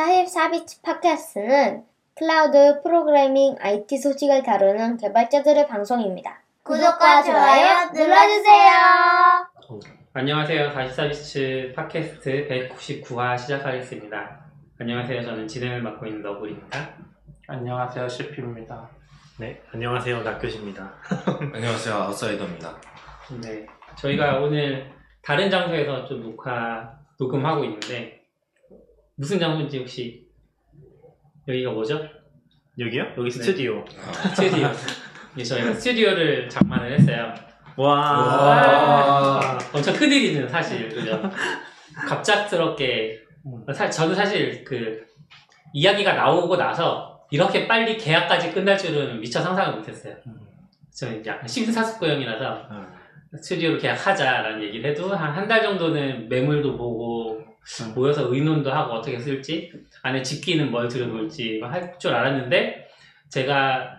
44비치 팟캐스트는 클라우드 프로그래밍 IT 소식을 다루는 개발자들의 방송입니다. 구독과 좋아요 눌러주세요. 안녕하세요. 44비츠 팟캐스트 199화 시작하겠습니다. 안녕하세요. 저는 진행을 맡고 있는 너구리입니다. 안녕하세요, CP입니다. 네, 안녕하세요. 낙교시입니다. 안녕하세요 아웃사이더입니다 네, 저희가 오늘 다른 장소에서 좀 녹화, 녹음하고 있는데 무슨 장소인지 혹시 여기가 뭐죠? 여기요? 여기 네. 스튜디오. 스튜디오. 네, 저희가 스튜디오를 장만을 했어요. 와. 와. 엄청 큰 일이는 사실 그죠? 갑작스럽게 사- 저는 사실 그 이야기가 나오고 나서 이렇게 빨리 계약까지 끝날 줄은 미처 상상을 못했어요. 저는 약간 심사숙고형이라서 음. 스튜디오로 계약하자라는 얘기를 해도 한 한 달 정도는 매물도 보고 음. 모여서 의논도 하고 어떻게 쓸지 안에 집기는 뭘 들여놓을지 할 줄 알았는데 제가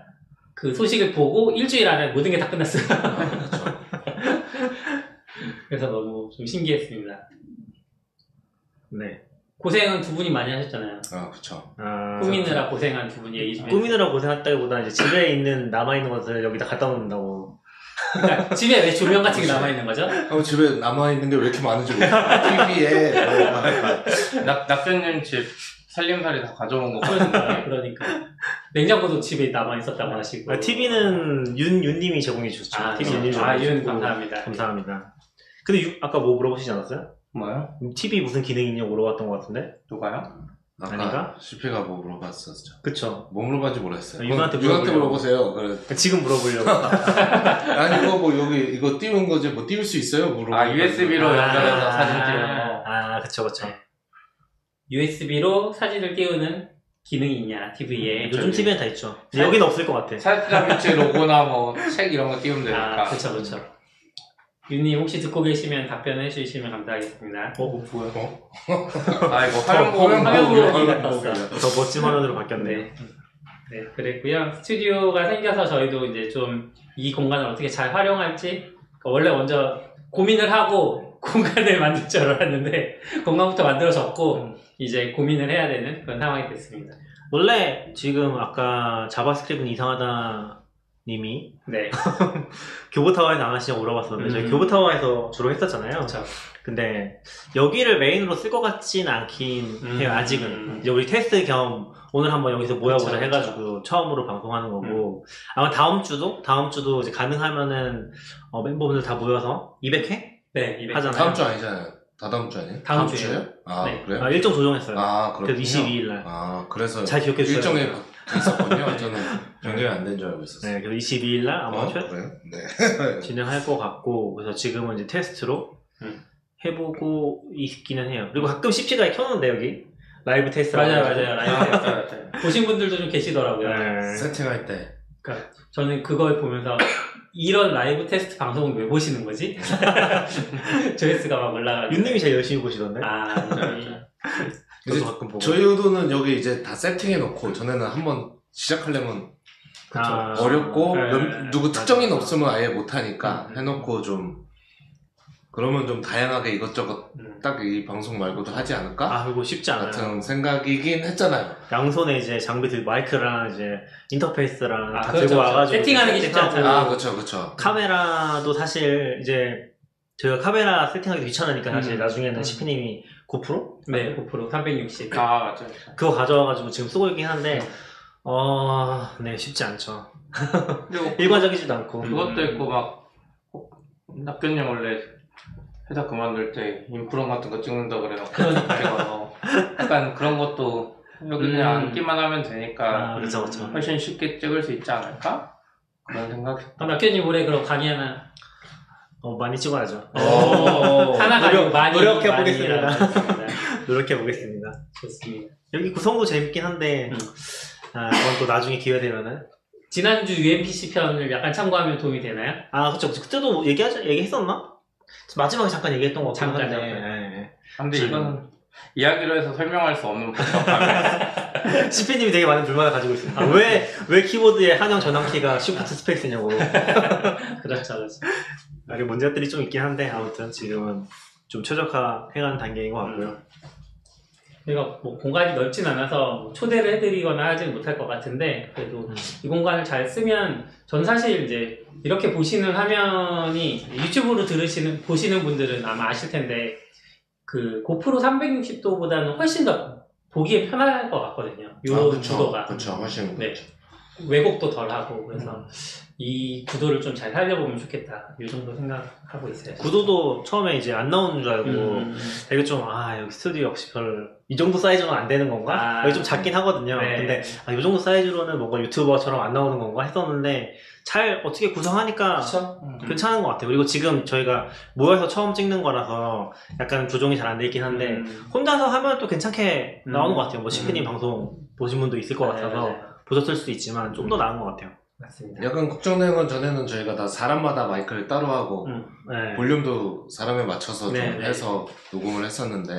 그 소식을 보고 일주일 안에 모든 게 다 끝났어요. 그래서 너무 좀 신기했습니다. 네. 고생은 두 분이 많이 하셨잖아요. 아 그쵸 아, 꾸미느라 고생한 두 분이 얘기 좀 해주세요. 꾸미느라 고생했다기보다 이제 집에 있는 남아있는 것을 여기다 갖다 놓는다고. 그러니까 집에 왜 조명 같은 게 남아 있는 거죠? 형 집에 남아 있는 게 왜 이렇게 많은지 모르겠어요 TV에 낙, 낙변님 집 살림살이 다 가져온 거. 그러니까, 그러니까. 냉장고도 집에 남아 있었다고 하시고. 아, TV는 윤, 윤님이 제공해 주셨죠. 아, TV 그렇죠. 윤님 아, 윤. 감사합니다. 감사합니다. 근데 유- 아까 뭐 물어보시지 않았어요? 뭐요? TV 무슨 기능이 있냐고 물어봤던 것 같은데? 누가요? 아까 아닌가? CP가 뭐 물어봤었죠 그쵸. 뭐 물어봤는지 모르겠어요 아, 윤한테 윤한테 물어보려고. 물어보세요 그래. 지금 물어보려고. 아니 이거 뭐 여기 이거 띄운 거지 뭐 띄울 수 있어요? 물어보 아, USB로 연결해서 아, 사진 찍는 거. 아, 그쵸, 그쵸. USB로 사진을 띄우는 기능이 있냐, TV에. 요즘 TV엔 다 있죠. 여기는 없을 것 같아. 사진자 비치 로고나 뭐 책 이런 거 띄우면 되니까. 아, 그쵸, 그쵸. 윤님 혹시 듣고 계시면 답변해 주시면 감사하겠습니다. 어, 뭐야? 어? 아, 이거 화면. 보기가. 더 멋진 화면으로 바뀌었네. 네. 네, 그랬고요. 스튜디오가 생겨서 저희도 이제 좀 이 공간을 어떻게 잘 활용할지 그러니까 원래 먼저 고민을 하고 공간을 만들 줄 알았는데 공간부터 만들어졌고 이제 고민을 해야 되는 그런 상황이 됐습니다. 원래 지금 아까 자바스크립트는 이상하다 님이 네, 교보타워에서 안 하시냐고 물어봤었는데 저희 음. 교보타워에서 주로 했었잖아요. 그렇죠. 근데 여기를 main으로 쓸 것 같진 않긴 음. 해요 아직은. 음. 이제 우리 테스트 겸 오늘 한번 여기서 모여보자 그쵸, 해가지고 처음으로 방송하는 음. 거고 아마 다음 주도 다음 주도 이제 가능하면은 어, 멤버분들 다 모여서 200회 네, 200. 하잖아요. 다음 주 아니잖아요 다다음 주 아니에요? 다음 주에요? 주예요. 아 네. 그래요? 아, 일정 조정했어요. 아 그렇군요 그래서 22일 날. 아 그래서 잘 기억해 주셔야 일정에 있었군요 저는 변경이 안 된 줄 알고 있었어요 네, 그래서 22일 날 아마 어? 최, 그래요? 네 진행할 것 같고 그래서 지금은 이제 테스트로 음. 해보고 있기는 해요. 그리고 가끔 CP가 켜놓는데 여기 라이브 테스트 맞아요, 맞아요. 라이브 아, 테스트. 보신 분들도 좀 계시더라고요. 네. 세팅할 때 그러니까 저는 그걸 보면서 이런 라이브 테스트 방송을 왜 보시는 거지? 조회수가 막 올라가고. 윤님이 제일 열심히 보시던데. 아, 저희 이제 가끔 보고. 저희 의도는 여기 이제 다 세팅해 놓고 전에는 한번 시작하려면 아, 어렵고 네, 몇- 네, 네. 누구 맞아, 특정인 맞아. 없으면 아예 못 하니까 음. 해놓고 좀 그러면 좀 다양하게 이것저것 음. 딱 이 방송 말고도 하지 않을까 아 그리고 쉽지 않아요. 같은 생각이긴 했잖아요. 양손에 이제 장비 들 마이크랑 이제 인터페이스랑 아, 다 그렇죠, 들고 그렇죠. 와가지고 세팅하는 게 쉽지 세팅하고 않잖아요. 아 그렇죠 그렇죠. 카메라도 사실 이제 저희가 카메라 세팅하기 귀찮으니까 사실 음. 나중에는 음. CP님이 고프로 네, 고프로 360. 아, 맞아요. 그거 가져와가지고 지금 쓰고 있긴 한데 어, 네 쉽지 않죠. 그리고 일관적이지도 않고. 그것도 있고 막 낙변님 원래 회사 그만둘 때 인프론 같은 거 찍는다 그래서 그러니까요. 약간 그런 것도 여기 음. 그냥 앉기만 하면 되니까 아, 그렇죠, 그렇죠. 훨씬 쉽게 찍을 수 있지 않을까? 그런 생각이 그럼 낙현님 올해 그럼 강의 하나. 어, 많이 찍어야죠. 오. 하나가 아니고 노력- 많이. 노력해 많이 보겠습니다. 하겠습니다. 노력해 보겠습니다. 좋습니다. 여기 구성도 재밌긴 한데 음. 아, 그건 또 나중에 기회 되면은 지난주 UMPC 편을 약간 참고하면 도움이 되나요? 아 그쵸 그쵸 그때도 얘기하자 얘기했었나? 마지막에 잠깐 얘기했던 것 같긴 잠깐, 잠깐. 예, 근데 지금. 이건 이야기로 해서 설명할 수 없는 복잡함이 예. CP님이 되게 많은 불만을 가지고 있습니다. 왜, 왜 키보드에 한영 전환키가 쉬프트 스페이스냐고. 그렇죠, 그렇죠. 아, 그 문제들이 좀 있긴 한데, 아무튼 지금은 좀 최적화 해가는 단계인 것 같고요. 저희가 뭐 공간이 넓진 않아서 뭐 초대를 해드리거나 하지는 못할 것 같은데 그래도 음. 이 공간을 잘 쓰면 전 사실 이제 이렇게 보시는 화면이 유튜브로 들으시는 보시는 분들은 아마 아실 텐데 그 고프로 360도보다는 훨씬 더 보기에 편할 것 같거든요. 요 아, 그쵸. 구도가 그쵸, 훨씬. 네. 그렇죠. 왜곡도 덜하고 그래서 음. 이 구도를 좀 잘 살려보면 좋겠다. 이 정도 생각하고 있어요. 구도도 처음에 이제 안 나오는 줄 알고 음, 되게 좀 아 여기 스튜디오 역시 별 이 정도 사이즈로는 안 되는 건가? 아. 여기 좀 작긴 하거든요. 네. 근데 아, 이 정도 사이즈로는 뭔가 유튜버처럼 안 나오는 건가 했었는데 잘 어떻게 구성하니까 그렇죠. 괜찮은 것 같아요. 그리고 지금 저희가 모여서 처음 찍는 거라서 약간 조정이 잘 안 돼 있긴 한데 음. 혼자서 하면 또 괜찮게 음. 나오는 것 같아요. 뭐 시크님 음. 방송 보신 분도 있을 것 네, 같아서 네, 보셨을 수도 있지만 좀 더 나은 것 같아요. 맞습니다. 약간 걱정되는 건 전에는 저희가 다 사람마다 마이크를 따로 하고 음, 네. 볼륨도 사람에 맞춰서 좀 네, 네. 해서 녹음을 했었는데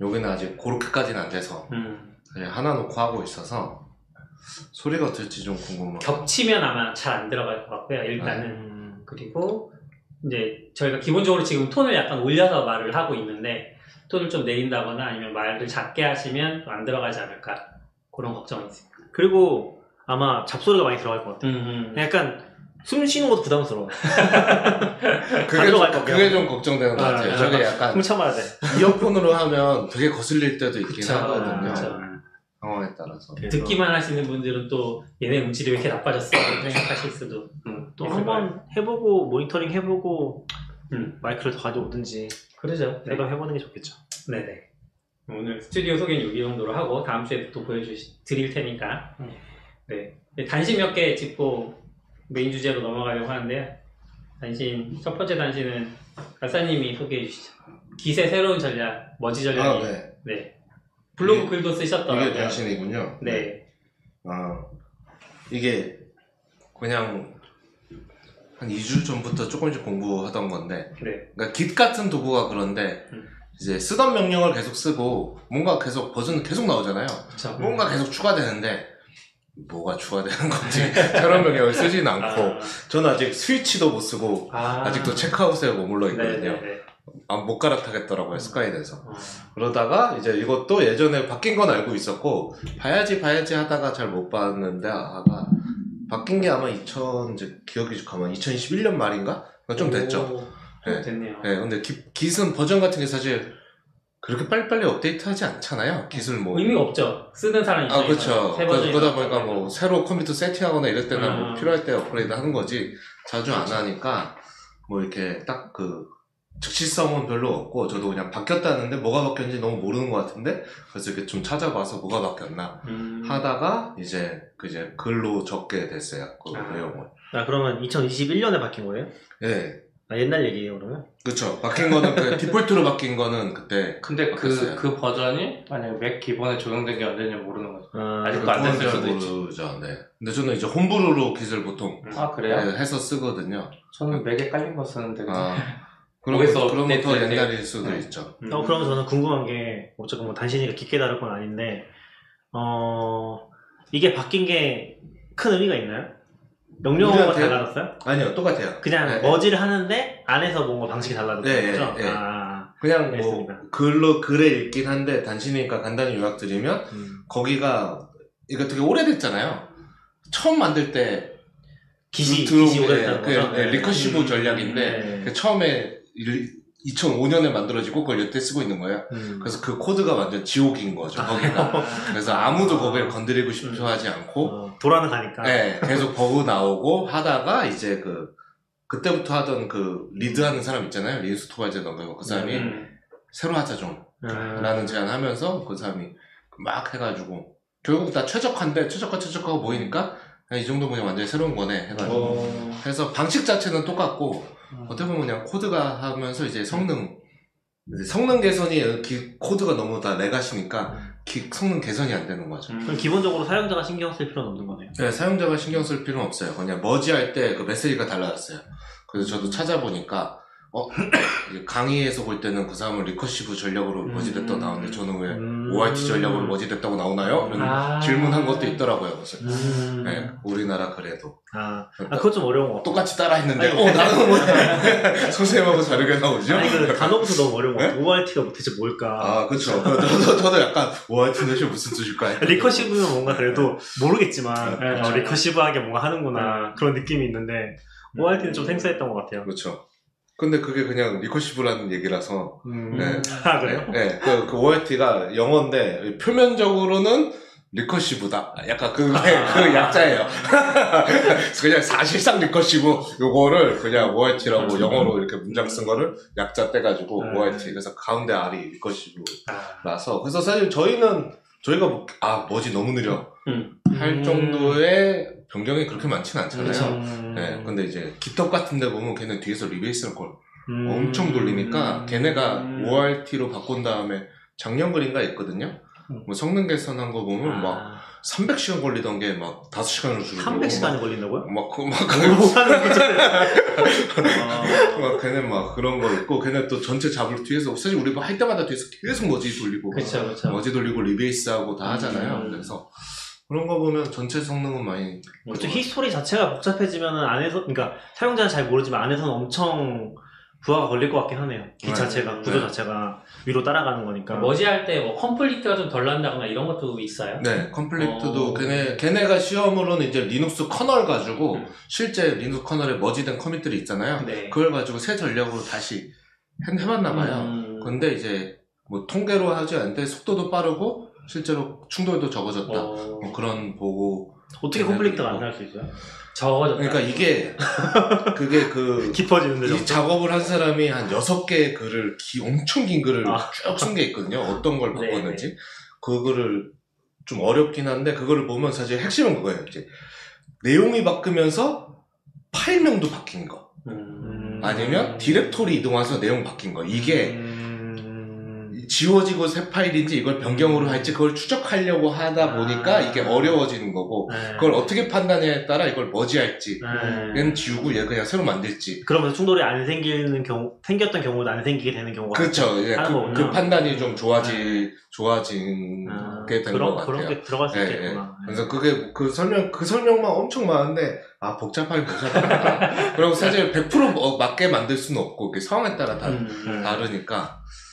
여기는 아직 그렇게까지는 안 돼서 음. 그냥 하나 놓고 하고 있어서 소리가 어떨지 좀 궁금해요. 겹치면 아마 잘 안 들어갈 것 같고요. 일단은 음, 그리고 이제 저희가 기본적으로 지금 톤을 약간 올려서 말을 하고 있는데 톤을 좀 내린다거나 아니면 말을 작게 하시면 안 들어가지 않을까 그런 걱정이 있습니다. 그리고 아마 잡소리가 많이 들어갈 것 같아요. 음, 약간 숨 쉬는 것도 부담스러워. 그게, 좀. 그게 좀 걱정되는 것 아, 같아요. 아, 저게 약간 숨 참아야 돼. 이어폰으로 하면 되게 거슬릴 때도 있긴 그쵸, 하거든요. 그쵸. 상황에 따라서. 그래서 듣기만 하시는 분들은 또 얘네 음질이 왜 이렇게 나빠졌어 생각하실 수도 음, 또 한번 해보고 모니터링 해보고 음. 마이크를 더 가져오든지 그러죠. 네. 생각해보는 게 좋겠죠. 네네. 오늘 스튜디오 소개는 여기 정도로 하고 다음 주에 또 보여주시 드릴 테니까 음. 네 단신 몇 개 짚고 메인 주제로 넘어가려고 하는데요. 단신 첫 번째 단신은 가사님이 소개해 주시죠. 기세 새로운 전략 머지 아, 전략이 네. 네 블로그 이게- 글도 쓰셨더라고요. 이게 단신이군요. 네. 아, 이게 그냥 한 2주 전부터 조금씩 공부하던 건데, 네. 그러니까 git 같은 도구가 그런데, 음. 이제 쓰던 명령을 계속 쓰고, 뭔가 계속 버전은 계속 나오잖아요. 그쵸. 뭔가 계속 추가되는데, 뭐가 추가되는 건지, 명령을 쓰진 않고, 아, 저는 아직 스위치도 못 쓰고, 아. 아직도 체크아웃에 머물러 있거든요. 네네네. 아, 못 갈아타겠더라고요, 스카이에서. 어. 그러다가 이제 이것도 예전에 바뀐 건 알고 있었고 봐야지 봐야지 하다가 잘 못 봤는데 아가 바뀐 게 아마 2000 이제 기억이 가만 2021년 말인가? 그러니까 좀 됐죠. 오, 네. 됐네요. 네, 근데 기, 깃은 버전 같은 게 사실 그렇게 빨리빨리 업데이트하지 않잖아요. 깃을 뭐 의미가 없죠. 쓰는 사람 아, 입장에서 그렇죠. 세 그러- 번째 그러다 보니까 뭐 새로 컴퓨터 세팅하거나 이럴 때나 뭐 음. 필요할 때 업그레이드 하는 거지 자주 안 그렇죠. 하니까 뭐 이렇게 딱 그 즉시성은 별로 없고 저도 그냥 바뀌었다는데 뭐가 바뀌었는지 너무 모르는 것 같은데 그래서 이렇게 좀 찾아봐서 뭐가 바뀌었나 음. 하다가 이제 그 이제 글로 적게 됐어요 그 아. 내용을. 아 그러면 2021년에 바뀐 거예요? 예, 아, 옛날 얘기예요 그러면? 그쵸. 바뀐 거는 그 디폴트로 바뀐 거는 그때 근데 그, 바뀌었어요. 그 버전이 만약에 Mac 기본에 적용된 게 언제인지 모르는 거죠. 아, 아직도 안 됐을 그건 수도 잘 있지. 모르죠. 네. 근데 저는 이제 Homebrew로 Git을 보통 아, 그래요? 네, 해서 쓰거든요. 저는 맥에 깔린 거 쓰는데. 그냥. 아, 그럼 거기서 그러면 더 업데이트 될 옛날일 수도 네. 있죠. 음. 어, 그러면 저는 궁금한 게, 어쨌든 뭐 단신이가 깊게 다룰 건 아닌데, 어, 이게 바뀐 게 큰 의미가 있나요? 명령어가 우리한테요? 달라졌어요? 아니요, 똑같아요. 그냥 네. 머지를 하는데, 안에서 뭔가 방식이 달라졌던 네, 거죠? 네, 네. 아, 그냥 뭐 알겠습니다. 글로 글에 읽긴 한데 단신이니까 간단히 요약 드리면 음. 거기가 이거 되게 오래됐잖아요. 처음 만들 때 Git이, 들어온 Git이 게 오래됐다는 그, 거죠? 네, recursive 음, 전략인데 네. 그 처음에 2005년에 만들어지고 그걸 여태 쓰고 있는 거예요. 음. 그래서 그 코드가 완전 지옥인 거죠. 거기가. 그래서 아무도 거기를 건드리고 싶어 하지 않고 어, 돌아는 가니까. 네, 계속 버그 나오고 하다가 이제 그 그때부터 하던 그 리드하는 사람 있잖아요. 리누스 토발즈던가 그 사람이 음. 새로 하자 좀 음. 라는 제안하면서 그 사람이 막 해가지고 결국 다 최적화인데 최적화 최적화가 모이니까 그냥 이 정도 그냥 완전히 새로운 거네 해가지고 어, 그래서 방식 자체는 똑같고 음. 어떻게 보면 그냥 코드가 하면서 이제 성능 이제 성능 개선이 기- 코드가 너무 다 레가시니까 기- 성능 개선이 안 되는 거죠. 음. 그럼 기본적으로 사용자가 신경 쓸 필요는 없는 거네요. 네, 사용자가 신경 쓸 필요는 없어요. 그냥 머지할 때 그 메시지가 달라졌어요. 그래서 저도 찾아보니까 어 강의에서 볼 때는 그 사람은 recursive 전략으로 음. merge됐다고 나오는데 저는 왜 음. ORT 전략으로 merge됐다고 나오나요? 이런 아. 질문한 것도 있더라고요. 그래서 음. 네, 우리나라 그래도 아, 아, 그거 좀 어려운 것 같아. 똑같이 따라 했는데 아니, 어 나는 뭐 선생님하고 다르게 나오죠? 아니, 그 단어부터 너무 어려운 것 같아. 네? ORT가 대체 뭘까? 아 그렇죠. 저도, 저도 약간 ORT 대체 무슨 뜻일까? recursive는 뭔가 그래도 모르겠지만 네, 어, 네. recursive하게 뭔가 하는구나 그런 느낌이 있는데 ORT는 좀 생소했던 것 같아요. 그렇죠. 근데 그게 그냥 recursive라는 얘기라서 음. 네. 아 그래요? 네, 그, 그 ORT가 영어인데 표면적으로는 recursive다. 약간 그, 그 약자예요. 그냥 사실상 recursive 요거를 그냥 ORT라고 음. 영어로 이렇게 문장 쓴 거를 약자 떼가지고 음. ORT. 그래서 가운데 R이 recursive라서. 아, 그래서 사실 저희는 저희가 뭐, 아 뭐지 너무 느려 음. 할 음. 정도의 변경이 그렇게 많지는 않잖아요. 그쵸. 음. 네, 근데 이제 GitHub 같은데 보면 걔는 뒤에서 rebase를 걸 음. 엄청 돌리니까 걔네가 음. ORT로 바꾼 다음에 작년 글인가 있거든요. 음. 뭐 성능 개선한 거 보면 막 아, 300시간 걸리던 게 막 5시간으로 줄고 300시간이 걸린다고요? 막, 그, 막, 뭘 못하는 거죠? 막 걔네 막 그런 거 있고 걔네 또 전체 job을 뒤에서 사실 우리 뭐 할 때마다 뒤에서 계속 머지 돌리고 그쵸, 그쵸. merge 돌리고 rebase하고 다 하잖아요. 음. 그래서 그런 거 보면 전체 성능은 많이 그렇죠. history 자체가 복잡해지면 안에서, 그러니까 사용자는 잘 모르지만 안에서는 엄청 부하가 걸릴 것 같긴 하네요. Git 네. 자체가, 구조 네. 자체가 위로 따라가는 거니까. 머지할 때 뭐 conflict가 좀 덜 난다거나 이런 것도 있어요? 네, conflict도 어. 걔네 걔네가 시험으로는 이제 Linux kernel 가지고 음. 실제 Linux kernel에 merge된 commit들이 있잖아요. 네. 그걸 가지고 새 전략으로 다시 해- 해봤나 봐요. 음. 근데 이제 뭐 통계로 하지 않는데 속도도 빠르고 실제로 충돌도 적어졌다. 어, 뭐 그런 보고 어떻게 conflict가 안 날 수 있어요? 적어졌다. 그러니까 이게 그게 그 깊어지는데 이. 작업을 한 사람이 한 여섯 개의 글을 기, 엄청 긴 글을 아. 쭉쓴 게 있거든요. 어떤 걸 네, 바꿨는지 그거를 좀 어렵긴 한데 그거를 보면 사실 핵심은 그거예요. 이제 내용이 바뀌면서 파일명도 바뀐 거 음. 아니면 디렉토리 이동해서 내용 바뀐 거 이게 음... 지워지고 새 파일인지 이걸 변경으로 할지 그걸 추적하려고 하다 보니까 아. 이게 어려워지는 거고 네. 그걸 어떻게 판단해에 따라 이걸 머지할지 네. 얘는 지우고 얘 그냥 새로 만들지 그러면서 충돌이 안 생기는 경우, 생겼던 경우도 안 생기게 되는 경우가 그렇죠 예, 그. 그 판단이 좀 좋아지 좋아지게 아, 된것 같아요 그런 게 들어갈 수 예, 있겠구나. 예. 그래서 그게 그 설명 그 설명만 엄청 많은데 아 복잡하게 복잡하다 그리고 사실 100% 뭐- 맞게 만들 수는 없고 그 상황에 따라 다 음. 다르니까 음.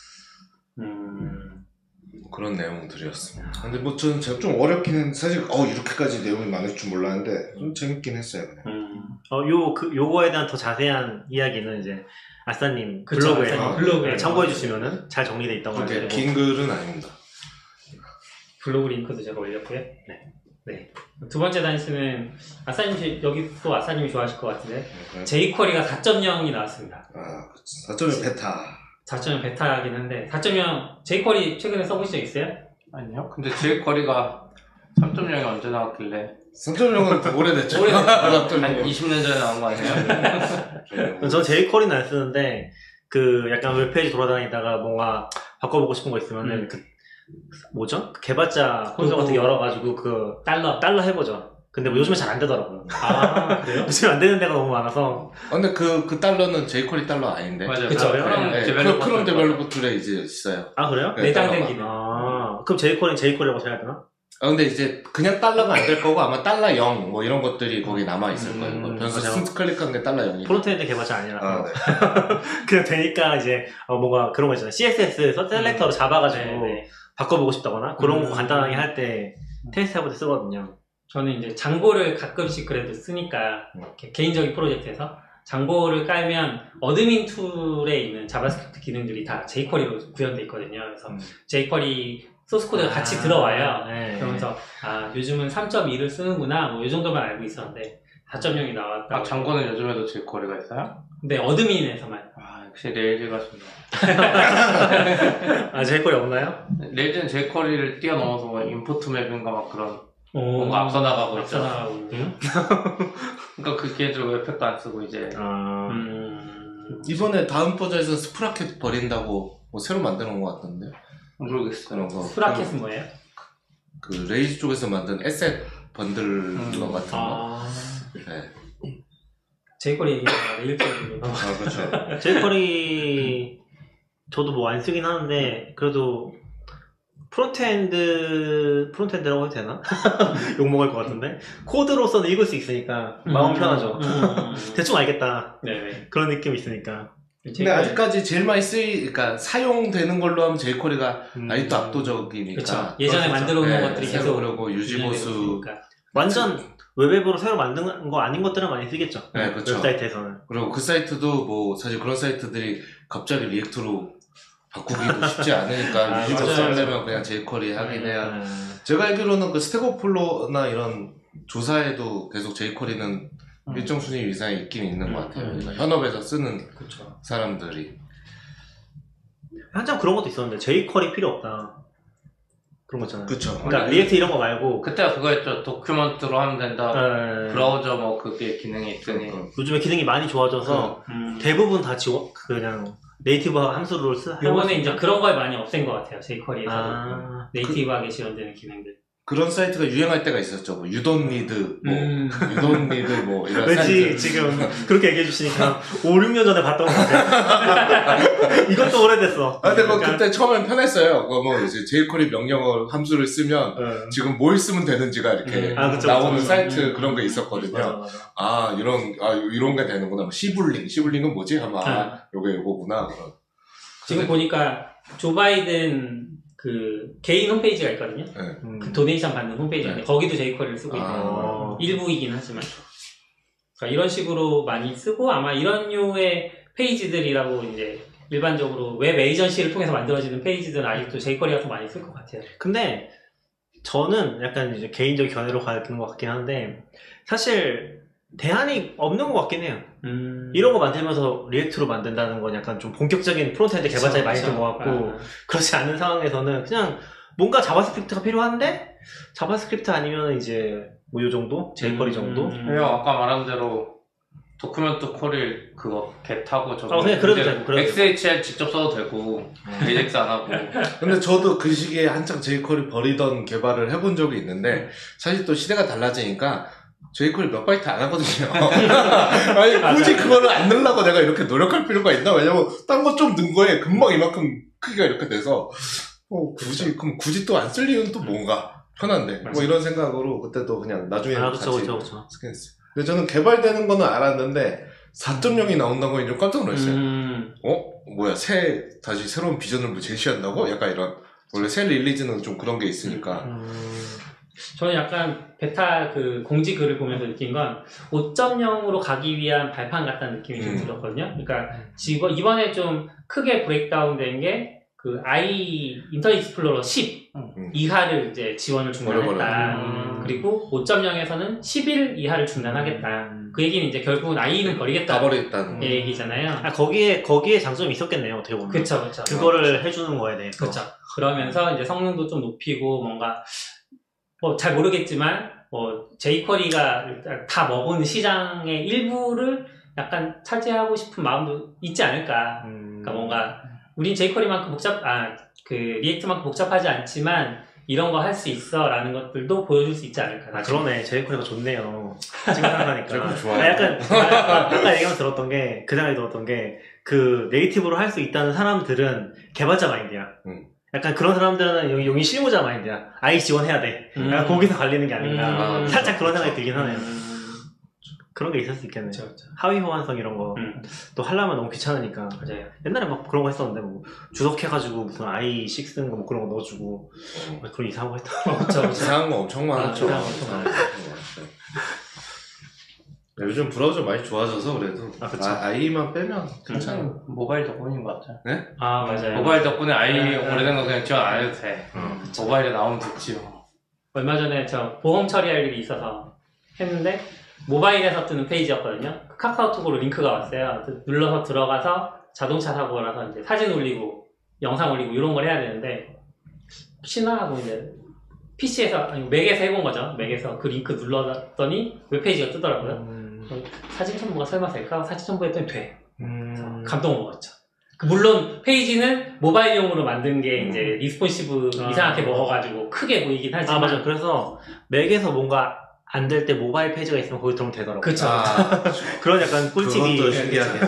그런 내용들이었습니다. 근데 뭐 저는 제가 좀 어렵기는 사실 어 이렇게까지 내용이 많을 줄 몰랐는데 좀 재밌긴 했어요. 그냥. 음. 어, 요, 그, 요거에 대한 더 자세한 이야기는 이제 아싸님 그쵸, 블로그에서 아싸님 블로그에 네, 참고해 주시면은 잘 정리돼 있다고 그렇게 하는데 긴 글은 아닙니다. 블로그 링크도 제가 올렸고요. 네. 네. 두 번째 단신은 아싸님 씨- 여기 또 아싸님이 좋아하실 것 같은데 제이쿼리가 4.0이 나왔습니다. 아, 4.1 베타. 4.0 베타긴 한데 4.0 제이쿼리 최근에 써보신 적 있어요? 아니요. 근데 제 거리가 3.0이 언제 나왔길래 3.0은 더 오래됐죠. 오래됐죠. 한 3.0. 20년 전에 나온 거 아니에요? 전 jQuery는 안 쓰는데 그 약간 웹페이지 돌아다니다가 뭔가 바꿔보고 싶은 거 있으면은 음. 그 뭐죠? 그 개발자 콘솔 같은 거 열어가지고 그 달러. 달러 해보죠. 근데 뭐 요즘에 잘 안 되더라고요. 아 그래요? 요즘에 안 되는 데가 너무 많아서 아, 근데 그, 그 달러는 jQuery 달러 아닌데. 맞아요. 그쵸. 크롬 네, developer Chrome developer tool에 이제 있어요. 아 그래요? 네, 내장된. 기능. 아 그럼 jQuery는 jQuery라고 해야 되나? 아, 근데 이제 그냥 달러가 안 될 거고 아마 달러 0 뭐 이런 것들이 거기 남아 있을 음, 거예요. 그 변수. 순 클릭한 게 달러 0이고. frontend 개발자 아니라서 아, 네. 그냥 되니까 이제 어, 뭔가 그런 거 있잖아요. CSS 셀렉터로 잡아가지고 네, 네. 바꿔보고 싶다거나 그런 거 음. 간단하게 할 때 테스트 해볼 때 쓰거든요. 저는 이제 Django를 가끔씩 그래도 쓰니까 음. 개인적인 프로젝트에서 Django를 깔면 admin 툴에 있는 JavaScript 기능들이 다 jQuery로 구현돼 있거든요. 그래서 음. jQuery 소스 코드가 같이 아, 들어와요. 네. 그러면서 아 요즘은 3.2를 쓰는구나 뭐 이 정도만 알고 있었는데 4.0이 나왔다. 아, Django는 요즘에도 jQuery가 있어요? 근데 admin에서만 아, 역시 Rails가 좋네. 아 jQuery 없나요? Rails는 jQuery를 뛰어넘어서 뭐 import map인가 막 그런 뭔가 뭔가 앞서 나가고 앞서 있죠. 나가고. 그러니까 그 걔들 Webpack도 안 쓰고 이제 아, 음. 이번에 다음 버전에서 Sprockets 버린다고 뭐 새로 만들어 놓은 것 같던데. 모르겠어요. 그런 거. Sprockets는 뭐예요? 그 Rails 쪽에서 만든 asset bundler 음. 같은 거. 아 네. jQuery 얘기하다가 Rails로 넘어. 아 그렇죠. jQuery 저도 뭐 안 쓰긴 하는데 그래도 frontend frontend라고 해도 되나? 욕 먹을 것 같은데 코드로서는 읽을 수 있으니까 마음 편하죠. 음. 대충 알겠다 네네. 그런 느낌이 있으니까. 근데 아직까지 제일 많이 쓰이, 그러니까 사용되는 걸로 하면 jQuery가 음. 아직도 압도적이니까. 그쵸. 예전에 만들어 놓은 것들이 새로 계속 그러고 유지보수. 완전 웹앱으로 새로 만든 거 아닌 것들은 많이 쓰겠죠. 네, 그쵸. 웹사이트에서는. 그리고 그 사이트도 뭐 사실 그런 사이트들이 갑자기 React로 바꾸기도 쉽지 않으니까 아, 유지보수. 하려면 그냥 jQuery 하긴 해야. 음. 제가 알기로는 그 Stack Overflow나 이런 조사에도 계속 jQuery는 음. 일정 순위 이상에 있긴 있는 것 같아요. 음. 그러니까 현업에서 쓰는 그렇죠. 사람들이. 한참 그런 것도 있었는데 jQuery 필요 없다. 그런 거 있잖아요. 그쵸. 그러니까 React 이런 거 말고 그때가 그거였죠. document로 하면 된다. 네. 브라우저 뭐 그게 기능이 있더니. 그러니까. 요즘에 기능이 많이 좋아져서 음. 대부분 다 지워 그냥 native 함수를 쓰. 요번에 이제 그런 걸 많이 없앤 것 같아요. jQuery에서 아, native하게 지원되는 기능들. 그런 사이트가 유행할 때가 있었죠. 뭐 You don't need, 뭐 음. You don't need 뭐 이런 왠지 사이트. 지금 그렇게 얘기해 주시니까 5, 6년 전에 봤던 것 같아요. 이것도 오래됐어. 아, 근데 뭐 그러니까, 그때 처음엔 편했어요. 그거 뭐 이제 jQuery 명령어 함수를 쓰면 어. 지금 뭘 쓰면 되는지가 이렇게 음. 아, 그쵸, 나오는 그쵸. 사이트 음. 그런 게 있었거든요. 맞아, 맞아. 아 이런 아 이런 게 되는구나. 뭐 sibling, sibling은 뭐지? 하면 아 아. 요게 요거구나. 지금 보니까 조 바이든 그 개인 홈페이지가 있거든요. 음. 그 donation 받는 홈페이지인데 네. 거기도 jQuery를 쓰고 아. 어. 일부이긴 하지만. 그러니까 이런 식으로 많이 쓰고 아마 이런 류의 페이지들이라고 이제 일반적으로 웹 에이전시를 통해서 만들어지는 페이지들은 아직도 jQuery가 더 많이 쓸 것 같아요. 근데 저는 약간 이제 개인적 견해로 가는 것 같긴 한데 사실 대안이 없는 것 같긴 해요. 음. 이런 거 만들면서 React로 만든다는 건 약간 좀 본격적인 frontend 개발자의 마인드인 것 같고 아. 그렇지 않은 상황에서는 그냥 뭔가 JavaScript가 필요한데 JavaScript 아니면 이제 뭐 요 정도 jQuery 정도 음. 형 아까 말한 대로 document call을 그거 get하고 저거 어, 그냥 그래도 되고, 그래도 XHR 직접 써도 되고 AJAX 안 하고 근데 저도 그 시기에 한창 jQuery 버리던 개발을 해본 적이 있는데 사실 또 시대가 달라지니까 jQuery 몇 바이트 안 하거든요. 아니 굳이 그거를 안 넣으려고 내가 이렇게 노력할 필요가 있나? 왜냐면 딴 거 좀 넣은 거에 금방 이만큼 크기가 이렇게 돼서 어, 굳이 그럼 굳이 또 안 쓸 이유는 또 뭔가 편한데 뭐 맞아요. 이런 생각으로 그때도 그냥 나중에 아 같이 그쵸 그쵸 그쵸 쓰긴 했어요. 근데 저는 개발되는 거는 알았는데 4.0이 나온다는 거좀 깜짝 놀랐어요. 음. 어? 뭐야 새 다시 새로운 비전을 뭐 제시한다고? 약간 이런 원래 새 릴리즈는 좀 그런 게 있으니까 음, 저는 약간 베타 그 공지 글을 보면서 느낀 건 5.0으로 가기 위한 발판 같다는 느낌이 좀 음. 들었거든요. 그러니까 지금 이번에 좀 크게 breakdown 된 게그 i 인터넷 익스플로러 10 음. 이하를 이제 지원을 중단했다. 음. 그리고 5.0에서는 11 이하를 중단하겠다. 그 얘기는 이제 결국은 IE는 버리겠다. 다 버렸다는 이 얘기잖아요. 아 거기에 거기에 장점이 있었겠네요 어떻게 보면 그쵸, 그쵸. 그거를 해주는 거에 대해서 그렇죠. 그러면서 이제 성능도 좀 높이고 뭔가 뭐 잘 모르겠지만 뭐 jQuery가 다 먹은 시장의 일부를 약간 차지하고 싶은 마음도 있지 않을까. 음, 그러니까 뭔가 우린 jQuery만큼 복잡 아 그 React만큼 복잡하지 않지만 이런 거 할 수 있어라는 것들도 보여줄 수 있지 않을까. 아, 그러네 jQuery가 좋네요 지금 생각하니까 jQuery 좋아요. 아, 약간 아, 아까 얘기만 들었던 게 그 생각이 들었던 게 그 native로 할 수 있다는 사람들은 개발자 마인드야 음. 약간 그런 사람들은 여기 용이 실무자 마인드야 아이 지원해야 돼 음. 약간 거기서 갈리는 게 아닌가 음. 살짝 그런 생각이 들긴 하네요 음. 그런 게 있을 수 있겠네 그렇죠, 그렇죠. 하위 호환성 이런 거 음, 또 하려면 너무 귀찮으니까 맞아요. 옛날에 막 그런 거 했었는데 뭐 주석해가지고 무슨 i6 쓰는 거뭐 그런 거 넣어주고 막 그런 이상한 거 했다 어, 그쵸. 이상한 거 엄청 많았죠. 거 엄청 이상한 거 엄청 많았어 요. 네, 요즘 브라우저 많이 좋아져서 그래도 아, 그쵸. 아, 이만 빼면 괜찮아. 모바일 덕분인 것 같아 아 맞아요. 모바일 덕분에 아이 네, 오래된 거 그냥 지원 안 해도 돼 어. 모바일에 나오면 됐지요 얼마 전에 저 보험 처리할 일이 있어서 했는데 모바일에서 뜨는 페이지였거든요. 그 카카오톡으로 링크가 왔어요. 그 눌러서 들어가서 자동차 사고라서 이제 사진 올리고 영상 올리고 이런 걸 해야 되는데 혹시나 하고 이제 PC에서 아니 맥에서 해본 거죠. 맥에서 그 링크 눌렀더니 웹페이지가 뜨더라고요. 음, 사진 첨부가 설마 될까? 사진 첨부했더니 돼. 음, 감동 먹었죠. 그 물론 페이지는 모바일용으로 만든 게 음. 이제 responsive 아. 이상하게 먹어가지고 크게 보이긴 하지만 아 맞아 그래서 맥에서 뭔가 안 될 때 모바일 페이지가 있으면 거기 들어오면 되더라고요. 그쵸. 아, 그런 약간 꿀팁이 그것도 신기하게.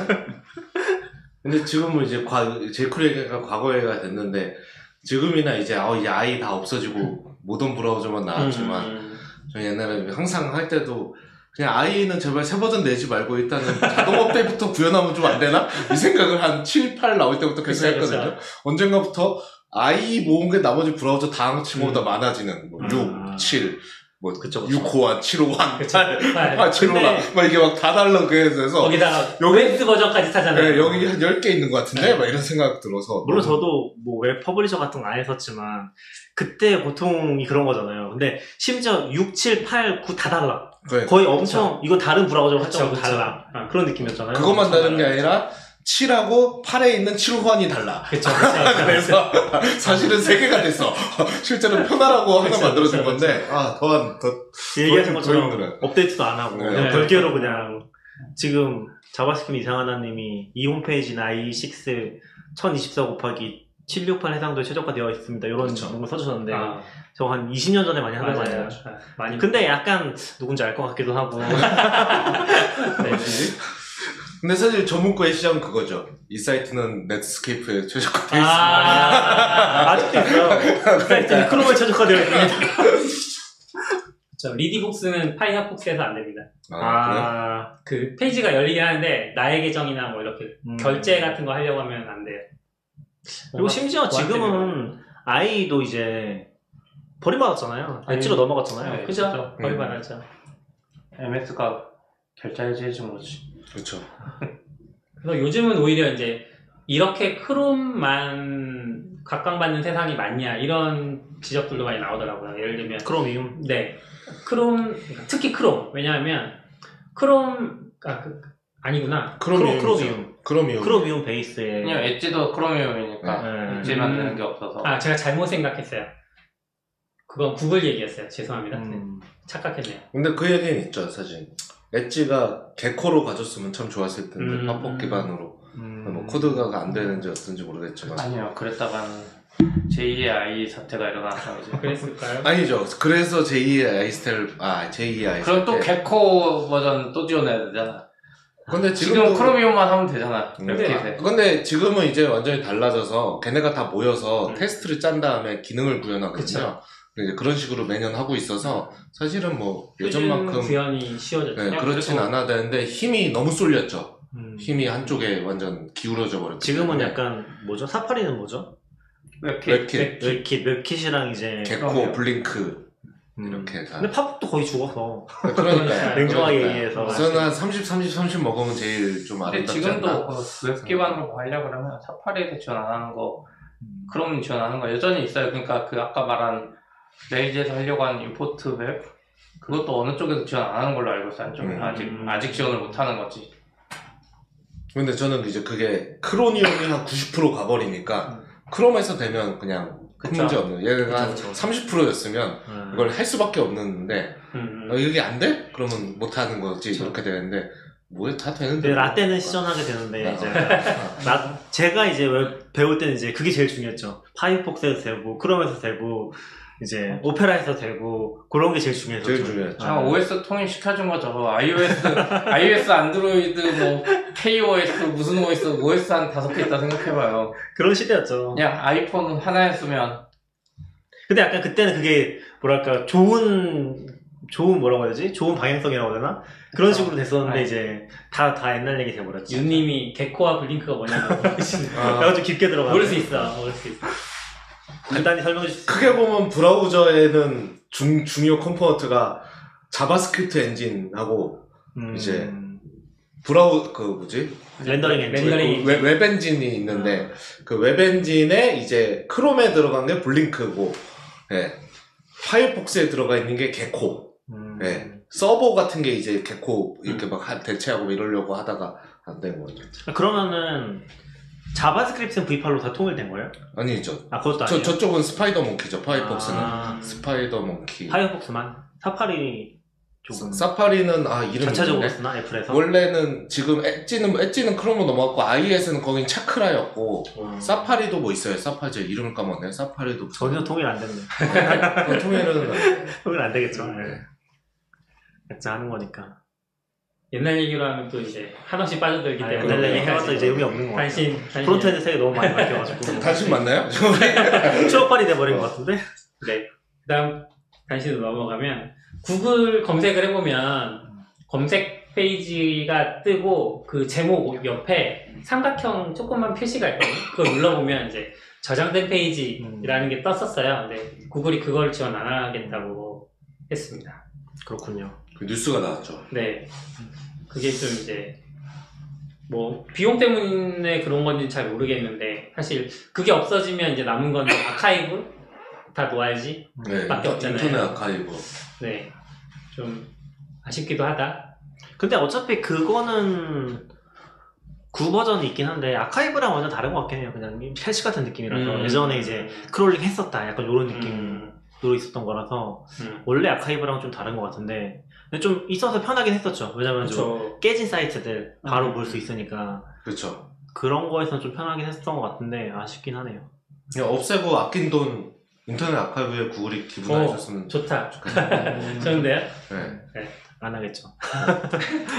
근데 지금은 이제 과, jQuery 얘기가 과거 얘기가 됐는데 지금이나 이제 어, 이제 IE 다 없어지고 모던 브라우저만 나왔지만 음, 저 옛날에 항상 할 때도 그냥 IE는 제발 새 버전 내지 말고 일단은 자동 업데이트부터 구현하면 좀 안 되나? 이 생각을 한 7, 8 나올 때부터 계속 했거든요. 언젠가부터 IE 모은 게 나머지 브라우저 다 합친 것보다 많아지는 뭐 6, 아. 7, 뭐 그쵸, 그쵸. 6호환, 7호환, 그쵸. 8, 아, 7호환 근데 막 이게 막 다 달라 그래서 거기다가 여기- OS 버전까지 타잖아요. 네, 여기 한 10개 있는 것 같은데? 막 이런 생각 들어서. 물론 저도 뭐 웹 publisher 같은 거 안 했었지만 그때 보통이 그런 거잖아요. 근데 심지어 6, 7, 8, 9 다 달라. 네. 거의 엄청 이건 다른 브라우저로 그쵸. 달라. 어. 그런 느낌이었잖아요. 그것만 다른 게. 아니라 7하고 8에 있는 7 호환이 달라. 그쵸, 그쵸. 그래서 사실은 3개가 됐어. 실제로 편하라고 하나 그쵸, 건데, 아, 더한, 더, 얘기하신 더 것처럼 힘들어요. 업데이트도 안 하고 네. 그냥 별개로 그냥 지금 자바스크립 이상하나님이 이 홈페이지나 i6 1024 곱하기 768 해상도에 최적화되어 있습니다. 이런 그쵸. 걸 써주셨는데 아, 저한 20년 전에 많이 하던. 거예요. 아, 많이. 근데 약간 누군지 알 것 같기도 하고 네. 뭐지? 근데 사실 저 문구의 시작은 그거죠. 이 사이트는 넷스케이프에 최적화되어 있습니다. 아, 아직도 있어요. 사이트 크롬에 최적화되어 있습니다. 저 리디북스는 파이어폭스에서 안 됩니다. 아? 아, 그 페이지가 열리긴 하는데 나의 계정이나 뭐 이렇게 음. 결제 같은 거 하려고 하면 안 돼요. 그리고 심지어 지금은 IE도 이제 버림받았잖아요. 엣지로 아니, 넘어갔잖아요. 네. 그죠? 그쵸. 거의 음. 받았죠. MS가 결제해지 해준 거지. 그쵸. 그래서 요즘은 오히려 이제 이렇게 크롬만 각광받는 세상이 많냐 이런 지적들도 많이 나오더라고요. 예를 들면 크롬이움. 네 크롬 특히 크롬 왜냐하면 크롬 아 그, 아니구나 크로미움. 크로미움. 크로미움. 크롬이움 베이스에 그냥 엣지도 크로미움이니까 네. 엣지 음. 만드는 게 없어서. 아 제가 잘못 생각했어요. 그건 구글 얘기였어요. 죄송합니다. 음, 착각했네요. 근데 그 얘기는 있죠, 사실. 엣지가 Gecko로 가줬으면 참 좋았을 텐데, 음. 파폭 기반으로. 음. 뭐 코드가 안 되는지 어떤지 모르겠지만. 아니요, 그랬다가는 제2의 IE 사태가 일어났던. 그랬을까요? 아니죠. 그래서 제2의 IE 스텔, 아, 제2의 아이스텔. 그럼 또 Gecko 버전 또 지원해야 되잖아. 근데 지금 지금도- Chromium만 하면 되잖아. 음. WebKit에. 근데 지금은 이제 완전히 달라져서 걔네가 다 모여서 음. 테스트를 짠 다음에 기능을 구현하거든요. 그쵸. 이제 그런 식으로 매년 하고 있어서 사실은 뭐 예전만큼 구현이 쉬워졌죠. 네, 그렇진 그리고- 않아야 되는데 힘이 너무 쏠렸죠. 음. 힘이 한쪽에 완전 기울어져 버렸기 지금은. 약간 뭐죠? 사파리는 뭐죠? WebKit. WebKit, WebKit, WebKit이랑 이제 Gecko, 그럼요. Blink 음. 이렇게 다. 근데 파폭도 거의 죽었어. 그러니까요. 냉정하게. 얘기해서. 저는 한 30, 30, 30 먹으면 제일 좀 아름답지 지금도 않나. 그 웹 기반으로 뭐 하려고 그러면 사파리에서 지원 안 하는 거, 음. 크롬 지원하는 거 여전히 있어요. 그러니까 그 아까 말한 Rails에서 하려고 하는 import map 그것도 어느 쪽에서 지원 안 하는 걸로 알고 있어요. 한쪽에 음. 아직 아직 지원을 못 하는 거지. 근데 저는 이제 그게 크로니움이 한 90% 가버리니까 크롬에서 되면 그냥 큰 그쵸. 문제 없는 얘가 한 그쵸, 그쵸. 30%였으면 음. 이걸 할 수밖에 없는데 음, 어, 이게 안 돼? 그러면 못 하는 거지 그쵸. 이렇게 되는데 뭐다 되는데 근데 라떼는 시전하게 되는데 아, 이제 아, 나 제가 이제 웹 배울 때는 이제 그게 제일 중요했죠. 파이어폭스에서 되고 크롬에서 되고 이제 오페라에서 되고 그런 게 제일 중요했죠. 제일 중요했죠. 아, OS 통일 시켜준 거죠. iOS, iOS, 안드로이드, 뭐, KOS, 무슨 OS, OS 한 다섯 개 있다 생각해봐요. 그런 시대였죠. 그냥 아이폰 하나였으면, 근데 약간 그때는 그게 뭐랄까 좋은 좋은 뭐라고 해야 되지? 좋은 방향성이라고 해야 되나? 그런 식으로 됐었는데 아니. 이제 다 다 옛날 얘기 돼버렸죠. 윤님이 개코와 블링크가 뭐냐고. 아, 내가 좀 깊게 들어가. 모를 수 있어. 모를 수 있어. 간단히 설명해 수 크게 보면 브라우저에는 중, 중요 component가 JavaScript 엔진하고 음, 이제 브라우 그 뭐지 렌더링 엔진. 렌더링. 그 웹, 웹 엔진이 있는데 그 웹 엔진에 이제 크롬에 들어간 게 Blink고 예. 파이어폭스에 들어가 있는 게 Gecko 음. 예. Servo 같은 게 이제 Gecko 이렇게 막 하- 대체하고 이러려고 하다가 안 된 거죠 그러면은 JavaScript는 V8로 다 통일된 거예요? 아니죠 아 그것도 저, 아니에요. 저쪽은 SpiderMonkey죠 파이어폭스는 아, SpiderMonkey 파이어폭스만 사파리 조금 사파리는 아 이름이 전체적으로 있네. 쓰나 애플에서? 원래는 지금 엣지는 엣지는 크롬으로 넘어갔고 iOS는 거긴 Chakra였고 음. 사파리도 뭐 있어요 사파리 제 이름을 까먹네 사파리도 전혀 통일 안 됐네. 그 통일은 안 돼. 통일 안 되겠죠. 네. 각자 하는 거니까. 옛날 얘기로 하면 또 이제 한없이 빠져들기 아, 때문에 옛날 얘기 해봤자 이제 의미 없는 거 같아요. 단신 단신 frontend 세계 너무 많이 바뀌어가지고 단신 맞나요? 추억팔이 돼버린 것 같은데. 네. 그다음 단신으로 넘어가면 구글 검색을 해보면 검색 페이지가 뜨고 그 제목 옆에 삼각형 조그만 표시가 있거든요. 그걸 눌러보면 이제 저장된 페이지라는 게 떴었어요. 근데 구글이 그걸 지원 안 하겠다고 했습니다. 그렇군요. 그 뉴스가 나왔죠. 네. 그게 좀 이제 뭐 비용 때문에 그런 건지 잘 모르겠는데 사실 그게 없어지면 이제 남은 건 아카이브 다 놓아야지. 네, 밖에 인터- 없잖아요. 인터넷 아카이브. 네. 좀 아쉽기도 하다. 근데 어차피 그거는 구 버전이 있긴 한데 아카이브랑 완전 다른 것 같긴 해요. 그냥 캐시 같은 느낌이라서 음. 예전에 이제 crawling 했었다 약간 이런 느낌으로 음. 있었던 거라서 음. 원래 아카이브랑 좀 다른 것 같은데 근데 좀 있어서 편하긴 했었죠. 왜냐면 좀. 깨진 사이트들 바로 음. 볼수 있으니까 그렇죠. 그런 거에서는 좀 편하긴 했었던 것 같은데 아쉽긴 하네요. 그냥 없애고 아낀 돈 인터넷 아카이브에 구글이 기부나 어. 좋다. 좋겠네요. 좋은데요? 네. 안 하겠죠.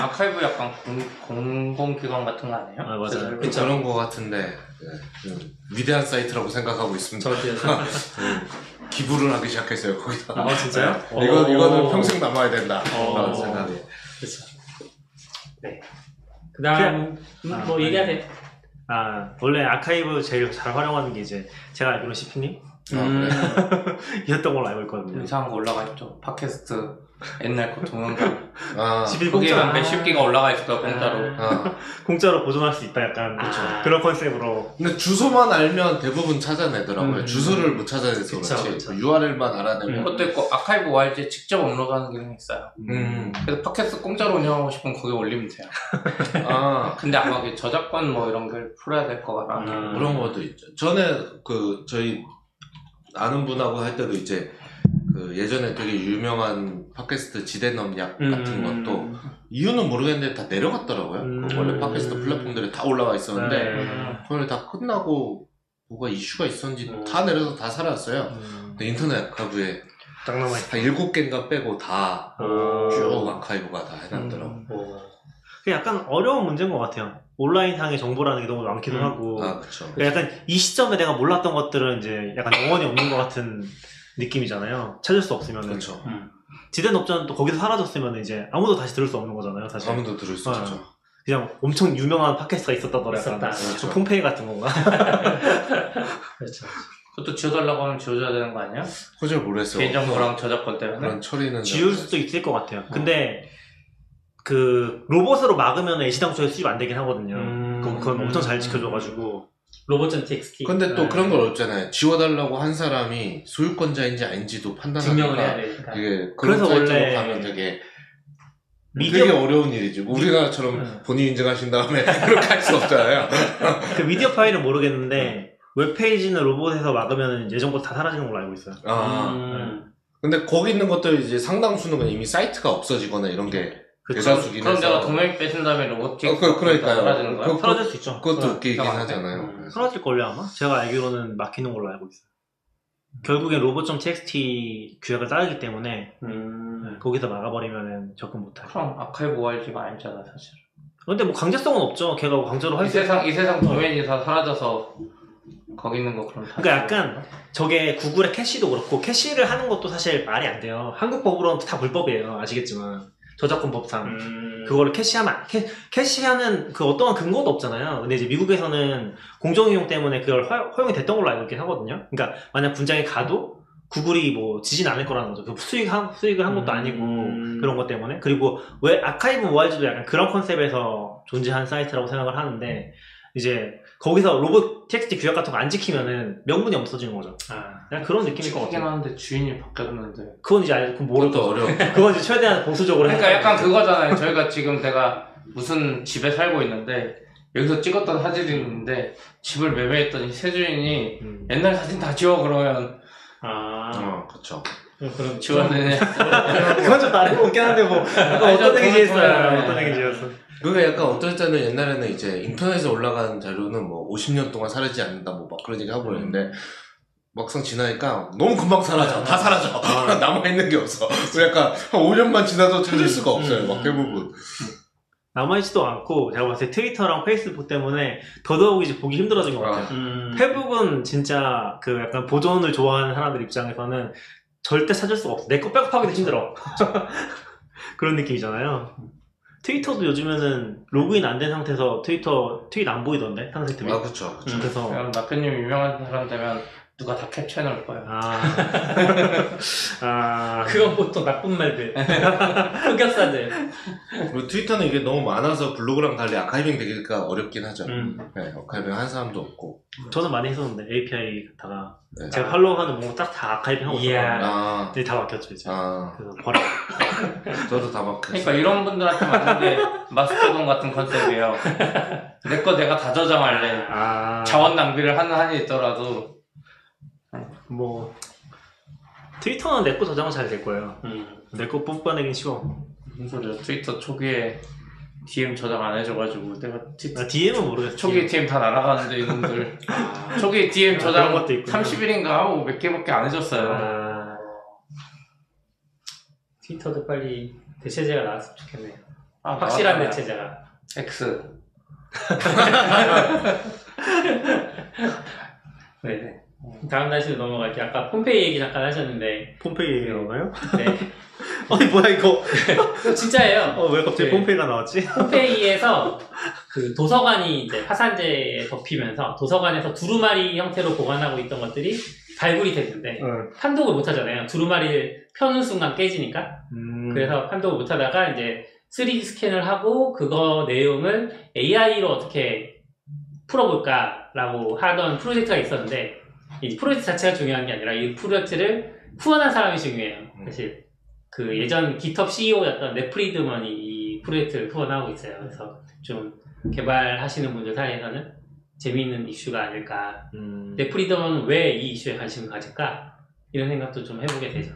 아카이브 약간 공, 공공기관 같은 거 아니에요? 아, 맞아요. 그쵸. 그런 거 같은데 네, 좀 위대한 사이트라고 생각하고 있습니다. 저도요. 음, 기부를 하기 시작했어요 거기다. 아 진짜요? 이거 오. 이거는 평생 남아야 된다. 오. 그런 생각이. 그렇죠. 네. 그다음 음, 아, 뭐 아니. 얘기하세요. 아 원래 아카이브 제일 잘 활용하는 게 이제 제가 알기로 시피님 아, 음. 그래. 이었던 걸로 알고 있거든요. 이상한 거 올라가 있죠. 팟캐스트 옛날 거 동영상. 아, 시피 거기에 공짜 한 몇십 개가 올라가 있을 거야 공짜로. 아. 공짜로 보존할 수 있다 약간 아. 그런 컨셉으로 근데 주소만 알면 대부분 찾아내더라고요. 음. 주소를 못 찾아내서 그쵸, 그렇지. 그쵸. URL만 알아내면. 그것도 있고 아카이브 YG에 직접 업로드하는 기능이 있어요. 음. 그래서 팟캐스트 공짜로 운영하고 싶으면 거기 올리면 돼요. 아 근데 아마 그 저작권 뭐 이런 걸 풀어야 될 거라. 음. 그런 것도 있죠. 전에 그 저희 아는 분하고 할 때도 이제 그 예전에 되게 유명한 팟캐스트 지대넘약 같은 음. 것도 이유는 모르겠는데 다 내려갔더라고요. 음. 그 원래 팟캐스트 플랫폼들에 다 올라와 있었는데 네. 그걸 다 끝나고 뭐가 이슈가 있었는지 음. 다 내려서 다 사라졌어요. 음, 근데 인터넷 아카이브에 딱 남아있다. 한 일곱 개인가 빼고 다 오. 쭉 아카이브가 다 해놨더라고. 음. 오. 그게 약간 어려운 문제인 것 같아요. 온라인상의 정보라는 게 너무 많기도 음. 하고 아 그쵸. 그러니까 약간 이 시점에 내가 몰랐던 것들은 이제 약간 영원히 없는 것 같은 느낌이잖아요. 찾을 수 없으면 그렇죠. 음. 지된 업자는 또 거기서 사라졌으면 이제 아무도 다시 들을 수 없는 거잖아요. 사실 아무도 들을 수 어. 없죠. 그냥 엄청 유명한 팟캐스트가 있었다더라. 있었다. 그렇죠. 좀 폼페이 같은 건가? 그렇죠. 그것도 지워달라고 하면 지워줘야 되는 거 아니야? 잘 모르겠어요. 개인정보랑 저작권 때문에. 그런 처리는 지울 잘 수도 있을 것 같아요. 근데 그 로봇으로 막으면 애시당초에 수입 안 되긴 하거든요. 음. 그건, 그건 엄청 잘 지켜줘가지고 로봇.txt. 근데 또 네. 그런 걸 없잖아요. 지워달라고 한 사람이 소유권자인지 아닌지도 판단하기가 증명을 해야 되니까. 이게 그런 그래서 사이트로 원래 가면 되게 미디어 되게 어려운 일이지. 우리나라처럼 네. 본인 인증하신 다음에 그렇게 할 수 없잖아요. 그 미디어 파일은 모르겠는데 웹페이지는 로봇에서 막으면 예전 거다 사라지는 걸로 알고 있어요. 아, 음. 근데 거기 있는 것들 이제 상당수는 그냥 이미 사이트가 없어지거나 이런 게? 대다수긴 그럼 해서. 내가 도메인 빼신 다음에 로보틱 어, 그- 그러니까요. 사라지는 거야? 그- 사라질 수 있죠. 그것도 어, 웃기긴 이상한데? 하잖아요. 음. 그래서. 사라질 걸요 아마? 제가 알기로는 막히는 걸로 알고 있어요. 결국엔 로봇.txt 규약을 따르기 때문에 음. 거기서 막아버리면 접근 못하죠. 그럼 아카이브 YG가 아니잖아 사실. 근데 뭐 강제성은 없죠. 걔가 강제로 할 수 있어. 세상 이 세상 도메인이 다 사라져서 거기 있는 거 그럼 다. 그러니까 약간 저게 구글의 캐시도 그렇고 캐시를 하는 것도 사실 말이 안 돼요. 한국 법으로는 다 불법이에요. 아시겠지만 저작권 법상 음. 그거를 캐시하면 안- 캐, 캐시하는 그 어떠한 근거도 없잖아요. 근데 이제 미국에서는 공정이용 때문에 그걸 허, 용이 됐던 걸로 알고 있긴 하거든요. 그러니까 만약 분쟁에 가도 구글이 뭐 지진 않을 거라는 거죠. 그 수익 한, 수익을 한 것도 음. 아니고 그런 것 때문에 그리고 왜 아카이브 모알즈도 약간 그런 컨셉에서 존재한 사이트라고 생각을 하는데 이제 거기서 로봇 텍스트 규약 같은 거 안 지키면은 명분이 없어지는 거죠. 아. 그냥 그런 느낌일 것 지키긴 같아요. 하는데 주인이 바뀌었는데. 그건 이제 알- 그건 모를 그것도 거. 어려워. 그건 이제 최대한 보수적으로. 그러니까 해서- 약간 그거잖아요. 저희가 지금 내가 무슨 집에 살고 있는데 여기서 찍었던 사진이 있는데 집을 매매했더니 새 주인이 음. 옛날 사진 다 지워 그러면 아. 어, 그쵸. 그럼 지워야 되냐? 그건 좀 다른 거 없긴 한데 뭐 아니, 어떤 그건 좋아요. 했어요. 어떤 얘기 지었어. 그게 약간 어떨 때는 옛날에는 이제 인터넷에 올라간 자료는 뭐 50년 동안 사라지지 않는다 뭐 막 그런 얘기 하고 그랬는데 막상 지나니까 너무 금방 사라져. 다 사라져. 아. 남아있는 게 없어. 약간 한 5년만 지나도 찾을 수가 없어요. 음. 막 대부분. 남아있지도 않고 제가 봤을 때 트위터랑 페이스북 때문에 더더욱 이제 보기 힘들어진 것 같아요. 음. 페북은 진짜 그 약간 보존을 좋아하는 사람들 입장에서는 절대 찾을 수가 없어. 내 거 백업하기도 힘들어. 그런 느낌이잖아요. 트위터도 요즘에는 로그인 안 된 상태에서 트위터 트윗 안 보이던데 상세 트윗. 아, 그쵸. 그쵸. 음, 그래서 낙교님 유명한 사람 되면 누가 다 캡처해 놓을 거예요. 아, 아 그건 보통 나쁜 말들. 흑역사들. 그리고 트위터는 이게 너무 많아서 블로그랑 달리 아카이빙 되기가 어렵긴 하죠. 음, 네, 아카이빙 한 사람도 없고. 저는 많이 했었는데 API 갖다가 네. 제가 팔로우하는 뭐 딱 다 아카이빙 하고. 있어요. 아, 근데 다 막혔죠 이제. 아, 그래서 버려. 저도 다 막혔어요. 그러니까 이런 분들한테 맞는 게 마스터돈 같은 컨셉이에요. 내 거 내가 다 저장할래. 아 자원 낭비를 하는 한이 있더라도 뭐 트위터는 내 거 저장은 잘 될 거예요. 음. 내 거 뽑아내긴 쉬워. 무슨 소리야. 트위터 초기에 DM 저장 안 해줘가지고 내가 티, 나 DM은 모르겠어. 초기 DM 다 날아가는데 이놈들 아, 초기 DM 아, 저장 그런 것도 있구나. 30일인가 하고 몇 개밖에 안 해줬어요. 아, 트위터도 빨리 대체제가 나왔으면 좋겠네요. 아, 확실한. 대체제가. X 네. 다음 날씨로 넘어갈게요. 아까 폼페이 얘기 잠깐 하셨는데, 폼페이 얘기하나요? 네. 아니 뭐야 이거? 이거 진짜예요. 어 왜 갑자기 네. 폼페이가 나왔지? 홈페이에서 그 도서관이 이제 화산재에 덮이면서 도서관에서 두루마리 형태로 보관하고 있던 것들이 발굴이 됐는데 응. 판독을 못 하잖아요. 두루마리를 펴는 순간 깨지니까. 음, 그래서 판독을 못 하다가 이제 3D 스캔을 하고 그거 내용을 AI로 어떻게 풀어볼까라고 하던 프로젝트가 있었는데 이 프로젝트 자체가 중요한 게 아니라 이 프로젝트를 후원한 사람이 중요해요. 사실 그 예전 GitHub CEO였던 넷 프리드먼이 이 프로젝트를 후원하고 있어요. 그래서 좀 개발하시는 분들 사이에서는 재미있는 이슈가 아닐까. 음, 넷 프리드먼은 왜 이 이슈에 관심을 가질까? 이런 생각도 좀 해보게 되죠.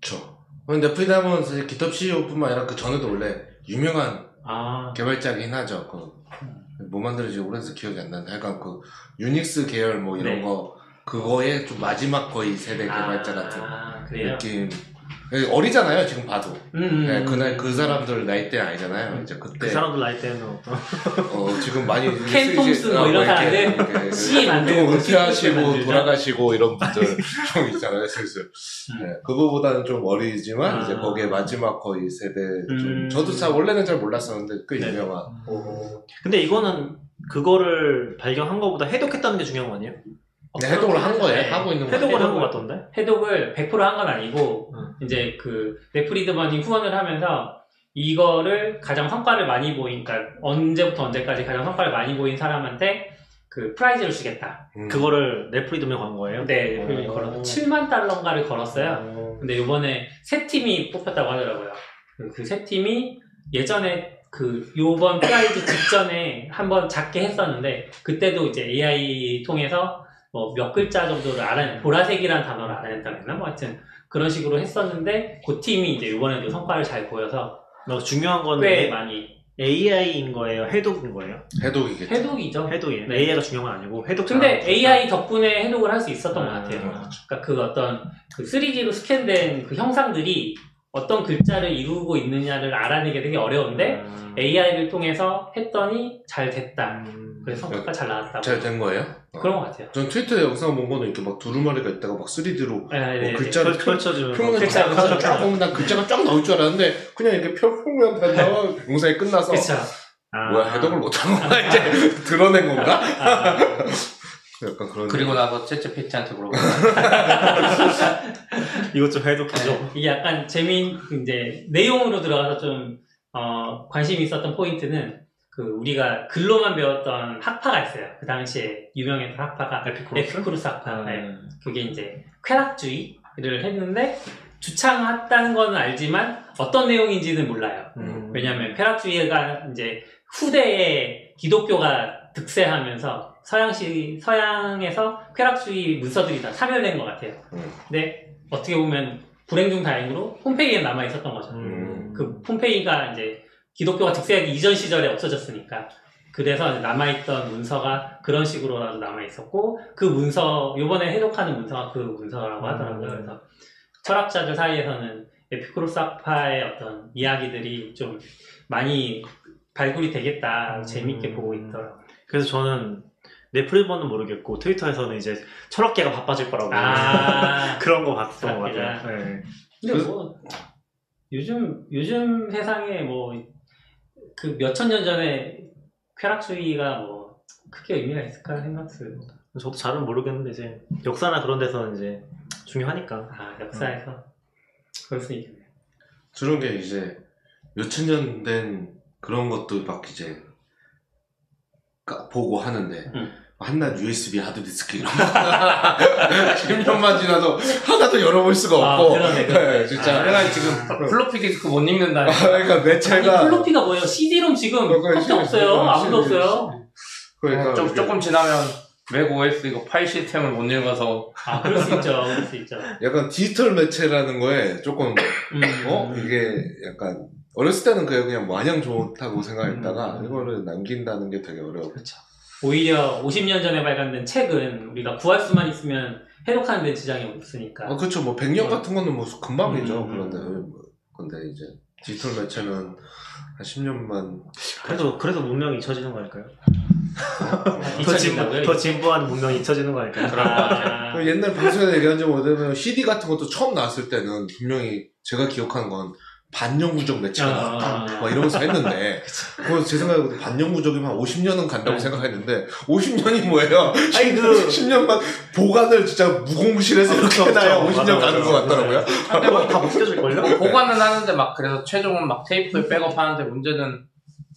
그쵸. 근데 프리담은 사실 기톱 CEO뿐만 아니라 그 전에도 원래 유명한 아, 개발자긴 하죠. 그, 뭐 만들어지 오래돼서 기억이 안 나는데 약간 그 유닉스 계열 뭐 이런 네. 거 그거의 좀 마지막 거의 세대 개발자 같은 아, 그래요? 느낌. 예, 어리잖아요 지금 봐도. 음, 네, 음. 그날 그 사람들 나이 때 아니잖아요. 이제 그때 그 사람들 나이 때는 어떤 어, 지금 많이 켄 톰슨 뭐 이런 이렇게- 사람들? 만들고 좀 은퇴하시고. 돌아가시고 이런 분들 좀 있잖아요 슬슬. 음. 네, 그거보다는 좀 어리지만 아. 이제 거기에 마지막 거의 세대 좀 음. 저도 잘 원래는 잘 몰랐었는데 꽤 네. 유명한. 근데 이거는 그거를 발견한 거보다 해독했다는 게 중요한 거 아니에요? 네, 해독을 한 거예요. 네. 하고 있는 거예요. 해독을 한거 해독을- 같던데? 해독을 100%한 건 아니고 음. 이제 그 넷프리드먼이 후원을 하면서 이거를 가장 성과를 많이 보인 그러니까 언제부터 언제까지 가장 성과를 많이 보인 사람한테 그 prize를 주겠다. 음. 그거를 냇 프리드먼 간 거예요? 냇 프리드먼이 오. 걸어서 7만 달러인가를 걸었어요. 어, 근데 이번에 세 팀이 뽑혔다고 하더라고요. 그 세 팀이 예전에 그 요번 prize 직전에 한번 작게 했었는데 그때도 이제 AI 통해서 뭐 몇 글자 정도를 알아낸 보라색이라는 단어를 알아냈다 그랬나 뭐 하여튼 그런 식으로 했었는데 그 팀이 이제 이번에도 성과를 잘 보여서 너 중요한 건꽤 많이 AI인 거예요? 해독인 거예요? 해독이겠죠. 해독이죠. 해독이에요. 네. AI가 중요한 건 아니고 해독 근데 AI 덕분에 해독을 할 수 있었던 것 아, 같아요. 그렇죠. 그러니까 그 어떤 그 3D로 스캔된 그 형상들이 어떤 글자를 이루고 있느냐를 알아내기 되게 어려운데 음. AI를 통해서 했더니 잘 됐다. 음. 그래서 성과가 잘 나왔다고. 잘 된 거예요? 어. 그런 것 같아요. 전 트위터에 영상 본 거는 이렇게 막 두루마리가 있다가 막 3D로 네, 네, 네. 뭐 글자를 펼- 펼쳐주면 표면을 글자, 쫙, 글자, 쫙 보면 난 글자가 쫙 나올 줄 알았는데 그냥 이렇게 펴보면 다 나와 영상이 끝나서 그쵸. 아. 뭐야 해독을 못한 건가 이제 드러낸 건가? 아, 약간 그런 그리고 나서 챗GPT한테 물어봤어요. 이것 좀 해독해줘. 네. 이게 약간 재미, 이제 내용으로 들어가서 좀, 어, 관심이 있었던 포인트는 그 우리가 글로만 배웠던 학파가 있어요. 그 당시에 유명했던 학파가 에피쿠로스? 에피쿠로스 학파. 네. 음. 그게 이제 쾌락주의를 했는데 주창했다는 거는 알지만 어떤 내용인지는 몰라요. 음. 왜냐하면 쾌락주의가 이제 후대에 기독교가 득세하면서 서양시 서양에서 쾌락주의 문서들이 다 사멸된 것 같아요. 음. 근데 어떻게 보면 불행 중 다행으로 폼페이에 남아 있었던 거죠. 음. 그 폼페이가 이제 기독교가 득세하기 이전 시절에 없어졌으니까 그 그래서 남아있던 문서가 그런 식으로라도 남아있었고 그 문서 요번에 해독하는 문서가 그 문서라고 하더라고요. 음. 그래서 철학자들 사이에서는 에피쿠로스 학파의 어떤 이야기들이 좀 많이 발굴이 되겠다 음. 재밌게 보고 있더라고요. 그래서 저는 네플리버는 모르겠고 트위터에서는 이제 철학계가 바빠질 거라고 아 그런 거 봤던 것. 같아요. 네. 근데 뭐 요즘 요즘 세상에 뭐 그 몇천 년 전에 쾌락주의가 뭐 크게 의미가 있을까 생각해요. 저도 잘은 모르겠는데 이제 역사나 그런 데서는 이제 중요하니까. 아 역사에서 그럴 수 있겠네요. 저런 게 이제 몇천 년 된 그런 것도 막 이제 까- 보고 하는데 음. 한낱 USB 하드디스크 이런 거 10년만 지나도 하나도 열어볼 수가 아, 없고 그러네, 그러네. 네, 진짜 아, 내가 지금 플로피 디스크 못 읽는다. 그러니까 아니 매체가 플로피가 뭐예요? CD롬 지금 그러니까 없어요. 아무도. 없어요. 그러니까 좀, 이게 조금 지나면 맥 OS 이거 파일 시스템을 못 읽어서 아 그럴 수 있죠. 그럴 수 있죠. 약간 디지털 매체라는 거에 조금 음, 어 이게 약간 어렸을 때는 그게 그냥 마냥 좋다고 생각했다가 음. 이거를 남긴다는 게 되게 어려워. 그렇죠. 오히려 50년 전에 발간된 책은 우리가 구할 수만 있으면 해독하는 데 지장이 없으니까. 아 그렇죠. 뭐 100년 같은 거는 뭐 금방이죠. 음. 그런데 뭐, 근데 이제 디지털 매체는 한 10년만 그래도 그래서 문명이 잊혀지는 거 아닐까요? 아, 더, 잊혀진다고요? 더 진부한 문명이 잊혀지는 거 아닐까요? 아, 그 옛날 방송에서 얘기한 적 뭐냐면 CD 같은 것도 처음 나왔을 때는 분명히 제가 기억하는 건 반영구적 매체가 아. 나왔다 막 이러면서 했는데 그거 제 생각에 반영구적이면 한 50년은 간다고 네. 생각했는데 50년이 뭐예요? 아니, 그- 10년만 보관을 진짜 무균실에서 아, 이렇게 그쵸, 해놔야 그쵸. 50년 맞아, 가는 맞아. 것 같더라고요 근데 뭐다 벗겨질걸요? 보관은 하는데 막 그래서 최종은 막 테이프에 백업하는데 문제는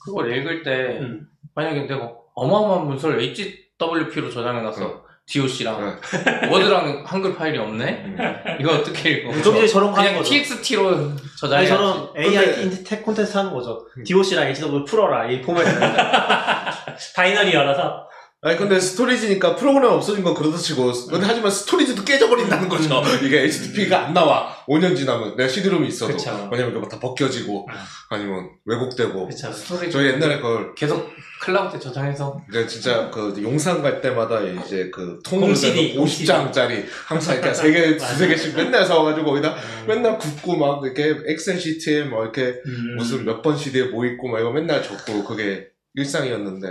그걸 읽을 때 음. 만약에 내가 어마어마한 문서를 HWP로 저장해놨어 DOC랑 네. 워드랑 한글 파일이 없네? 이거 어떻게 읽어? 이제 저런 거 하는 그냥 거죠. TXT로 아니 저장해야지 저런 AI 인텍 콘텐츠 하는 거죠. DOC랑 HWP 풀어라 이 포맷. 바이너리 열어서 아니 근데 스토리지니까 프로그램 없어진 건 그렇다 치고 근데 하지만 스토리지도 깨져버린다는 거죠. 이게 HTTP가 안 나와. 5년 지나면 내가 CD롬이 있어도. 그쵸. 왜냐면 이거 다 벗겨지고 아. 아니면 왜곡되고. 그쵸. 스토리지 저희 옛날에 그걸 계속 클라우드에 저장해서. 이제 진짜 그 용산 갈 때마다 이제 그 공 CD, 통으로 50장짜리 항상 이렇게 세 개, 두세 개씩 맨날 사와가지고 거기다 맨날 굽고 막 이렇게 엑셀 시트에 뭐 이렇게 음. 무슨 몇 번 CD에 뭐 있고 막 이거 맨날 적고 그게 일상이었는데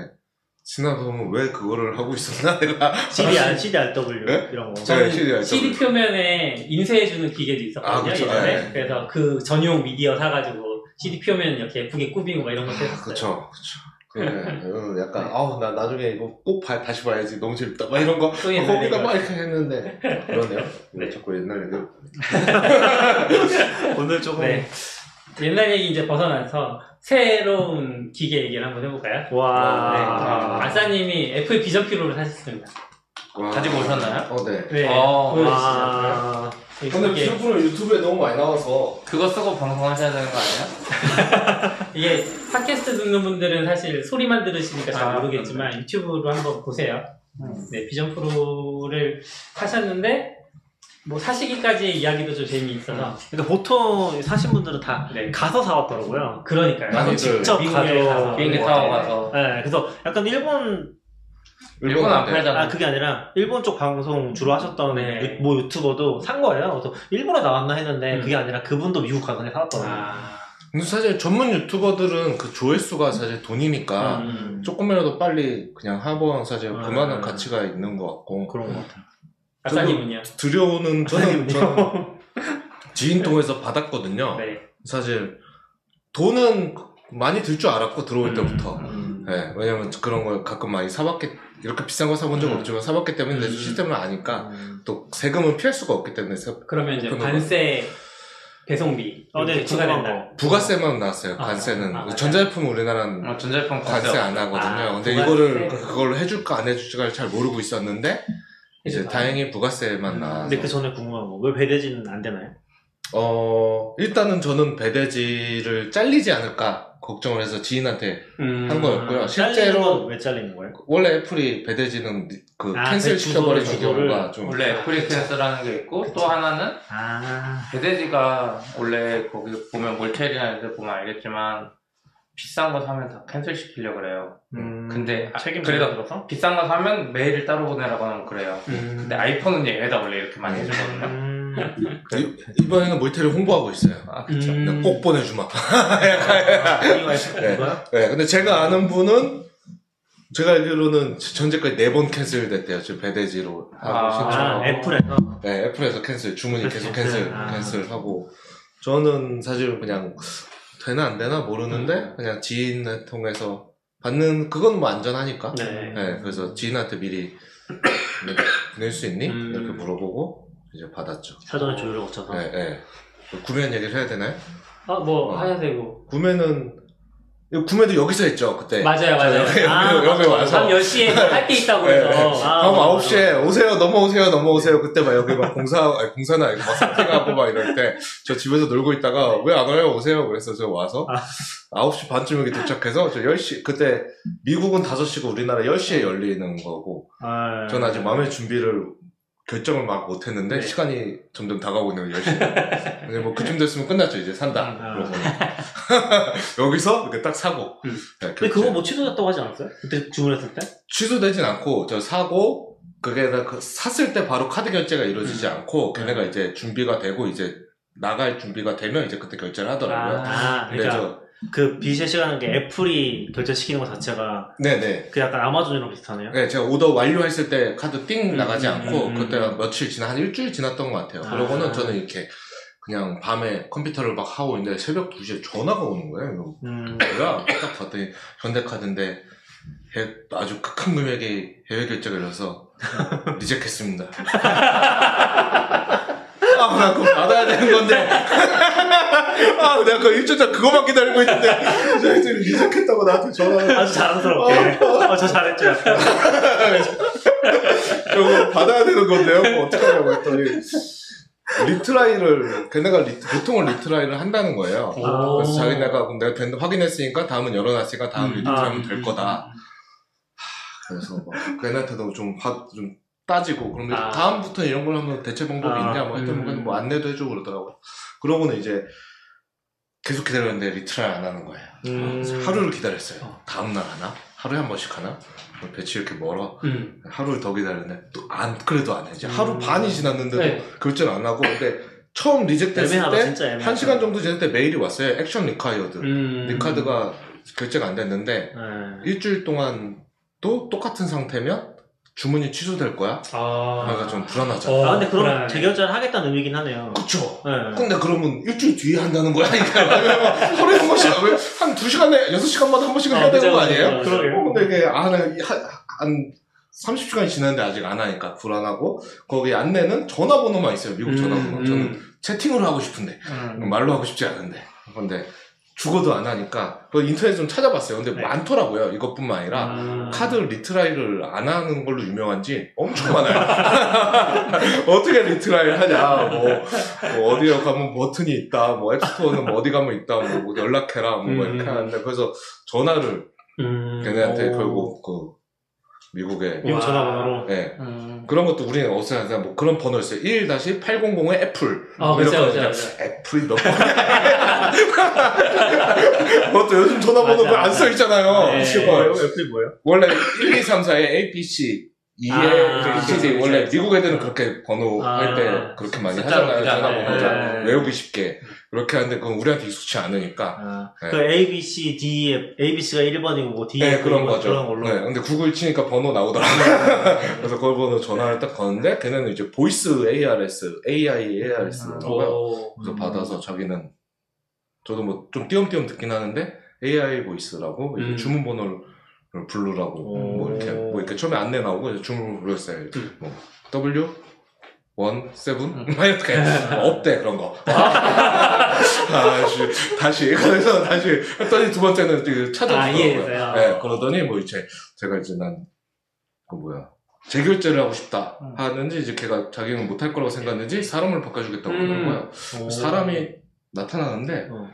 지나서 보면 왜 그거를 하고 있었나 내가 CDR, CDRW 네? 이런 거. 네, 저는 CD 알 CD. 표면에 인쇄해주는 기계도 있었거든요. 아, 그쵸. 예전에. 네. 그래서 그 전용 미디어 사가지고 CD 표면 이렇게 예쁘게 꾸미고 막 이런 것도 했었어요. 그쵸 그쵸 그래 어, 약간 아우 나 나중에 이거 꼭 봐- 다시 봐야지 너무 재밌다 막 이런 거 거기다. 막 이렇게 했는데 그러네요 왜 네. 자꾸 옛날 얘기 오늘 조금 네. 옛날 얘기 이제 벗어나서 새로운 기계 얘기를 한번 해볼까요? 와. 네. 아. 아싸님이 애플 비전 피로를 사셨습니다. 와. 가지고 오셨나요? 어, 네. 네. 어. 보여주시죠. 아, 근데 이게, 비전프로 유튜브에 너무 많이 나와서 그거 쓰고 방송하셔야 되는 거 아니에요? 이게 팟캐스트 듣는 분들은 사실 소리만 들으시니까 잘 아, 모르겠지만 유튜브로 한번 보세요. 네, 비전 프로를 사셨는데 뭐 사시기까지의 이야기도 좀 재미있어서 그러니까 보통 사신 분들은 다 네. 가서 사왔더라고요. 그러니까요. 많이들 직접 미국에 가서. 가서. 비행기 네. 타고 가서 네, 그래서 약간 일본 일본 안 네. 팔잖아. 아 그게 아니라 일본 쪽 방송 주로 하셨던 네. 유, 뭐 유튜버도 산 거예요. 그래서 일본에 나왔나 했는데 음. 그게 아니라 그분도 미국 가서 그냥 사왔더라고요. 아, 근데 사실 전문 유튜버들은 그 조회수가 사실 돈이니까 음. 조금이라도 빨리 그냥 한번 사실 아. 그만한 가치가 있는 것 같고 그런 것 같아요. 아싸님은요? 들여오는 저는, 저는. 지인 통해서 받았거든요. 네. 사실 돈은 많이 들 줄 알았고 들어올 음. 때부터. 음. 네, 왜냐면 그런 걸 가끔 많이 사봤기 이렇게 비싼 거 사본 적 음. 없지만 사봤기 때문에 내 음. 시스템을 아니까 음. 또 세금은 피할 수가 없기 때문에 세- 그러면 이제 관세 배송비 어, 네, 궁금한 추가된다. 거. 부가세만 나왔어요. 아, 관세는 아, 아, 전자제품 우리나라는 어, 전자제품 관세 관세 안 하거든요. 아, 근데 부가세. 이거를 그- 그걸 해줄까 안 해줄지를 잘 모르고 있었는데 이제 해줄까? 다행히 부가세만 음, 나와서 근데 그 전에 궁금한 거. 왜 배대지는 안 되나요? 어 일단은 저는 배대지를 잘리지 않을까 걱정을 해서 지인한테 음. 한 거였고요. 실제로 건왜 잘리는 거예요? 원래 애플이 배대지는 그 아, 캔슬 그 시켜버리는 주소를, 경우가 좀 원래 애플이 캔슬하는 게 있고 또 하나는 아. 배대지가 원래 거기 보면 몰텔이나 이런 데 보면 알겠지만 비싼 거 사면 다 cancel 시키려 그래요. 음, 근데 아, 책임 그래도 들어서 비싼 거 사면 메일을 따로 보내라고 하면 그래요. 음. 근데 아이폰은 얘네다 원래 이렇게 많이 해주거든요. 음. 이, 이번에는 모이테를 홍보하고 있어요. 아 그쵸. 음. 꼭 보내주마. 이거 네. 이거요? 네, 근데 제가 아는 분은 제가 알기로는 전제까지 네 번 cancel 됐대요. 지금 배대지로 하고 아, 신청. 아, 애플에서 네, 애플에서 cancel, 주문이 계속 cancel, cancel. 아. cancel하고. 저는 사실 그냥 되나 안 되나 모르는데 음. 그냥 지인을 통해서 받는 그건 뭐 안전하니까. 네. 네, 그래서 지인한테 미리 낼수 있니? 음. 이렇게 물어보고 이제 받았죠. 사전에 조율을 거쳐서 네, 네. 구매한 얘기를 해야 되나요? 아 뭐 어. 해야 되고 구매는 구매도 여기서 했죠 그때. 맞아요 맞아요. 여기, 아, 여기. 와서. 밤 10시에 할 게 있다고 네, 해서 네. 아, 밤 맞아, 9시에 오세요, 넘어오세요, 넘어오세요. 그때 막 여기 막 공사, 아니, 공사는 아니고 막 세팅하고 막 이럴 때, 저 집에서 놀고 있다가, 왜안 와요? 오세요. 그래서 저 와서, 아. 9시 반쯤 여기 도착해서, 저 10시, 그때 미국은 5시고 우리나라 10시에 열리는 거고, 아, 전 아직 마음의 준비를, 결정을 막 못했는데, 네. 시간이 점점 다가오고 있는 거예요, 10시. 근데 뭐 그쯤 됐으면 끝났죠, 이제 산다. 아. 그러고. 여기서 이렇게 딱 사고. 음. 네, 근데. 그거 뭐 취소됐다고 하지 않았어요? 그때 주문했을 때? 취소되진 않고 저 사고 그게 다 그 샀을 때 바로 카드 결제가 이루어지지 음. 않고 걔네가 이제 준비가 되고 이제 나갈 준비가 되면 이제 그때 결제를 하더라고요. 아, 그러니까 그 빚의 시간은 게 애플이 결제시키는 것 자체가 저 네네. 그 약간 아마존이랑 비슷하네요. 네, 제가 오더 완료했을 때 카드 띵 음, 나가지 음, 않고 음, 그때 음. 며칠 지나 한 일주일 지났던 것 같아요. 아. 그러고는 저는 이렇게 그냥 밤에 컴퓨터를 막 하고 있는데 새벽 2시에 전화가 오는 거예요. 음, 뭐야? 딱 봤더니 현대카드인데 해- 아주 극한 금액의 해외 결제가 일어서 리젝했습니다. 아, 나 그거 받아야 되는 건데. 아, 내가 그 일주일 전 그거만 기다리고 있는데 이제 reject했다고 나한테 전화를. 아주 자랑스럽게. 어, 저 잘했죠. 저거 받아야 되는 건데요. 뭐 어떡하냐고 했더니 retry를 걔네가 리, 보통은 retry를 한다는 거예요. 오. 그래서 자기네가 내가 된, 확인했으니까 다음은 열어놨으니까 다음 음, retry면 아, 될 음, 거다. 그래서 막 걔네한테도 좀, 봐- 좀 따지고 그러면 아. 다음부터 이런 걸 하면 대체 방법이 아, 있냐 뭐 했더니 음. 뭐 안내도 해주고 그러더라고요. 그러고는 이제 계속 기다렸는데 retry 안 하는 거예요. 음. 하루를 기다렸어요. 어. 다음 날 하나? 하루에 한 번씩 하나? batch 이렇게 멀어. 음. 하루를 더 기다렸는데 또 안 그래도 안 해. 이제 음. 하루 반이 지났는데도 네. 결제를 안 하고 근데 처음 reject됐을 애매하다, 때. 한 시간 정도 지날 때 메일이 왔어요. action required. 음. 네 카드가 결제가 안 됐는데 네. 일주일 동안 또 똑같은 상태면 주문이 취소될 거야. 아, 그러니까 좀 불안하죠. 어. 아, 근데 그럼 불안하네. 재결제를 하겠다는 의미긴 하네요. 그쵸. 네. 근데 그러면 일주일 뒤에 한다는 거야? 이게 하루에 한 번씩, 한 두 시간에, 여섯 시간마다 한 번씩은 아, 해야 되는 거 아니에요? 그러게요. 어, 근데 이게, 아, 나, 한, 한 30시간이 지났는데 아직 안 하니까 불안하고, 거기 안내는 전화번호만 있어요, 미국 전화번호. 음, 저는 음. 채팅으로 하고 싶은데, 음. 말로 하고 싶지 않은데. 근데, 죽어도 안 하니까, 그 인터넷 좀 찾아봤어요. 근데 네. 많더라고요. 이것뿐만 아니라, 아. 카드 retry를 안 하는 걸로 유명한지 엄청 많아요. 어떻게 retry를 하냐, 뭐, 뭐 어디에 가면 버튼이 있다, 뭐 앱스토어는 뭐 어디 가면 있다, 뭐 연락해라, 뭐 음. 이렇게 하는데, 그래서 전화를 음. 걔네한테 오. 결국 그 미국에 미국 와. 전화번호로. 예. 음. 그런 것도 우리는 어디서 하냐, 뭐 그런 번호였어요. 1-800에 애플. 아, 뭐 이렇게 그죠. 애플이 몇 번이야. 그것도 요즘 전화번호 맞아, 안 써 있잖아요. 네. 시발. 뭐예요? 애플이 뭐예요? 원래 1, 2, 3, 4에 ABC, 2에 아, APC, 그쵸, 원래. 미국 애들은 그렇게 번호 아, 할때 그렇게 많이 하잖아요. 그냥, 전화번호 네. 외우기 쉽게. 그렇게 하는데 그건 우리한테 익숙치 않으니까. 아, 네. 그 A, B, C, D, A, B, C가 1번이고 뭐 D, 네, 그런 거죠. 그런 걸로. 네, 근데 구글 치니까 번호 나오더라고요. 그래서 그걸 번호 전화를 딱 거는데 걔네는 이제 voice ARS, AI ARS 음. 라고요. 오. 그래서 음. 받아서 자기는 저도 뭐 좀 띄엄띄엄 듣긴 하는데 AI 보이스라고 이제 음. 주문 번호를 오. 뭐 이렇게 뭐 이렇게 처음에 안내 나오고 이제 주문을 불렀어요. 음. 뭐 W 1 7막 이렇게 없대 그런 거. 다시 다시 그래서 다시 했더니 두 번째는 이제 아, 찾아주더라고요. 이해했어요. 네, 그러더니 뭐 이제 제가 이제 난 그 뭐야 재결제를 하고 싶다 음. 하는지 이제 걔가 자기는 못할 거라고 생각했는지 사람을 바꿔주겠다고 음. 그러는 거예요. 오. 사람이 나타나는데 어.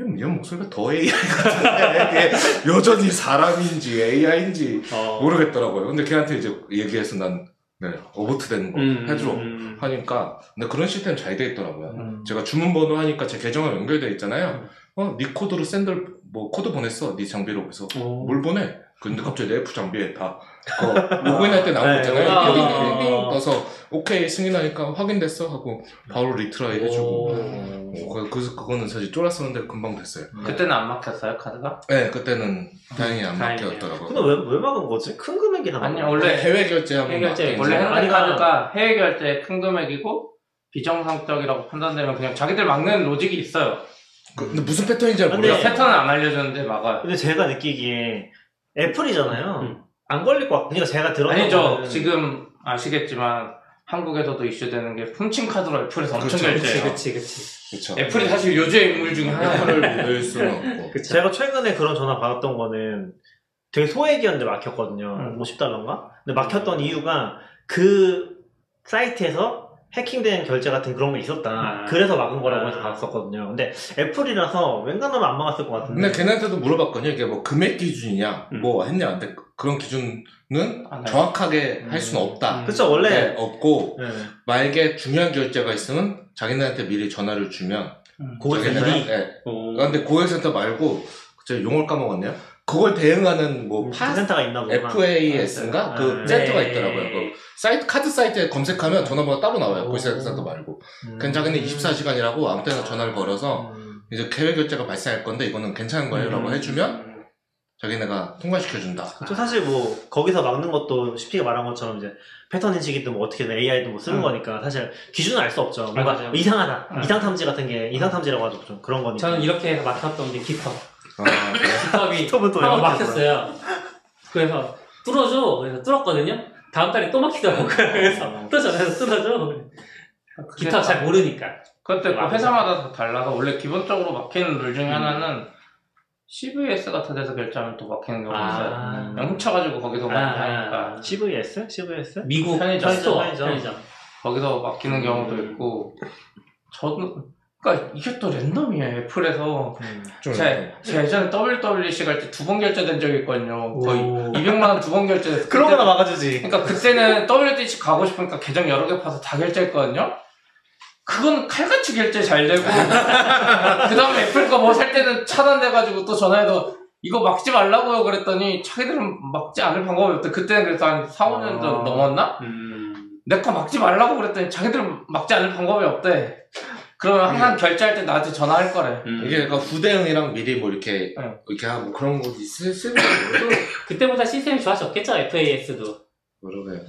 얘, 얘 목소리가 더 AI 같은데 이게 여전히 사람인지 AI인지 어. 모르겠더라고요. 근데 걔한테 이제 얘기해서 난 네, abort 되는 거 음, 해주러 음. 하니까 근데 그런 시스템 잘 돼 있더라고요. 음. 제가 주문 번호 하니까 제 계정과 연결돼 있잖아요. 어, 네 코드로 send 뭐 코드 보냈어. 네 장비로 그래서 오. 뭘 보내? 근데 갑자기 내 애플 장비에 다 그거 로그인할 때 나온 거 네, 있잖아요. 아. 띵띵띵띵 떠서 오케이 승인하니까 확인됐어 하고 바로 retry 해주고. 오. 어, 그- 그래서 그거는 사실 쫄았었는데 금방 됐어요. 그때는 안 막혔어요 카드가? 네, 그때는 다행히 안 다행이네요. 막혔더라고요. 근데 왜, 왜 막은 거지? 큰 금액이나 아니 막은 원래 해외 결제하면 해외 결제, 원래 거지. 현대 아니, 카드가 해외 결제 큰 금액이고 비정상적이라고 판단되면 그냥 자기들 막는 로직이 있어요. 그- 근데 무슨 패턴인지 잘 근데 몰라요. 패턴을 안 알려주는데 막아요. 근데 제가 느끼기에 애플이잖아요. 음. 안 걸릴 것 같고. 그러니까 제가 들었던 아니죠. 거는 지금 아시겠지만 한국에서도 이슈되는 게 훔친 카드로 애플에서 엄청 그치, 결제해요. 그치, 그치. 그쵸. 애플이 사실 요주의 인물 중에 하나예요. 애플을 믿을 수는 없고. 제가 최근에 그런 전화 받았던 거는 되게 소액이었는데 막혔거든요. 음. 50달러인가? 근데 막혔던 이유가 그 사이트에서 해킹된 결제 같은 그런 게 있었다. 아. 그래서 막은 거라고 해서 아. 봤었거든요. 근데 애플이라서 웬간하면 안 막았을 것 같은데. 근데 걔네한테도 물어봤거든요. 이게 뭐 금액 기준이냐, 음. 뭐 했냐, 안 돼. 그런 기준은 안 해요. 정확하게 할 음. 수는 없다. 음. 그쵸, 원래. 네, 없고 네. 만약에 중요한 결제가 있으면 자기네한테 미리 전화를 주면 음. 고객센터? 네. 오. 근데 고객센터 말고 제가 용어를 까먹었네요. 그걸 대응하는 뭐그 파, 센터가 있나 보구나. FDS인가 아, 그 네. 센터가 네. 있더라고요. 그 사이트 카드 사이트에 검색하면 전화번호 따로 나와요. 오. 고객센터 말고. 음. 그냥 자기는 24시간이라고 아무 때나 전화를 걸어서 음. 이제 해외 결제가 발생할 건데 이거는 괜찮은 거예요라고 음. 해주면 자기네가 통과시켜준다. 저 사실 뭐 거기서 막는 것도 쉽게 말한 것처럼 이제 패턴 인식이든 뭐 어떻게든 AI도 뭐 쓰는 음. 거니까 사실 기준을 알수 없죠. 뭔가 맞아요. 이상하다. 음. 이상 탐지 같은 게 이상 탐지라고 하죠. 좀 그런 거니까. 저는 이렇게 해서 막혔던 게 깃허. 아, 그래? 깃허이 톱은 또 한번 영어로 막혔어요. 그래서 뚫어줘. 그래서 뚫었거든요. 다음 달에 또 막히더라고요. 그래서 또 전화해서 뚫어줘. 깃허 잘 모르니까. 그때 그 회사마다 다 달라서 원래 기본적으로 막히는 룰 중에 음. 하나는 CVS 같은 데서 결제하면 또 막히는 경우가 있어요. 아. 그냥 훔쳐가지고 거기서 많이 아. 하니까 CVS? CVS? 미국 편의점, 편의점. 편의점. 거기서 막히는 경우도 있고 저는 그러니까 이게 또 랜덤이에요 애플에서 음. 좀 제가, 제가 예전에 WWC 갈 때 두 번 결제된 적이 있거든요 거의 오. 200만 원 두 번 결제됐어요 그런 거나 막아주지. 그러니까 그때는 WDC 가고 싶으니까 계정 여러 개 파서 다 결제했거든요. 그건 칼같이 결제 잘 되고 그 다음에 애플 거 뭐 살 때는 차단돼가지고 또 전화해서 이거 막지 말라고요 그랬더니 자기들은 막지 않을 방법이 없대 그때는 그래서 한 4, 5년 전 아. 넘었나? 음. 내 거 막지 말라고 그랬더니 자기들은 막지 않을 방법이 없대 그러면 항상 결제할 때 나한테 전화할 거래 음. 이게 그러니까 후대응이랑 미리 뭐 이렇게 응. 이렇게 하고 그런 거 있을 거 그때보다 시스템이 좋아졌겠죠, FAS도. 모르고요.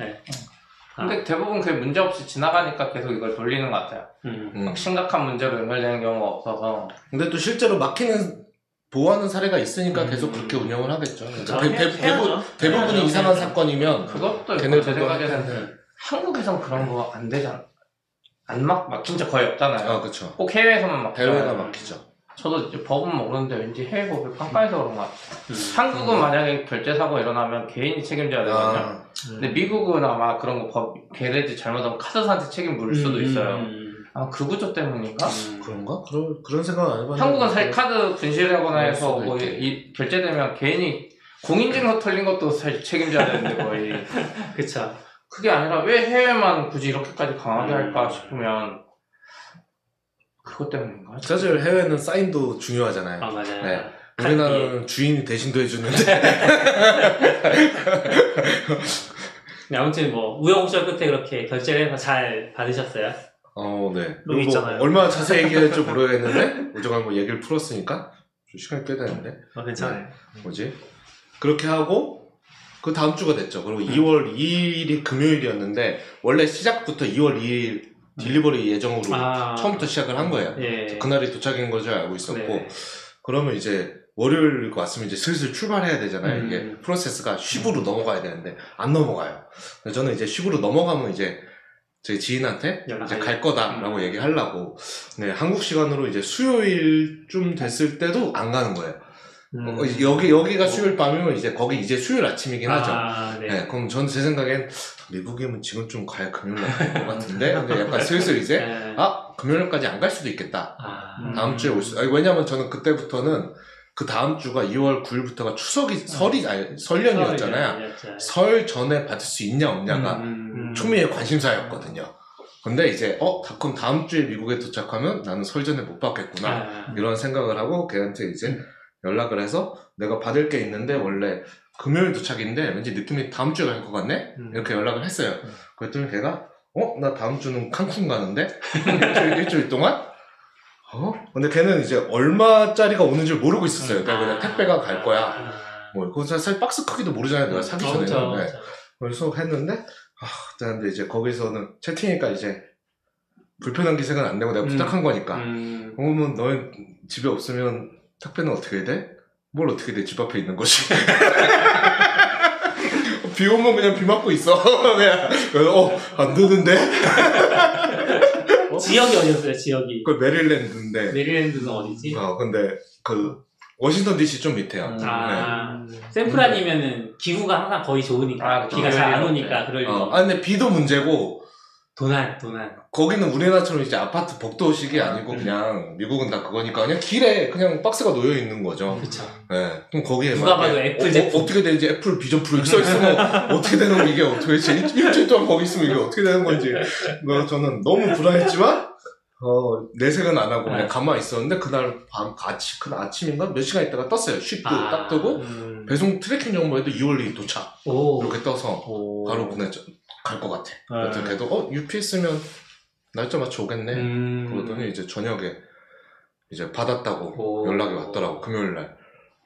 근데 대부분 그게 문제 없이 지나가니까 계속 이걸 돌리는 것 같아요 음. 음. 막 심각한 문제로 연결되는 경우가 없어서 근데 또 실제로 막히는 보호하는 사례가 있으니까 음. 계속 그렇게 운영을 하겠죠. 그쵸. 대, 대, 해- 대부, 해야죠. 해야죠. 이상한. 사건이면 그것도 있고 걔네들도 제 생각에는 할 텐데. 한국에선 그런 거 안 되잖아. 안 막, 막힌 적 거의 없잖아요. 아 그쵸. 꼭 해외에서만 막히잖아요. 해외가 막히죠. 저도 이제 법은 모르는데 왠지 해외 법이 깜빡해서 그런 것 같아요. 음. 한국은 만약에 결제 사고 일어나면 개인이 책임져야 되거든요. 아, 근데 미국은 아마 그런 거 법, 걔네들 잘못하면 카드사한테 책임 물을 수도 있어요. 음. 아마 그 구조 때문인가? 음. 그런가? 그런 그런 생각 안 해봤는데. 한국은 사실 카드 분실하거나 그럴 해서 수도 뭐 있겠네. 이, 결제되면 개인이 공인증서 털린 것도 사실 책임져야 되는데 거의. 그쵸. 그게 아니라 왜 해외만 굳이 이렇게까지 강하게 음. 할까 싶으면 그것 때문인가? 사실 해외는 사인도 중요하잖아요. 아, 맞아요. 네. 우리나라는 주인이 대신도 해주는데. 네, 아무튼 뭐, 우여곡절 끝에 그렇게 결제를 해서 잘 받으셨어요. 어, 네. 여기 뭐 있잖아요. 얼마나 자세히 얘기할지 모르겠는데 오저가 뭐 얘기를 풀었으니까 좀 시간이 꽤 되는데 아, 괜찮아요. 뭐지? 그렇게 하고 그 다음 주가 됐죠. 그리고 2월 2일이 금요일이었는데 원래 시작부터 2월 2일 딜리버리 예정으로 아. 처음부터 시작을 한 거예요. 예. 그날이 도착인 걸줄 알고 있었고 네. 그러면 이제 월요일 왔으면 이제 슬슬 출발해야 되잖아요. 음. 이게 프로세스가 쉽으로 넘어가야 되는데 안 넘어가요. 그래서 저는 이제 쉽으로 넘어가면 이제 제 지인한테. 이제 갈 거다라고 음. 얘기하려고 네, 한국 시간으로 이제 수요일쯤 됐을 때도 안 가는 거예요. 음. 어, 여기 여기가 수요일 밤이면 이제 거기 이제 수요일 아침이긴 하죠. 아, 네. 네, 그럼 전 제 생각엔 미국이면 지금 좀 가야 금요일 날것 같은데 근데 약간 슬슬 이제 네. 아 금요일까지 안 갈 수도 있겠다. 아. 다음 주에 올 수. 아니, 왜냐면 저는 그때부터는 그 다음 주가 2월 9일부터가 추석이 설이 아니 설연이었잖아요. 설이었죠. 설 전에 받을 수 있냐 없냐가 음. 초미의 관심사였거든요. 근데 이제 어 다- 그럼 다음 주에 미국에 도착하면 나는 설 전에 못 받겠구나 아, 이런 생각을 하고 걔한테 이제 연락을 해서 내가 받을 게 있는데 원래 금요일 도착인데 왠지 느낌이 다음 주에 갈 것 같네 음. 이렇게 연락을 했어요. 음. 그랬더니 걔가 어 나 다음 주는 칸쿤 가는데 일주일, 일주일 동안 어 근데 걔는 이제 얼마짜리가 오는 줄 모르고 있었어요. 그러니까 그냥 택배가 갈 거야. 아, 뭐 그건 사실 박스 크기도 모르잖아요. 내가 사기 전에는. 그렇죠, 네. 그렇죠. 그래서 했는데 아 근데 이제 거기서는 채팅이니까 이제 불편한 기색은 안 내고 내가 음. 부탁한 거니까 음, 그러면 너희 집에 없으면 택배는 어떻게 돼? 뭘 어떻게 돼? 집 앞에 있는 거지. 비 오면 그냥 비 맞고 있어. 그냥 어, 안 되는데? 지역이 어디였어요? 지역이 그 메릴랜드인데. 메릴랜드는 어디지? 어, 근데 그 워싱턴 DC 좀 밑에요. 음. 아, 음. 샌프란이면은 기후가 항상 거의 좋으니까 아. 비가 잘안 그럴 일 오니까. 그럴 일 어, 없아 근데 비도 문제고 도난 도난 거기는 우리나라처럼 이제 아파트 복도식이 아니고 음. 그냥 미국은 다 그거니까 그냥 길에 그냥 박스가 놓여 있는 거죠. 그쵸 네. 그럼 거기에 누가 막 봐도 이게 애플 어, 제품. 어, 떻게 되는지 애플 비전 프로 써 있으면 어떻게 되는 거 이게 어떻게 되지? 일- 일주일 동안 거기 있으면 이게 어떻게 되는 건지 뭐 저는 너무 불안했지만 어, 내색은 안 하고 그냥 네. 가만히 있었는데 그날 밤 아침 그날 아침인가 몇 시간 있다가 떴어요. shipped 아. 딱 뜨고 음. 배송 tracking 정보에도 2월 2일 도착 오 이렇게 떠서 오. 바로 보냈죠. 갈 것 같아. 그래서 네. 걔도 어 UPS면 날짜 맞춰 오겠네. 음. 그러더니 이제 저녁에 이제 받았다고 오. 연락이 왔더라고 금요일 날.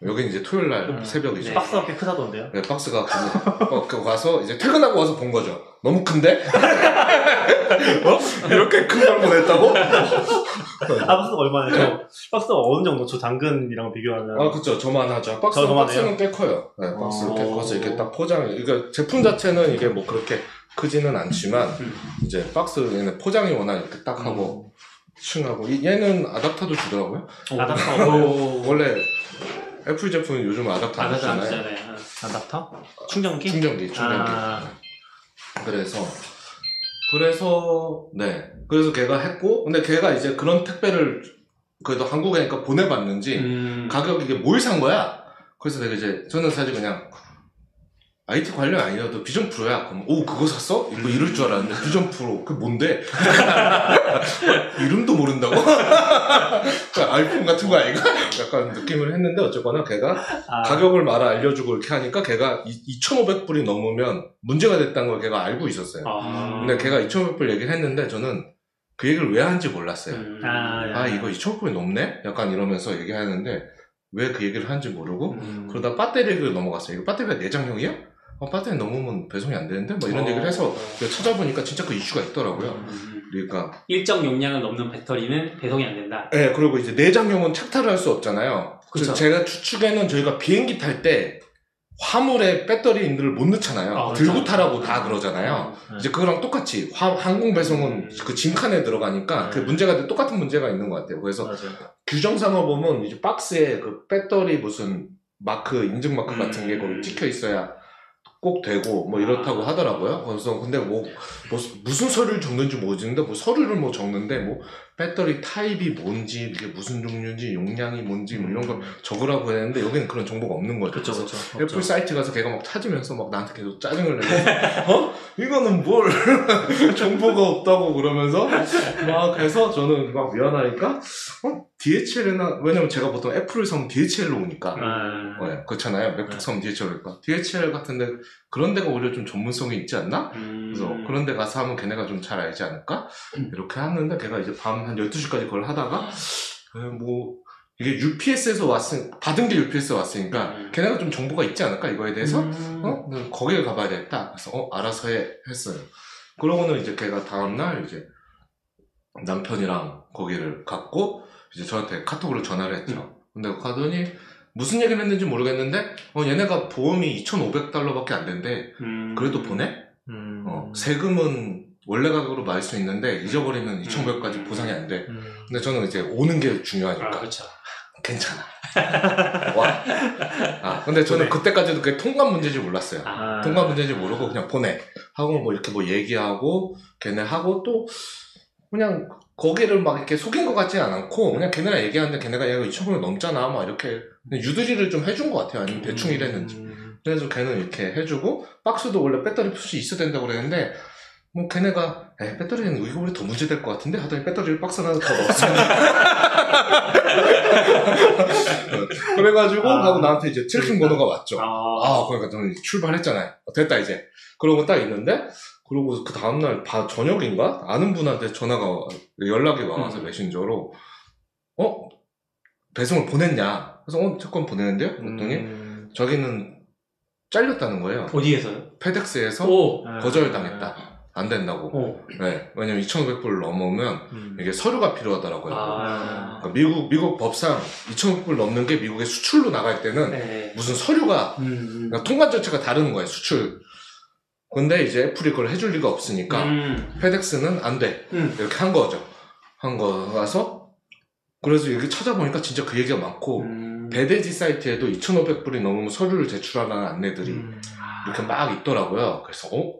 여긴 이제 토요일 날 음. 새벽이죠. 네. 박스가 꽤 크다던데요? 네, 박스가 그, 어, 그 와서 이제 퇴근하고 와서 본 거죠. 너무 큰데? 어? 이렇게 큰 걸 보냈다고? 아, 박스가 얼마나 저 박스가 어느 정도 저 당근이랑 비교하면 아, 그쵸. 저만 하죠. 박스, 저 저만해요? 박스는 꽤 커요. 네, 박스 어. 꽤 커서 이렇게 딱 포장, 그러니까 제품 자체는 이게 뭐 그렇게 크지는 않지만, 음. 이제 박스, 얘는 포장이 워낙 이렇게 딱 하고, 층하고, 이- 얘는 아답터도 주더라고요. 아답터 오. 원래 애플 제품은 요즘 아답터 안 주잖아요. 쓰잖아요 아답터? 충전기? 충전기, 충전기. 아. 그래서 그래서 네 그래서 걔가 했고 근데 걔가 이제 그런 택배를 그래도 한국에니까 보내봤는지 음. 가격이 이게 뭘 산 거야 그래서 내가 이제 저는 사실 그냥 IT 관련 아니어도 비전 프로야 그럼 오 그거 샀어 이거 이럴 줄 알았는데 비전 프로 그 뭔데 이름도 모른다고 그 아이폰 같은 거 아닌가 약간 느낌을 했는데 어쨌거나 걔가 아. 가격을 말아 알려주고 이렇게 하니까 걔가 2,500불이 넘으면 문제가 됐다는 걸 걔가 알고 있었어요. 아. 근데 걔가 2,500불 얘기를 했는데 저는 그 얘기를 왜 하는지 몰랐어요. 음. 아, 야. 아, 이거 2,500불이 넘네? 약간 이러면서 얘기하는데 왜 그 얘기를 하는지 모르고 음. 그러다 배터리 얘기를 넘어갔어요. 이거 배터리가 내장형이야? 어, 배터리 넘으면 배송이 안 되는데? 뭐 이런 어. 얘기를 해서 내가 찾아보니까 진짜 그 이슈가 있더라고요. 음. 그러니까 일정 용량을 넘는 배터리는 배송이 안 된다 네, 그리고 이제 내장형은 착탈을 할 수 없잖아요. 저- 제가 추측에는 저희가 비행기 탈 때 화물에 배터리들을 못 넣잖아요. 아, 들고 그렇죠. 타라고 다 그러잖아요. 음. 이제 그거랑 똑같이 화- 항공 배송은 음. 그 짐칸에 들어가니까 음. 그 문제가 똑같은 문제가 있는 것 같아요. 그래서 맞아요. 규정상으로 보면 이제 박스에 그 배터리 무슨 마크 인증 마크 같은 게 음. 거기 찍혀 있어야 꼭 되고 뭐 이렇다고 아. 하더라고요. 그래서 근데 뭐, 뭐 무슨 서류를 적는지 모르겠는데 뭐 서류를 뭐 적는데 뭐 배터리 타입이 뭔지 이게 무슨 종류인지 용량이 뭔지 뭐 이런 걸 적으라고 했는데 여기는 그런 정보가 없는 거죠. 그쵸, 그쵸. 애플 사이트 가서 걔가 막 찾으면서 막 나한테 계속 짜증을 내면서 어? 이거는 뭘 정보가 없다고 그러면서 막 해서 저는 막 미안하니까 어? DHL이나 왜냐면 제가 보통 애플을 사면 DHL로 오니까 아. 네, 그렇잖아요 맥북 사면 DHL 오니까 DHL 같은데 그런 데가 오히려 좀 전문성이 있지 않나? 음. 그래서 그런 데 가서 하면 걔네가 좀 잘 알지 않을까? 이렇게 하는데 걔가 이제 밤 한 12시까지 그걸 하다가 에, 뭐 이게 UPS에서 왔으 받은 게 UPS에서 왔으니까 음. 걔네가 좀 정보가 있지 않을까 이거에 대해서 음. 어? 네, 거기에 가봐야 되겠다. 그래서 어 알아서 해 했어요. 그러고는 이제 걔가 다음날 이제 남편이랑 거기를 갔고 이제 저한테 카톡으로 전화를 했죠. 근데 가더니 무슨 얘기를 했는지 모르겠는데 어 얘네가 보험이 2,500달러밖에 안 된대. 음. 그래도 보내? 음. 어, 세금은 원래 가격으로 받을 수 있는데 잊어버리면 2,500까지 보상이 안 돼. 음. 근데 저는 이제 오는 게아 중요하니까 그렇죠 괜찮아. 와. 아 근데 저는 보내. 그때까지도 그게 통관 문제인지 몰랐어요. 아. 통관 문제인지 모르고 그냥 보내 하고 뭐 이렇게 뭐 얘기하고 걔네 하고 또 그냥 거기를 막 이렇게 속인 것 같지 않고 그냥 걔네랑 얘기하는데 걔네가 얘가 2,000불 넘잖아 막 이렇게 유두리를 좀 해준 것 같아요 아니면 대충 이랬는지 음. 그래서 걔는 이렇게 해주고 박스도 원래 배터리 표시 있어야 된다고 그랬는데 뭐 걔네가 에 배터리는 이거 우리 더 문제 될 것 같은데 하더니 배터리를 박스 하나 더 넣었어요. 그래가지고 아. 하고 나한테 이제 tracking 번호가 왔죠. 아, 아, 그러니까 저는 출발했잖아요. 어, 됐다 이제. 그러고 딱 있는데 그러고 그 다음날 바, 저녁인가 아는 분한테 전화가 와- 연락이 와서 음. 메신저로 어 배송을 보냈냐? 그래서 어 잠깐 보내는데요. 그랬더니 음. 저기는 잘렸다는 거예요. 어디에서요? 페덱스에서 오, 거절당했다. 안 된다고. 오, 네. 왜냐면 2,500불 넘으면 음. 이게 서류가 필요하더라고요. 아, 그러니까 미국 미국 법상 2,500불 넘는 게 미국에 수출로 나갈 때는 네. 무슨 서류가 음, 음. 그러니까 통관 절차가 다른 거예요, 수출. 근데 이제 애플이 그걸 해줄 리가 없으니까, 음, 페덱스는 안 돼. 음. 이렇게 한 거죠. 한 거라서, 그래서 여기 찾아보니까 진짜 그 얘기가 많고, 음. 배대지 사이트에도 2,500불이 넘으면 서류를 제출하라는 안내들이 음. 이렇게 막 있더라고요. 그래서, 어?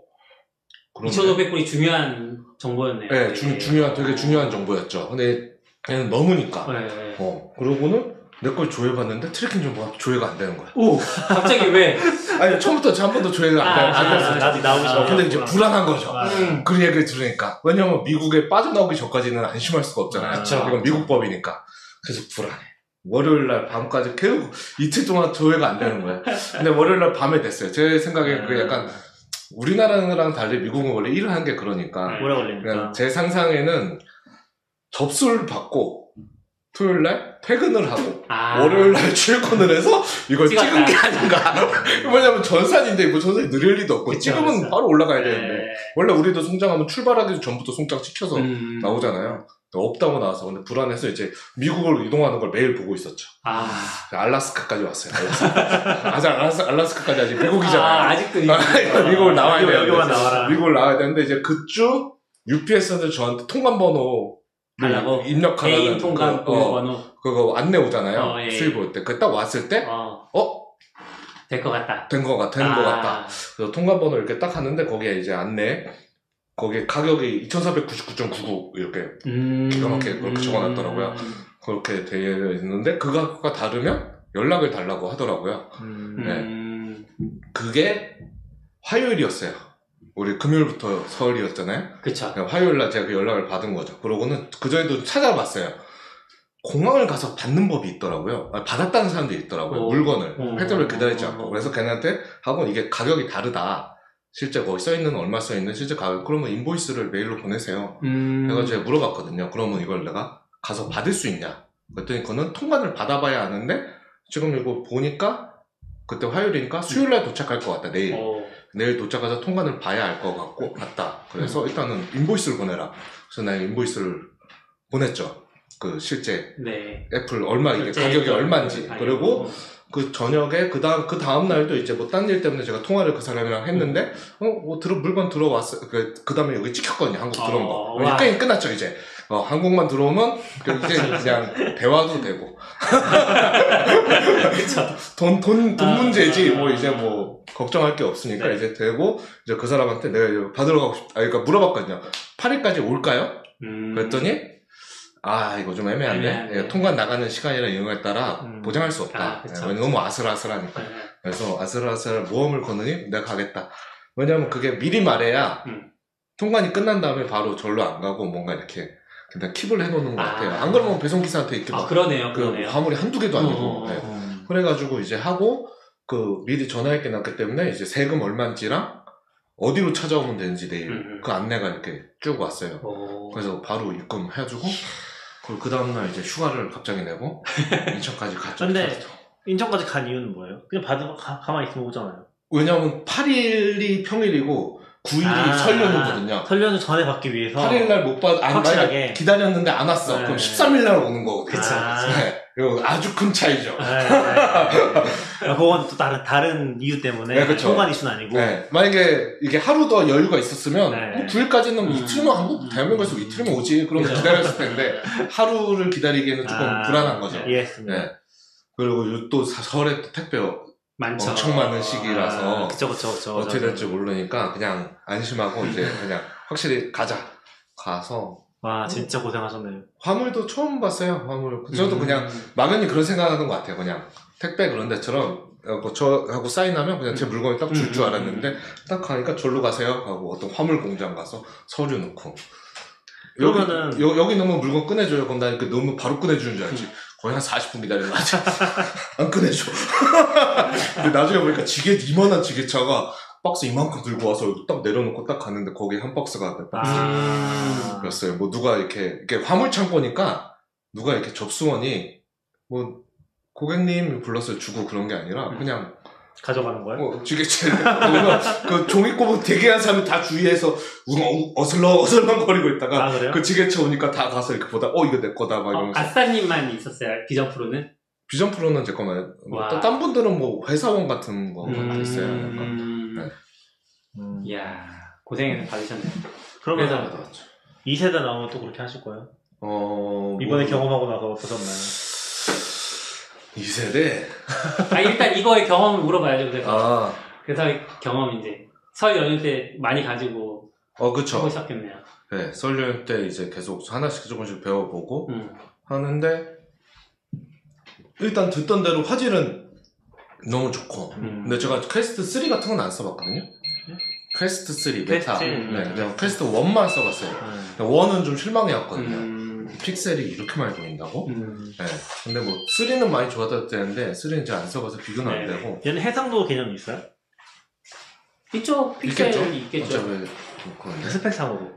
그러네. 2,500불이 중요한 정보였네요. 네, 중, 중요한, 되게 중요한 정보였죠. 근데 얘는 넘으니까. 네, 네. 어, 그러고는 내 걸 조회봤는데 tracking 정보가 조회가 안 되는 거야. 오, 갑자기 왜? 아니, 처음부터 한 번도 조회가 안, 돼- 아, 안 아, 됐어요. 나오기 아, 어, 근데 이제. 불안한 거죠. 아, 음. 그 얘기를 들으니까. 왜냐면 미국에 빠져나오기 전까지는 안심할 수가 없잖아요. 그쵸. 이건 미국 법이니까. 그래서 불안해. 월요일 날 밤까지 계속 이틀 동안 조회가 안 되는 거예요. 근데 월요일 날 밤에 됐어요. 제 생각에 그게 약간 우리나라랑 달리 미국은 원래 일을 한 게 그러니까. 네. 오래 걸리니까. 제 상상에는 접수를 받고 토요일 날 퇴근을 하고 아, 월요일 날 출근을 해서 이걸 찍었다. 찍은 게 아닌가. 왜냐면 전산인데 뭐 전산이 느릴 리도 없고 그쵸, 찍으면 그쵸. 바로 올라가야 되는데. 네. 원래 우리도 송장하면 출발하기 전부터 송장 찍혀서 음. 나오잖아요. 없다고 나와서 근데 불안해서 이제 미국으로 이동하는 걸 매일 보고 있었죠. 아, 알라스카까지 왔어요. 알라스카. 아직 알라스, 알라스카까지 아직 미국이잖아요. 아, 아직도 미국을 나와야 되는데 여기만 나와라. 미국을 나와야 되는데 이제 그쯤 UPS는 저한테 통관 번호 달라고? 입력하라는 개인 통관 그, 어, 번호. 그거 안내 오잖아요. 어, 예. 수입 올 때. 그 딱 왔을 때 어, 어? 될 것 같다. 된거 같아. 거 아, 같다. 그래서 통관 번호 이렇게 딱 하는데 거기에 이제 안내 거기에 가격이 2,499.99 이렇게 음, 기가 막히게 그렇게 적어놨더라고요. 그렇게 되어 있는데 그 가격과 다르면 연락을 달라고 하더라고요. 음. 음, 그게 화요일이었어요. 우리 금요일부터 서울이었잖아요. 그쵸. 그냥 화요일 날 제가 그 연락을 받은 거죠. 그러고는 그 전에도 찾아봤어요. 공항을 가서 받는 법이 있더라고요. 아, 받았다는 사람들이 있더라고요. 오. 물건을. 오. 팩트를 기다리지 오. 않고. 그래서 걔네한테 하고 이게 가격이 다르다. 실제 거기 써 있는 얼마 써 있는 실제 가격. 그러면 인보이스를 메일로 보내세요. 음, 내가 제가 물어봤거든요. 그러면 이걸 내가 가서 받을 수 있냐? 그랬더니 그거는 통관을 받아봐야 아는데 지금 이거 보니까 그때 화요일이니까 수요일 날 도착할 것 같다. 내일. 어, 내일 도착해서 통관을 봐야 알 것 같고 같다. 그래서 일단은 인보이스를 보내라. 그래서 내가 인보이스를 보냈죠. 그 실제 네. 애플 얼마 이게 실제 가격이 그 얼마인지. 그리고 그 저녁에 그 다음 그 다음 날도 이제 뭐 딴 일 때문에 제가 통화를 그 사람이랑 했는데 어뭐 들어 물건 들어왔어 그 그다음에 여기 찍혔거든요 한국 들어온 거 어. 게임 끝났죠 이제 어 한국만 들어오면 그 이제 그냥 대화도 되고. 돈 돈돈 아, 문제지 아, 뭐 아. 이제 뭐 걱정할 게 없으니까 네. 이제 되고 이제 그 사람한테 내가 받으러 가고 싶다 아 그러니까 물어봤거든요 8일까지 올까요? 음, 그랬더니 아 이거 좀 애매한데 애매하네. 예, 통관 나가는 시간이나 이런 거에 따라 음. 보장할 수 없다 아, 그쵸. 예, 왜냐면 너무 아슬아슬하니까 네. 그래서 아슬아슬 모험을 거느니 내가 가겠다 왜냐면 그게 미리 말해야 음. 통관이 끝난 다음에 바로 절로 안 가고 뭔가 이렇게 그냥 킵을 해놓는 것 아. 같아요 안 그러면 배송기사한테 이렇게 아, 막 그러네요, 그 그러네요. 화물이 한두 개도 아니고 어, 어, 네. 어. 음. 그래가지고 이제 하고 그 미리 전화할 게 났기 때문에 이제 세금 얼마인지랑 어디로 찾아오면 되는지 내일 음, 음. 그 안내가 이렇게 쭉 왔어요 어, 그래서 바로 입금해주고 그리고 그 다음날 이제 휴가를 갑자기 내고 인천까지 갔죠. 근데- 인천까지 간 이유는 뭐예요? 그냥 받으면 가, 가만히 있으면 오잖아요. 왜냐면 8일이 평일이고 9일이 아, 설연이거든요. 설련을 전에 받기 위해서. 8일날 못 받, 안 확실하게. 받, 기다렸는데 안 왔어. 네. 그럼 13일날 오는 거거든요. 그쵸. 네. 아주 큰 차이죠. 네, 네, 네. 그건 또 다른 다른 이유 때문에 네, 그쵸. 통관 이슈는 아니고. 네. 만약에 이게 하루 더 여유가 있었으면 네. 뭐 9일까지는 음. 이틀이면 한국 대한민국에서 이틀이면 오지. 그러면 그죠. 기다렸을 텐데 하루를 기다리기에는 조금 아, 불안한 거죠. 이해했습니다. 네. 그리고 요- 또 사- 설에 또 택배 많죠. 엄청 많은 시기라서 아, 그쵸, 그쵸, 그쵸. 어떻게. 될지 모르니까 그냥 안심하고 이제 그냥 확실히 가자 가서 와 진짜 고생하셨네요. 화물도 처음 봤어요. 화물. 저도 그냥 막연히 그런 생각하는 것 같아요. 그냥 택배 그런 데처럼 어, 저하고 사인하면 그냥 제 물건이 딱 줄 줄 알았는데 딱 가니까 절로 가세요 하고 어떤 화물 공장 가서 서류 넣고 여기, 그러면은- 여, 여기 넣으면 물건 꺼내줘요. 그럼 나 이렇게 넣으면 바로 꺼내주는 줄 알지. 거의 한 40분 기다리는 거지. 안 꺼내줘. 근데 나중에 보니까 지게 이만한 지게차가 박스 이만큼 들고 와서 딱 내려놓고 딱 갔는데 거기에 한 박스가 몇 박스. 아. 였어요. 뭐 누가 이렇게 이게 화물 창고니까 누가 이렇게 접수원이 뭐 고객님 불렀어요 주고 그런 게 아니라 그냥 가져가는 거예요? 뭐 지게차 보면 그 종이꼬북 대기한 사람이 다 주위에서 우- 어슬렁 어슬렁 거리고 있다가 아? 그 지게차 오니까 다 가서 이렇게 보다 어 이거 내 거다 막 어, 이러면서 아싸님만 있었어요. 비전 프로는. 비전 프로는 제 거만 뭐 와. 딴 분들은 뭐 회사원 같은 거 음. 있어요. 음. 네. 음. 이야 고생 받으셨네. 그러면 맞아. 2세대 나오면 또 그렇게 하실 거예요? 어 이번에 뭐, 경험하고 나서 어떠셨나요? 2세대 아 일단 이거의 경험을 물어봐야죠. 그래서 아어 그래서 경험 이제 설 연휴 때 많이 가지고 그쵸 해보셨겠네요. 네, 설 연휴 때 이제 계속 하나씩 조금씩 배워보고 음. 하는데 일단 듣던 대로 화질은 너무 좋고 음. 근데 제가 퀘스트 3 같은 건 안 써봤거든요 퀘스트 3 메타 퀘스트? 네, 그냥 퀘스트 1만 써봤어요 음. 1은 좀 실망이었거든요 음. 픽셀이 이렇게 많이 보인다고? 음. 네. 근데 뭐 3는 많이 좋아졌다는데 3는 이제 안 써봐서 비교는 안 네. 되고 얘는 해상도 개념이 있어요? 이쪽 픽셀이 있겠죠. 어차피 그건데 스펙상으로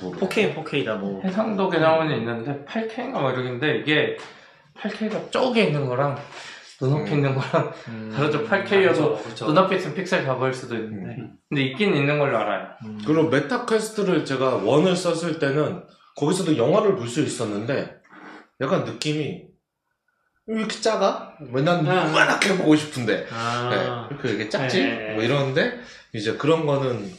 뭐 4K, 4K다 뭐 해상도 개념은 있는데 8K인가 뭐 이러는데 이게 8K가 쪽에 있는 거랑 눈앞에 음. 있는 거랑 음. 다르죠. 8K여도 그렇죠. 눈앞에 있으면 픽셀 다 보일 수도 있는데 음. 근데 있긴 있는 걸로 알아요. 음. 그리고 메타 퀘스트를 제가 one을 썼을 때는 거기서도 영화를 볼 수 있었는데 약간 느낌이 왜 이렇게 작아? 왜난 아. 요만하게 보고 싶은데 아. 네. 이렇게 이게 작지? 네. 뭐 이러는데 이제 그런 거는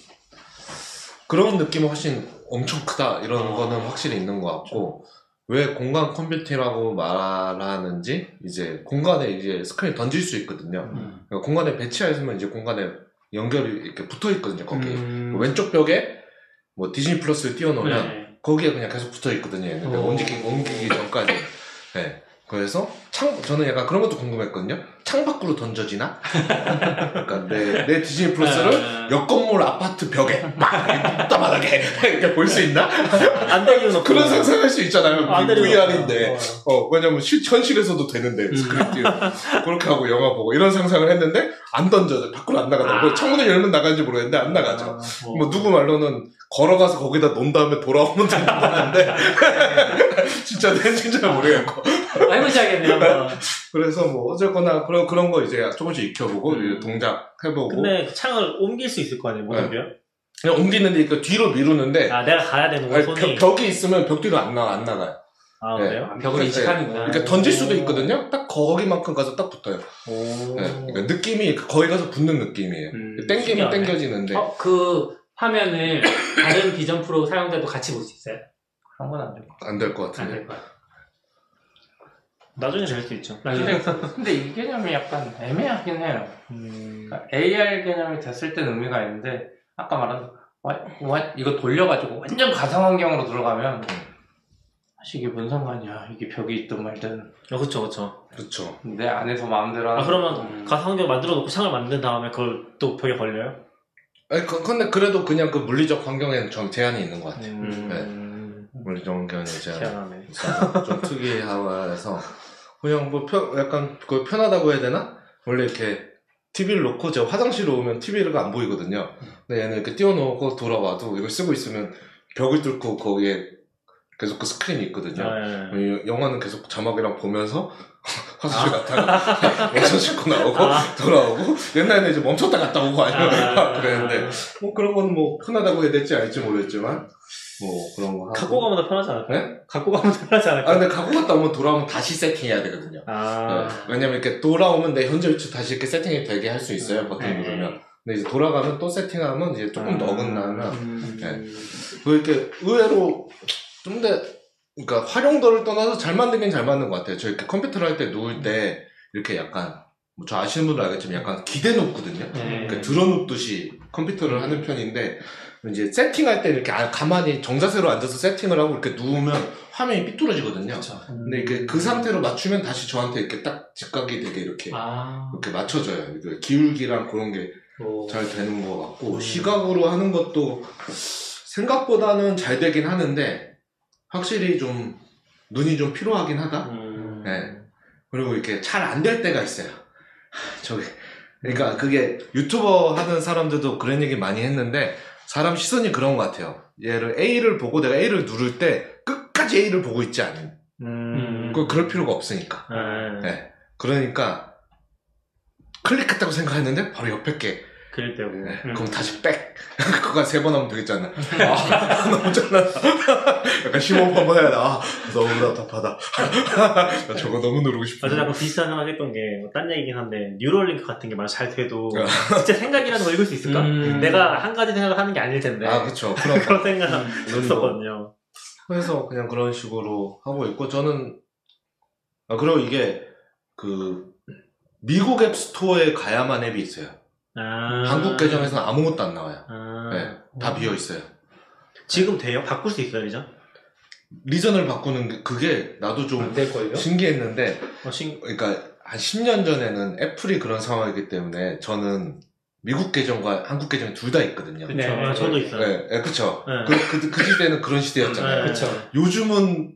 그런 느낌은 훨씬 엄청 크다 이런 어. 거는 확실히 있는 것 같고 왜 공간 컴퓨팅이라고 말하는지 이제 공간에 이제 스크린 던질 수 있거든요. 음. 그러니까 공간에 배치하면 이제 공간에 연결이 이렇게 붙어 있거든요. 거기 음. 왼쪽 벽에 뭐 디즈니 플러스를 띄워놓으면 네. 거기에 그냥 계속 붙어 있거든요. 얘는 오. 옮기기, 옮기기 전까지. 네. 그래서 창 저는 약간 그런 것도 궁금했거든요. 창 밖으로 던져지나? 그러니까 내, 내 디즈니 플러스를 아. 옆 건물 아파트 벽에 막 따만하게 이렇게 볼 수 있나? 안 되기는. 그런 상상할 수 있잖아요. 안 되기는 VR인데. 없고. 어, 왜냐면 실, 현실에서도 되는데, 음. 띄우고. 그렇게 하고 영화 보고, 이런 상상을 했는데, 안 던져져. 밖으로 안 나가더라고요. 아. 창문을 열면 나가는지 모르겠는데, 안 나가죠. 아, 뭐, 누구 말로는, 걸어가서 거기다 놓은 다음에 돌아오면 된다는데, 진짜 낸진 잘 모르겠고. 어, 해보셔야겠네요. 뭐. 그래서 뭐, 어쨌거나, 그런, 그런 거 이제 조금씩 익혀보고, 음. 이제 동작 해보고. 근데 그 창을 옮길 수 있을 거 아니에요, 못 네. 옮겨요? 그냥 옮기는데, 이거 뒤로 미루는데, 아, 내가 가야 되는 거 손이. 벽, 벽이 있으면 벽 뒤로 안 나, 안 나가요. 아, 네. 그래요? 벽을 네. 인식하는구나. 그러니까 던질 수도 있거든요. 딱 거기만큼 가서 딱 붙어요. 오. 네. 그러니까 느낌이 거기 가서 붙는 느낌이에요. 음. 땡기면 신기하네. 땡겨지는데. 어, 그 화면을 다른 비전 프로 사용자도 같이 볼 수 있어요? 그런 건 안 될것안 같은데. 될 거야. 나중에 될 수 있죠. 근데, 근데 이 개념이 약간 애매하긴 해요. 음. 그러니까 AR 개념이 됐을 땐 의미가 있는데 아까 말한 와, 와, 이거 돌려가지고 완전 가상 환경으로 들어가면 사실 이게 뭔 상관이야 이게 벽이 있든 말든 어, 그쵸, 그쵸. 그렇죠. 내 안에서 마음대로 하는 아, 그러면 음. 가상 환경 만들어 놓고 창을 만든 다음에 그걸 또 벽에 걸려요? 아니, 그, 근데 그래도 그냥 그 물리적 환경에는 좀 제한이 있는 것 같아요. 음. 물리적 환경에 제한이 희한하네. 좀 특이해서 그냥 뭐 편, 약간 그 편하다고 해야 되나? 원래 이렇게 TV를 놓고 제가 화장실에 오면 TV가 안 보이거든요. 근데 얘는 이렇게 띄워놓고 돌아와도 이걸 쓰고 있으면 벽을 뚫고 거기에 계속 그 스크린이 있거든요. 아, 예, 예. 이 영화는 계속 자막이랑 보면서 화장실 갔다가 옷을 씻고 나오고 아. 돌아오고 옛날에는 이제 멈췄다 갔다 오고 아니면 아. 그랬는데 뭐 그런 건 뭐 편하다고 해야 될지 알지 모르겠지만 뭐 그런 거 하고 갖고 가면 더 편하지 않을까? 네? 갖고 가면 더 편하지 아 않을까? 근데 갖고 갔다 오면 돌아오면 다시 세팅해야 되거든요 아. 네. 왜냐면 이렇게 돌아오면 내 현재 위치 다시 이렇게 세팅이 되게 할 수 있어요 버튼 네. 누르면 근데 이제 돌아가면 또 세팅하면 이제 조금 아. 어긋나면 음. 네. 그 이렇게 의외로 좀 더 그러니까 활용도를 떠나서 잘 만들긴 잘 만든 것 같아요. 저 이렇게 컴퓨터를 할 때 누울 때 이렇게 약간 뭐 저 아시는 분들 알겠지만 약간 기대 놓거든요. 네. 그러니까 들어 눕듯이 컴퓨터를 하는 편인데 이제 세팅할 때 이렇게 아- 가만히 정자세로 앉아서 세팅을 하고 이렇게 누우면 화면이 삐뚤어지거든요. 근데 이게 그 상태로 맞추면 다시 저한테 이렇게 딱 직각이 되게 이렇게 아. 이렇게 맞춰져요. 그 기울기랑 그런 게 오. 잘 되는 것 같고 음. 시각으로 하는 것도 생각보다는 잘 되긴 하는데 확실히 좀 눈이 좀 필요하긴 하다. 음. 네. 그리고 이렇게 잘 안 될 때가 있어요. 저기 그러니까 그게 유튜버 하는 사람들도 그런 얘기 많이 했는데 사람 시선이 그런 것 같아요. 얘를 A를 보고 내가 A를 누를 때 끝까지 A를 보고 있지 않은. 음. 그 그럴 필요가 없으니까. 네. 네. 그러니까 클릭했다고 생각했는데 바로 옆에 게 그럴 때고. 네, 음. 그럼 다시 back. 그거 세번 하면 되겠잖아. 아, 너무 잘났다. 약간 심호흡 한번 해야 돼. 아, 너무 답답하다. 나 저거 너무 누르고 싶어. 맞아, 약간 비슷한 생각 했던 게, 뭐, 딴 얘기긴 한데, 뉴럴링크 같은 게 만약 잘 돼도, 어. 진짜 생각이라는 걸 읽을 수 있을까? 음. 내가 한 가지 생각을 하는 게 아닐 텐데. 아, 그쵸. 그런 그런 생각 눈도. 했었거든요. 그래서 그냥 그런 식으로 하고 있고, 저는, 아, 그리고 이게, 그, 미국 앱 스토어에 가야만 앱이 있어요. 아. 한국 계정에서는 아무것도 안 나와요. 아. 네, 다 비어 있어요. 지금 돼요? 바꿀 수 있어요, 이제? 리전을 바꾸는 게, 그게 나도 좀 안 될걸요? 신기했는데, 어, 신, 그러니까 한 10년 전에는 애플이 그런 상황이기 때문에 저는 미국 계정과 한국 계정이 둘 다 있거든요. 그쵸. 네. 아, 저도 있어요. 네, 네, 그쵸. 네. 그, 그, 그 시대는 그런 시대였잖아요. 네. 그쵸. 요즘은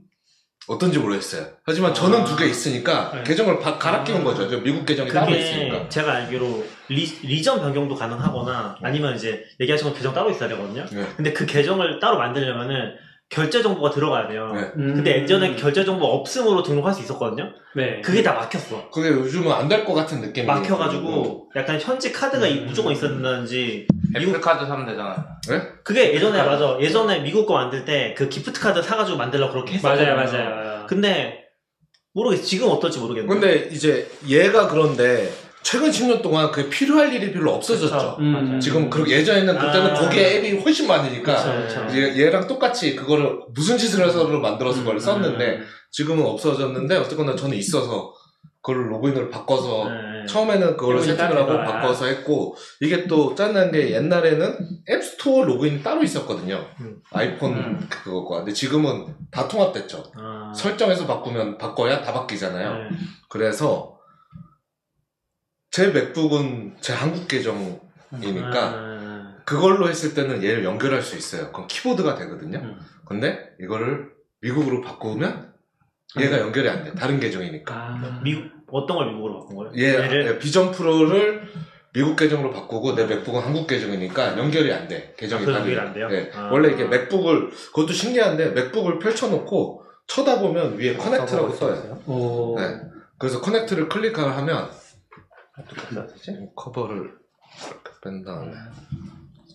어떤지 모르겠어요. 하지만 저는 아. 두개 있으니까 네. 계정을 바- 갈아 끼운 거죠. 저 미국 계정이 따로 있으니까. 제가 알기로 리, region 변경도 가능하거나 아니면 이제 얘기하신 건 계정 따로 있어야 되거든요. 네. 근데 그 계정을 따로 만들려면은 결제 정보가 들어가야 돼요. 네. 음. 근데 예전에 결제 정보 없음으로 등록할 수 있었거든요. 네. 그게 다 막혔어. 그게 요즘은 안 될 것 같은 느낌이 막혀가지고 약간 현지 카드가 이- 무조건 있어야 된다는지 애플 카드 사면 되잖아. 그게 예전에 카드. 맞아 예전에 미국 거 만들 때 그 gift card 사가지고 만들려고 그렇게 했었거든요. 맞아요, 맞아요. 근데 모르겠어 지금 어떨지 모르겠는데. 근데 이제 얘가 그런데 최근 10년 동안 그게 필요할 일이 별로 없어졌죠. 음. 지금 그 예전에는 그때는 아. 거기에 앱이 훨씬 많으니까 그쵸, 그쵸. 얘, 얘랑 똑같이 그거를 무슨 짓을 해서를 만들어서 그걸 썼는데 음. 지금은 없어졌는데 어쨌거나 저는 있어서 그걸 로그인을 바꿔서 네. 처음에는 그걸 로그인 세팅을 하고 바꿔서 했고 이게 또 짠난 게 옛날에는 앱스토어 로그인이 따로 있었거든요 음. 아이폰 음. 그거가 근데 지금은 다 통합됐죠 아. 설정해서 바꾸면 바꿔야 다 바뀌잖아요 네. 그래서 제 맥북은 제 한국 계정이니까 아. 그걸로 했을 때는 얘를 연결할 수 있어요 그럼 키보드가 되거든요 음. 근데 이거를 미국으로 바꾸면 얘가 연결이 안 돼 다른 계정이니까 아. 미국 어떤 걸 미국으로 바꾼 거예요? 얘 얘를 예, 비전 프로를 미국 계정으로 바꾸고 내 맥북은 한국 계정이니까 연결이 안 돼. 계정이 그 다르 연결이 안 돼요? 예. 아. 원래 이게 맥북을 그것도 신기한데 맥북을 펼쳐놓고 쳐다보면 위에 connect라고. 오. 네. 그래서 connect를 클릭을 하면 어떻게 되지? 이 커버를 이렇게 뺀 다음에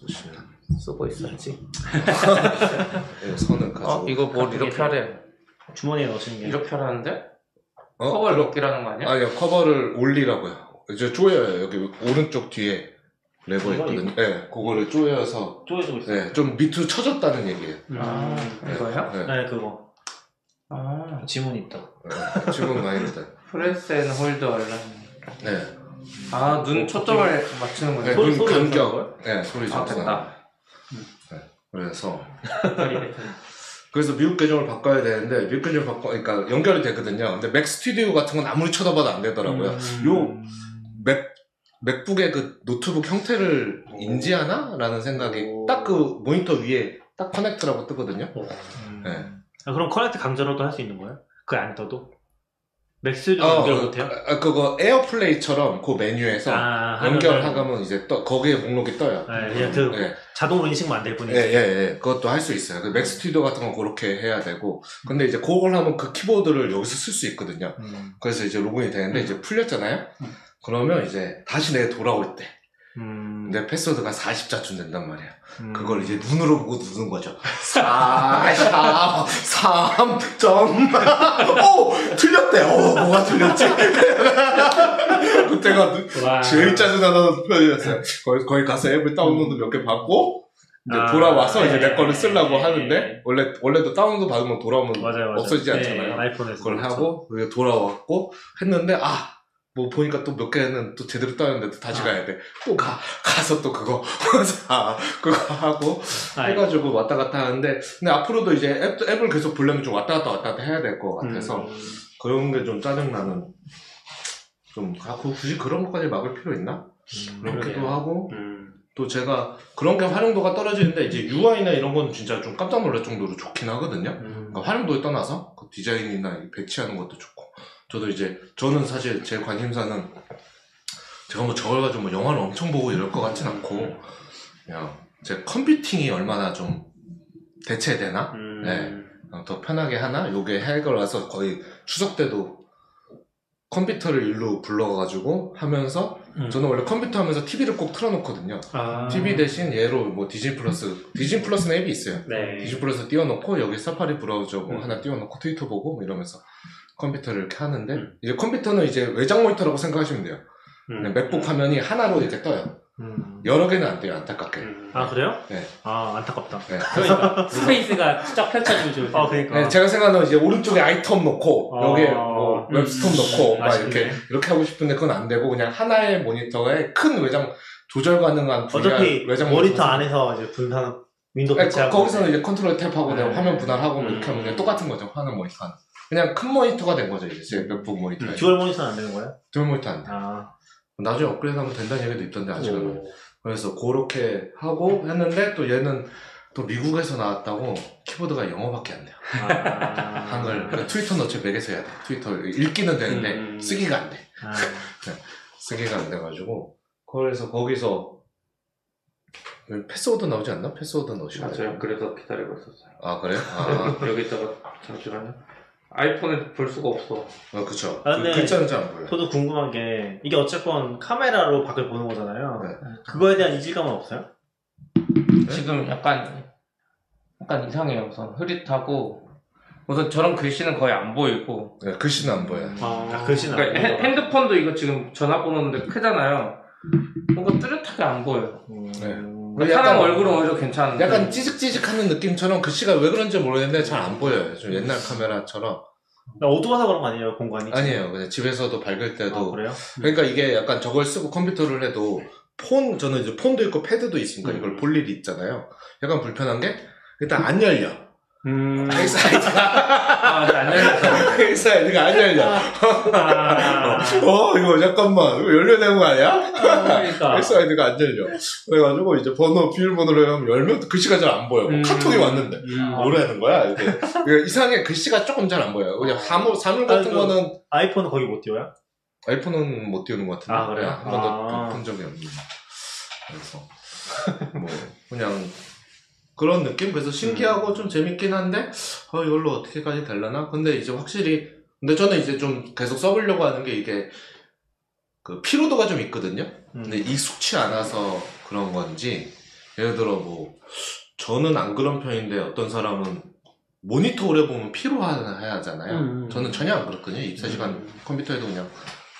보시면 쓰고 있어야지. 이 선을 가지고 어, 이거 뭘 이렇게 하래. 주머니에 넣으시는 게 이렇게 하라는데? 어? 커버를 넣기라는 거 아니야? 아니요 커버를 올리라고요. 이제 조여요 여기 오른쪽 뒤에 레버 이거, 있거든요. 네, 그거를 조여서 쪼여주고 있어요. 네, 좀 밑으로 쳐졌다는 얘기예요. 아, 이거요? 네. 네, 그거 아, 지문 있다. 네, 지금 많이입니다. press and hold 얼른. 네. 아, 눈 초점을 맞추는 거지. 네, 소리- 눈 소리 간격. 네, 소리 아, 좋구나. 됐다. 그래서 그래서 미국 계정을 바꿔야 되는데 미국 계정을 바꿔 그러니까 연결이 되거든요. 근데 맥 스튜디오 같은 건 아무리 쳐다봐도 안 되더라고요. 음. 요맥 맥북의 그 노트북 형태를 인지하나라는 생각이 오. 딱 그 모니터 위에 딱 connect라고 뜨거든요. 음. 네. 아, 그럼 connect 강제로도 할 수 있는 거예요? 그게 안 떠도? 맥스도 어, 연결 어, 못해요? 아, 그거 AirPlay처럼 그 메뉴에서 아, 연결하면 이제 떠 거기에 목록이 떠요. 네, 그냥 그 네. 자동으로 인식만 안될 예, 뿐이지. 예, 예. 그것도 할 수 있어요. 그 맥 스튜디오 같은 건 그렇게 해야 되고. 근데 이제 그걸 하면 그 키보드를 여기서 쓸 수 있거든요. 음. 그래서 이제 로그인이 되는데 이제 풀렸잖아요? 음. 그러면 이제 다시 내가 돌아올 때. 음. 내 패스워드가 40자쯤 된단 말이야. 음. 그걸 이제 눈으로 보고 누른 거죠. 4, 4, 3, 점. 오! 틀렸대. 어, 뭐가 틀렸지? 그때가 와. 제일 짜증나는 편이었어요. 거기, 거기 가서 앱을 다운로드 몇개 받고, 이제 아, 돌아와서 이제 네. 내 거를 쓰려고 네. 하는데, 원래, 원래도 다운로드 받으면 돌아오면 맞아요, 맞아요. 없어지지 네. 않잖아요. 아이폰에서. 그걸 그렇죠. 하고, 돌아왔고, 했는데, 아, 뭐 보니까 또 몇 개는 또 제대로 따였는데 또 다시 아. 가야 돼. 또 가. 가서 또 그거. 아, 그거 하고 아, 해가지고 왔다 갔다 하는데 근데 앞으로도 이제 앱, 앱을 계속 보려면 좀 왔다 갔다 왔다 갔다 해야 될 것 같아서 음. 그런 게 좀 짜증나는 좀 아, 그- 굳이 그런 것까지 막을 필요 있나? 그렇기도 그러게요. 하고 음. 또 제가 그런 게 활용도가 떨어지는데 이제 UI나 이런 건 진짜 좀 깜짝 놀랄 정도로 좋긴 하거든요. 음. 그러니까 활용도에 떠나서 그 디자인이나 이 배치하는 것도 좋고 저도 이제 저는 사실 제 관심사는 제가 뭐 저걸 가지고 뭐 영화를 엄청 보고 이럴 것 같진 않고 그냥 제 컴퓨팅이 얼마나 좀 대체되나 음. 네. 어, 더 편하게 하나 요게 해결 와서 거의 추석 때도 컴퓨터를 일로 불러가지고 하면서 음. 저는 원래 컴퓨터 하면서 TV를 꼭 틀어놓거든요. 아. TV 대신 얘로 뭐 디즈니 플러스 디즈니 플러스는 앱이 있어요. 네. 디즈니 플러스 띄워놓고 여기 사파리 브라우저 뭐 음. 하나 띄워놓고 트위터 보고 뭐 이러면서 컴퓨터를 이렇게 하는데 음. 이제 컴퓨터는 이제 외장 모니터라고 생각하시면 돼요. 음. 그냥 맥북 화면이 하나로 이렇게 떠요. 음. 여러 개는 안 돼요, 안타깝게. 음. 아 그래요? 네. 아 안타깝다. 네. 그러니까 space가 쫙 펼쳐지면 좋을 텐데. 아 그러니까. 네, 제가 생각하는 건 이제 오른쪽에 iTerm 놓고 아, 여기에 뭐 음, WebStorm 놓고 막 아쉽네. 이렇게 이렇게 하고 싶은데 그건 안 되고 그냥 하나의 모니터에 큰 외장 조절 가능한 어차피 외장 모니터 안에서 이제 분산 윈도우 아니, 배치하고 거, 거기서는 이제 control tab하고 네. 화면 분할하고 뭐 이렇게 음. 하면 그냥 똑같은 거죠. 화면 모니터 하나. 그냥 큰 모니터가 된 거죠, 이제 제 맥북 모니터. 음, 듀얼 모니터는 안 되는 거예요? 듀얼 모니터 안 돼. 아. 나중에 업그레이드 하면 된다는 얘기도 있던데 아직은. 오. 그래서 그렇게 하고 했는데 또 얘는 또 미국에서 나왔다고 키보드가 영어밖에 안 돼요. 아. 한글. 그러니까 트위터는 어차피 맥에서 해야 돼. 트위터 읽기는 되는데 음. 쓰기가 안 돼. 아. 쓰기가 안 돼가지고 그래서 거기서 패스워드 나오지 않나? 패스워드 넣으시면 맞아요. 그래서 기다리고 있었어요. 아 그래요? 아, 여기다가 잠시만요. 아이폰에 볼 수가 없어. 아 그쵸. 아, 그 근데 글자는 잘 안 보여요. 저도 궁금한 게 이게 어쨌건 카메라로 밖을 보는 거잖아요. 네. 그거에 대한 이질감은 없어요? 지금 약간 약간 이상해요. 우선 흐릿하고 우선 저런 글씨는 거의 안 보이고 네, 글씨는 안 보여요. 아, 글씨는 안 그러니까 보여요. 핸- 핸드폰도 이거 지금 전화번호인데 크잖아요. 뭔가 뚜렷하게 안 보여요. 음. 네. 그러니까 사람 얼굴은 오히려 괜찮은데 약간 찌직찌직하는 느낌처럼 글씨가 왜 그런지 모르겠는데 잘 안 보여요. 좀 옛날 카메라처럼. 어두워서 그런 거 아니에요, 공간이? 아니에요. 그냥 집에서도 밝을 때도. 아, 그래요? 그러니까 이게 약간 저걸 쓰고 컴퓨터를 해도 폰, 저는 이제 폰도 있고 패드도 있으니까 음. 이걸 볼 일이 있잖아요. 약간 불편한 게 일단 안 열려. 음. Face ID가, 아, 안 Face ID가 안 열려. 아. 어, 이거 잠깐만. 이거 열려야 되는 거 아니야? 그러니까. ID가 안 열려. 그래가지고 이제 번호, 비밀번호를 하면 열면 글씨가 잘 안 보여. 음. 카톡이 왔는데. 음. 뭐라는 거야? 이게. 이게 이상하게 글씨가 조금 잘 안 보여요. 그냥 사물, 사물 같은 아니, 그- 거는 아이폰은 거기 못 띄워요? 아이폰은 못 띄우는 것 같은데. 아, 그래요? 한 번도 아. 본 적이 없는데. 그래서, 뭐, 그냥, 그런 느낌? 그래서 신기하고 음. 좀 재밌긴 한데, 어, 이걸로 어떻게까지 되려나? 근데 이제 확실히, 근데 저는 이제 좀 계속 써보려고 하는 게 이게, 그, 피로도가 좀 있거든요? 음. 근데 익숙치 않아서 그런 건지, 예를 들어 뭐, 저는 안 그런 편인데 어떤 사람은 모니터 오래 보면 피로하잖아요. 음. 저는 전혀 안 그렇거든요. 24시간 음. 컴퓨터에도 그냥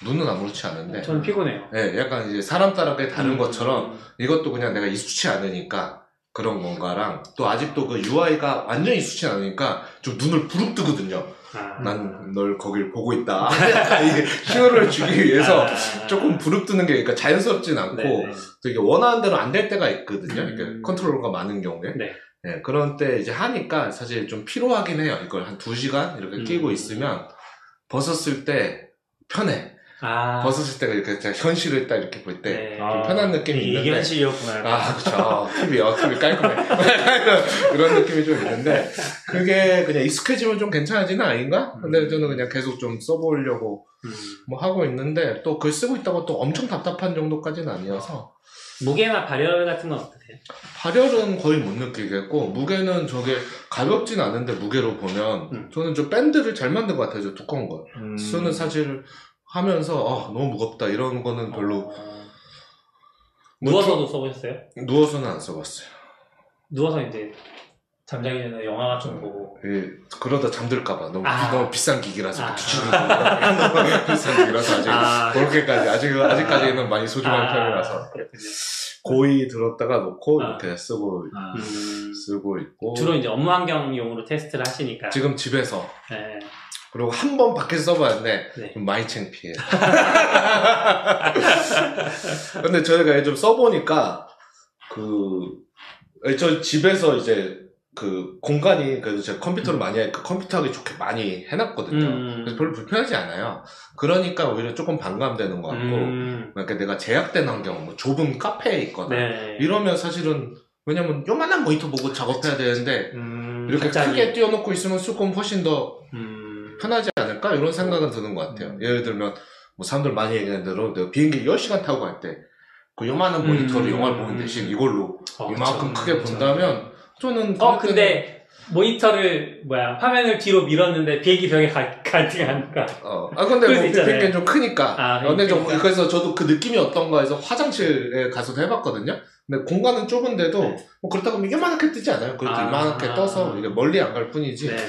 눈은 아무렇지 않은데. 저는 피곤해요. 네, 약간 이제 사람 따라 게 다른 음. 것처럼 이것도 그냥 내가 익숙치 않으니까 그런 건가랑 또 아직도 그 UI가 완전히 익숙치 않으니까 좀 눈을 부릅뜨거든요. 아. 난널 거길 보고 있다. 이게 신호를 주기 위해서 아. 조금 부릅뜨는 게 그러니까 자연스럽진 않고 네네. 되게 원하는 대로 안 될 때가 있거든요. 음. 이렇게 컨트롤러가 많은 경우에. 네. 네, 그런 때 이제 하니까 사실 좀 피로하긴 해요. 이걸 한두 시간 이렇게 음. 끼고 있으면 벗었을 때 편해. 아. 벗었을 때가 이렇게 제가 현실을 딱 이렇게 볼 때 네. 좀 편한 느낌이 이게 있는데. 현실이었구나. 아, 그쵸. TV, 어, TV 깔끔해. 그런 느낌이 좀 있는데, 그게 그냥 익숙해지면 좀 괜찮아지는 아닌가? 근데 저는 그냥 계속 좀 써보려고 음. 뭐 하고 있는데, 또 글 쓰고 있다고 또 엄청 답답한 정도까지는 아니어서, 무게나 발열 같은 건 어떠세요? 발열은 거의 못 느끼겠고, 무게는 저게 가볍진 않은데 무게로 보면, 음. 저는 저 밴드를 잘 만든 것 같아요, 저 두꺼운 걸. 음. 수는 사실 하면서, 아, 너무 무겁다, 이런 거는 별로, 어, 뭐 누워서도 써보셨어요? 누워서는 안 써봤어요. 누워서 이제 잠자기 전에 영화 같은 거 보고. 예, 그러다 잠들까봐 너무, 아. 너무 비싼 기기라서 아. 거 너무 비싼 기기라서 아직 아. 그렇게까지 아직 아직까지는 많이 소중한 편이라서 그렇군요. 고이 들었다가 놓고 아. 이렇게 쓰고 아. 음, 쓰고 있고 주로 이제 업무 환경용으로 테스트를 하시니까. 지금 집에서 네. 그리고 한 번 밖에서 써봤는데 네. 좀 많이 창피해. 근데 저희가 좀 써보니까 그, 저 집에서 이제 그 공간이 그래도 제가 컴퓨터를 많이 하니까 컴퓨터 하기 좋게 많이 해놨거든요. 음. 그래서 별로 불편하지 않아요. 그러니까 오히려 조금 반감되는 것 같고, 음. 그러니까 내가 제약된 환경, 뭐 좁은 카페에 있거나 네. 이러면 사실은 왜냐면 요만한 모니터 보고 작업해야 되는데 음. 이렇게 갑자기. 크게 띄워놓고 있으면 조금 훨씬 더 음. 편하지 않을까 이런 생각은 드는 것 같아요. 예를 들면 뭐 사람들 많이 얘기하는 대로 내가 비행기 10시간 타고 갈 때 그 요만한 모니터로 음. 영화를 보는 대신 이걸로 어, 이만큼 그쵸. 크게 본다면 저는 어, 근데 모니터를 뭐야 화면을 뒤로 밀었는데 비행기 벽에 가, 가득하니까. 어, 아 근데 뭐. 비행기는 좀 크니까. 아, 근데 좀 그러니까. 그래서 저도 그 느낌이 어떤가 해서 화장실에 가서도 해봤거든요. 근데 공간은 좁은데도 네. 뭐 그렇다고 하면 이만하게 뜨지 않아요. 그래도 아. 이만하게 떠서 이게 멀리 안 갈 뿐이지. 네네.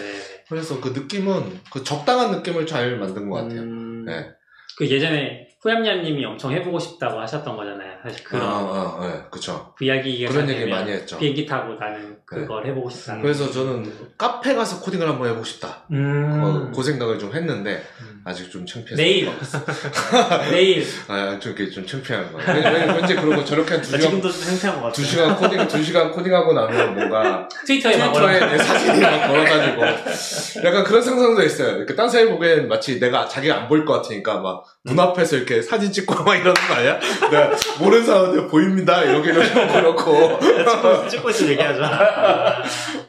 그래서 그 느낌은 그 적당한 느낌을 잘 만든 것 같아요. 음. 네. 그 예전에 후얌얌님이 엄청 해보고 싶다고 하셨던 거잖아요. 사실 그런 아, 아, 네, 그쵸. VR 기기가 그런 얘기 많이 했죠. 비행기 타고 나는 그걸 해보고 싶다. 그래서 저는 카페 가서 코딩을 한번 해보고 싶다. 음. 어, 그 생각을 좀 했는데 음. 아직 좀 창피해서 내일 내일 아, 좀 이렇게 좀 창피한 거예요. 왠지 그러고 저렇게 한두나 시간 지금도 생생한 것 같아. 두 시간 코딩 두 시간 코딩하고 나면 뭔가 트위터에 막 트위터에. 내 사진이 막 걸어가지고 약간 그런 상상도 있어요. 이렇게 딴 사람이 보기엔 마치 내가 자기가 안 보일 것 같으니까 막 눈앞에서 이렇게 사진 찍고 막 이러는 거 아니야? 내가 모르는 사람한테 보입니다 이렇게 이러고 그렇고 찍고, 찍고 있으면 얘기하죠. 아,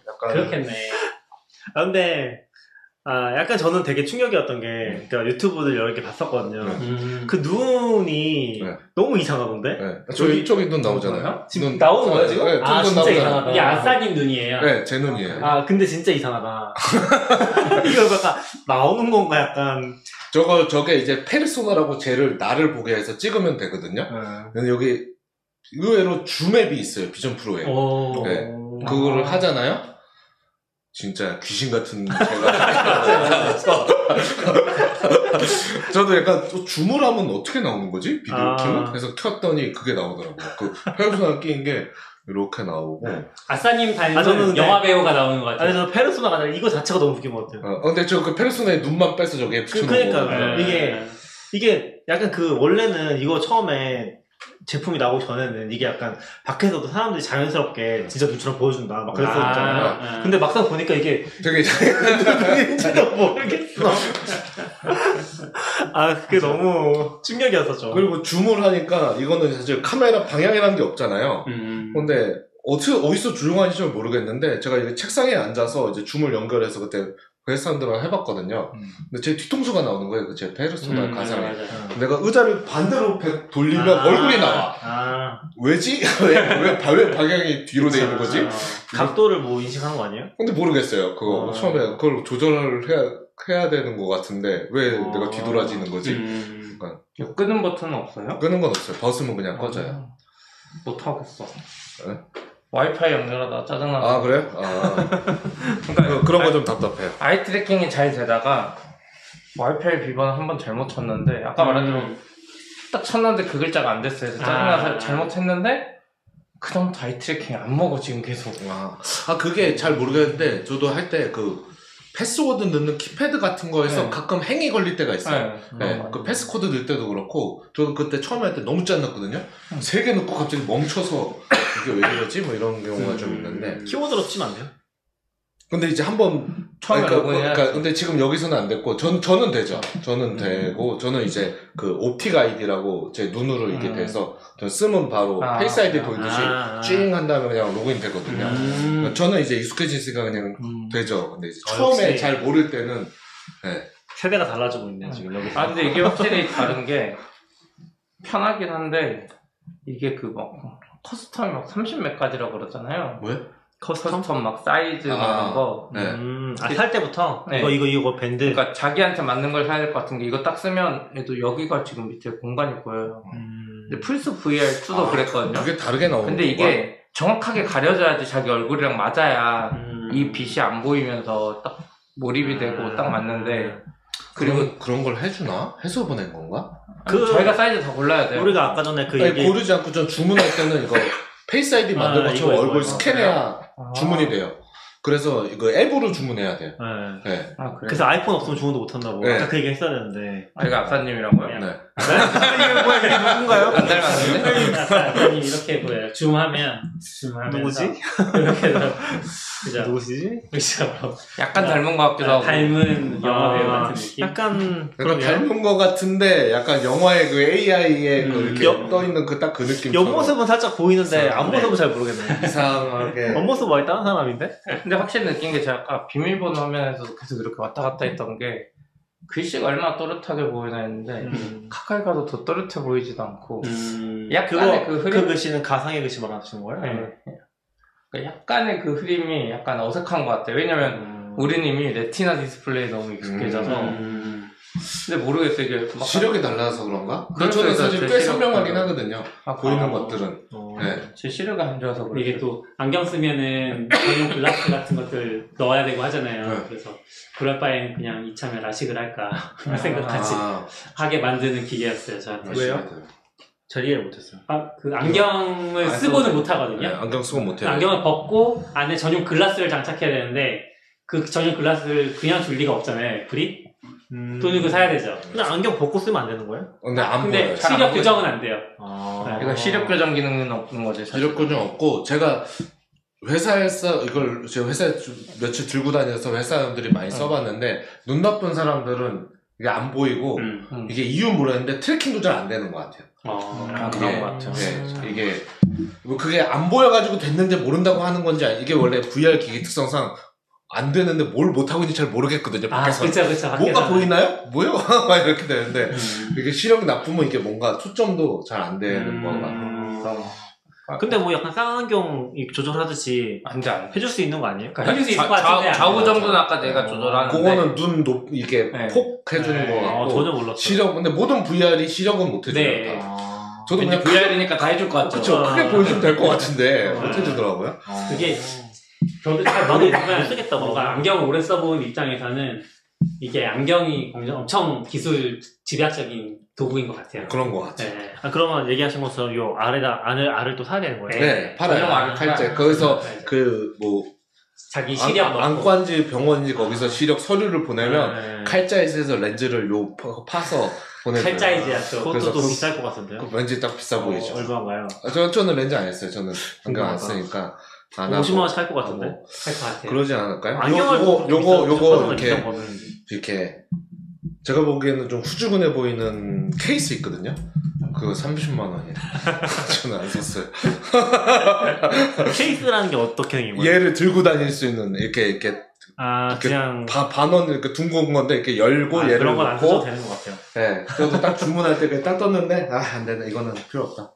약간 그렇겠네. 아, 근데, 아, 약간 저는 되게 충격이었던 게, 그러니까 유튜브들 여러 개 봤었거든요. 네. 음. 그 눈이 네. 너무 이상하던데? 네. 저 이쪽에 눈 나오잖아요. 지금 눈- 나오는 거야, 지금? 네, 아, 눈 진짜 나오잖아요. 이상하다. 이게 아싸님 눈이에요. 네, 제 눈이에요. 아, 근데 진짜 이상하다. 이거 약간 나오는 건가, 약간. 저거 저게 이제 페르소나라고 쟤를 나를 보게 해서 찍으면 되거든요. 근데 여기 의외로 줌앱이 있어요 비전 프로에. 오. 네. 그거를 하잖아요. 진짜 귀신 같은 제가 저도 약간 또 줌을 하면 어떻게 나오는 거지 비디오 아. 키면 그래서 켰더니 그게 나오더라고요. 그 페르소나 끼인 게 이렇게 나오고. 네. 아싸님 닮은 아, 저는 근데- 영화 배우가 나오는 것 같아요. 아니, 저 페르소나가 아니라 이거 자체가 너무 웃긴 것 같아요. 어, 근데 저 그 페르소나의 눈만 빼서 저게 그, 붙여놓은 그러니까, 거거든요. 네. 이게, 이게 약간 그, 원래는 이거 처음에 제품이 나오기 전에는 이게 약간 밖에서도 사람들이 자연스럽게 진짜 눈처럼 보여준다. 막 그랬었잖아요. 아, 근데 막상 보니까 이게 되게 눈인지도 모르겠어. 아, 그게 너무 충격이었었죠. 그리고 줌을 하니까 이거는 사실 카메라 방향이라는 게 없잖아요. 음. 근데 어떻게 어디서 조용한지 잘 모르겠는데 제가 이게 책상에 앉아서 이제 줌을 연결해서 그때 그 사람들랑 해봤거든요. 음. 근데 제 뒤통수가 나오는 거예요. 그제 페르소나 음, 맞아. 내가 의자를 반대로 배- 돌리면 아, 얼굴이 나와. 아, 왜지? 왜, 왜, 바- 왜 방향이 뒤로 돼 있는 거지? 아, 각도를 뭐 인식하는 거 아니에요? 근데 모르겠어요. 그거 어. 처음에 그걸 조절을 해야, 해야 되는 것 같은데 왜 어. 내가 뒤돌아지는 거지? 음. 이거 끄는 버튼은 없어요? 끄는 건 없어요. 벗으면 그냥 꺼져요. 못 하겠어. 네? 와이파이 연결하다 짜증나. 아 그래요? 아 그러니까 그, 런 거 좀 답답해요. eye tracking이 잘 되다가 와이파이 비번 한 번 잘못 쳤는데 아까 말한 대로 딱 쳤는데 그 글자가 안 됐어요. 그래서 짜증나서 아. 잘못했는데 그다음부터 eye tracking이 안 먹어 지금 계속. 아, 아 그게 잘 모르겠는데 저도 할 때 그 패스워드 넣는 키패드 같은 거에서 네. 가끔 hang이 걸릴 때가 있어요. 네. 네, 그 passcode 넣을 때도 그렇고 저도 그때 처음에 할때 너무 짜증났거든요. 세 개 넣고 갑자기 멈춰서 이게 왜 이러지? 뭐 이런 경우가 좀 있는데 키보드로 치면 안 돼요? 근데 이제 한번 처음에 그러니까, 그러니까. 근데 지금 여기서는 안 됐고 전 저는 되죠. 저는 되고 저는 이제 그 Optic ID라고 제 눈으로 이렇게 음. 돼서 저 쓰면 바로 아, Face ID 아, 보이듯이 아, 아. 찡한 다음에 그냥 로그인 되거든요. 음. 저는 이제 익숙해지니까 그냥 음. 되죠. 근데 이제 어, 처음에 역시. 잘 모를 때는 세대가 달라지고 있네, 지금 여기. 아 근데 이게 확실히 다른 게 편하긴 한데 이게 그 막 custom이 막 30몇 가지라고 그러잖아요. 뭐야? custom? 막 사이즈 아. 이런 거. 네. 음, 아, 살 때부터? 네. 이거, 이거, 이거 밴드. 그러니까 자기한테 맞는 걸 사야 될 것 같은 게 이거 딱 쓰면 얘도 여기가 지금 밑에 공간이 보여요. 음. 근데 플스 VR2도 아, 그랬거든요. 그게 다르게 나오는 근데 이게 정확하게 가려져야지 자기 얼굴이랑 맞아야 음. 이 빛이 안 보이면서 딱 몰입이 되고 음. 딱 맞는데 그리고 그리고 그런 걸 해주나? 해서 보낸 건가? 그 저희가 사이즈 다 골라야 돼요. 우리가 아까 전에 그 아니, 얘기. 고르지 않고 전 주문할 때는 이거 Face ID 아, 것처럼 이거, 얼굴 이거, 이거. 스캔해야 아. 주문이 돼요. 그래서 이거 앱으로 주문해야 돼요. 네. 네. 아 그래. 그래서 아이폰 없으면 주문도 못 한다고. 네. 아까 그 얘기 했어야 되는데. 아 이거 아빠님이라고요? 네. 이게 뭐야, 이게 누군가요? 안 닮았는데? 아까님 이렇게 보여요. 줌하면 줌하면서 누구지? 이렇게 해서 그죠? 누구시지? 그죠? 약간 닮은 것 같기도 하고. 닮은 영화 배우 아, 같은 느낌. 약간, 그러게요. 닮은 거 같은데 약간 영화의 그 AI에 그 음, 이렇게 옆- 떠 있는 그 딱 그 느낌. 옆모습은 살짝 보이는데, 네. 앞모습은 잘 모르겠네. 이상하게. 옆모습 많이 다른 사람인데? 근데 확실히 느낀 게 제가 아까 비밀번호 화면에서 계속 이렇게 왔다 갔다 했던 게 글씨가 얼마나 또렷하게 보이나 했는데 음. 가까이 가도 더 또렷해 보이지도 않고 음, 약간의 그거, 그 그, 흐림 글씨는 가상의 글씨 말하시는 거예요? 네. 약간의 그 흐림이 약간 어색한 것 같아요 왜냐면 음. 우리는 이미 Retina display 너무 익숙해져서 음, 근데 모르겠어요 이게 막 시력이 달라서 그런가? 근데 그렇죠, 저는 그렇죠. 사실 제꽤 시력 선명하긴. 하거든요. 아, 보이는 아, 것들은. 어. 네. 제 시력이 안 좋아서 그래요 이게 또 안경 쓰면은 전용 글라스 같은 것들 넣어야 되고 하잖아요. 네. 그래서 그럴 바엔 그냥 이참에 라식을 할까 그런 생각까지 아, 하게 만드는 기계였어요 저한테. 왜요? 잘 이해를 못했어요. 아, 그 안경을 안 쓰고는 써도 못 하거든요. 네, 안경 쓰고 못해요. 안경을 벗고 안에 전용 글라스를 장착해야 되는데 그 전용 글라스를 그냥 줄 리가 없잖아요. 애플이 음. 돈 주고 사야 되죠. 그냥 안경 벗고 쓰면 안 되는 거예요? 어, 근데 안 근데 보여요. 잘안 시력 보여요. 교정은 안 돼요. 아. 이거 시력 교정 기능은 없는 거지 사실. 시력 고정 없고 제가 회사에서 이걸 제가 회사에 좀 며칠 들고 다녀서 회사 사람들이 많이 써봤는데 눈 나쁜 사람들은 이게 안 보이고 음. 음. 이게 이유 모르겠는데 트래킹도 잘 안 되는 것 같아요. 어, 아, 그런 것 같아요 네, 이게 뭐 그게 안 보여가지고 됐는데 모른다고 하는 건지 아니- 이게 원래 VR 기기 특성상 안 되는데 뭘 못하고 있는지 잘 모르겠거든요. 아, 밖에서 그쵸, 그쵸. 뭐가 밖에서는. 보이나요? 뭐요? 막 이렇게 되는데 음. 이게 시력이 나쁘면 이게 뭔가 초점도 잘 안 되는 음. 거가 그 럼 근데 뭐 약간 쌍안경 조절하듯이 안돼 안돼 해줄 수 있는 거 아니에요? 그러니까 해줄 수 있을 것 같은데. 안 좌우. 정도는 아까 내가 조절하는데 그거는 눈 높, 이게 네. 폭 해주는 네. 거 아, 같고 전혀 몰랐어요. 시력 근데 모든 VR이 시력은 못 해줘요. 네. 다. 아. 저도 왠지 그냥 VR이니까 다 해줄 것 같죠 그쵸 아. 크게 보여주면 될 것 같은데 아. 못 해주더라고요. 아. 그게 저도 잘 나도 못 쓰겠다, 뭔가. 안경을 오래 써본 입장에서는 이게 안경이 엄청 기술 집약적인 도구인 것 같아요. 그런 것 같아요. 네. 아, 그러면 얘기하신 것처럼 요 알에다 안을 알을 또 사야 되는 거예요? 네, 팔아요. 안 칼제. 팔아요. 거기서 네. 그뭐 자기 시력 넣고. 안과인지 병원인지 거기서 시력 서류를 보내면 네. 칼자에서 렌즈를 요 파- 파서 보내줘요. 칼자이즈야 또. 그것도 또 그- 비쌀 것 같은데요? 그 렌즈 딱 비싸 보이죠. 어, 얼마인가요? 아, 저, 저는 렌즈 안 했어요. 저는 안경 안. 쓰니까. 안 하고 50만 원 살 것 같은데? 하고. 할것 같아요. 그러지 않을까요? 안경을 요거, 요거, 요거, 이렇게, 거는 이렇게, 제가 보기에는 좀 후주근해 보이는 케이스 있거든요? 그거 30만 원이에요. 저는 안 샀어요. 케이스라는 게 어떻게 생긴 거예요? 얘를 들고 다닐 수 있는, 이렇게, 이렇게, 아 이렇게 그냥 바, 반원 이렇게 둥근 건데, 이렇게 열고, 아, 얘를 그런 건 안 써도 되는 것 같아요. 예. 저도 딱 주문할 때 그냥 딱 떴는데, 아, 안 되네. 이거는 필요 없다.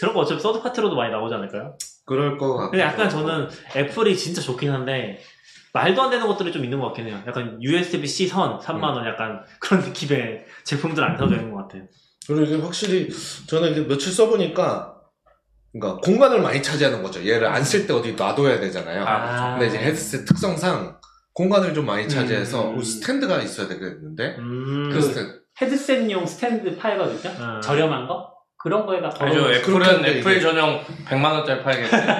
그런 거 어차피 third party로도 많이 나오지 않을까요? 그럴 것 같고. 근데 약간 저는 애플이 진짜 좋긴 한데 말도 안 되는 것들이 좀 있는 것 같긴 해요. 약간 USB-C 선 3만 원 약간 그런 느낌의 제품들 안 사도 되는 것 같아요. 그리고 이게 확실히 저는 이게 며칠 써보니까 그러니까 공간을 많이 차지하는 거죠. 얘를 안 쓸 때 어디 놔둬야 되잖아요. 아. 근데 이제 헤드셋 특성상 공간을 좀 많이 차지해서 음. 뭐 스탠드가 있어야 되겠는데 음. 그 스탠드 헤드셋용 스탠드 팔거든요. 아. 저렴한 거? 그런 거에다. 그렇게 애플은 애플 전용 100만 원짜리 팔겠네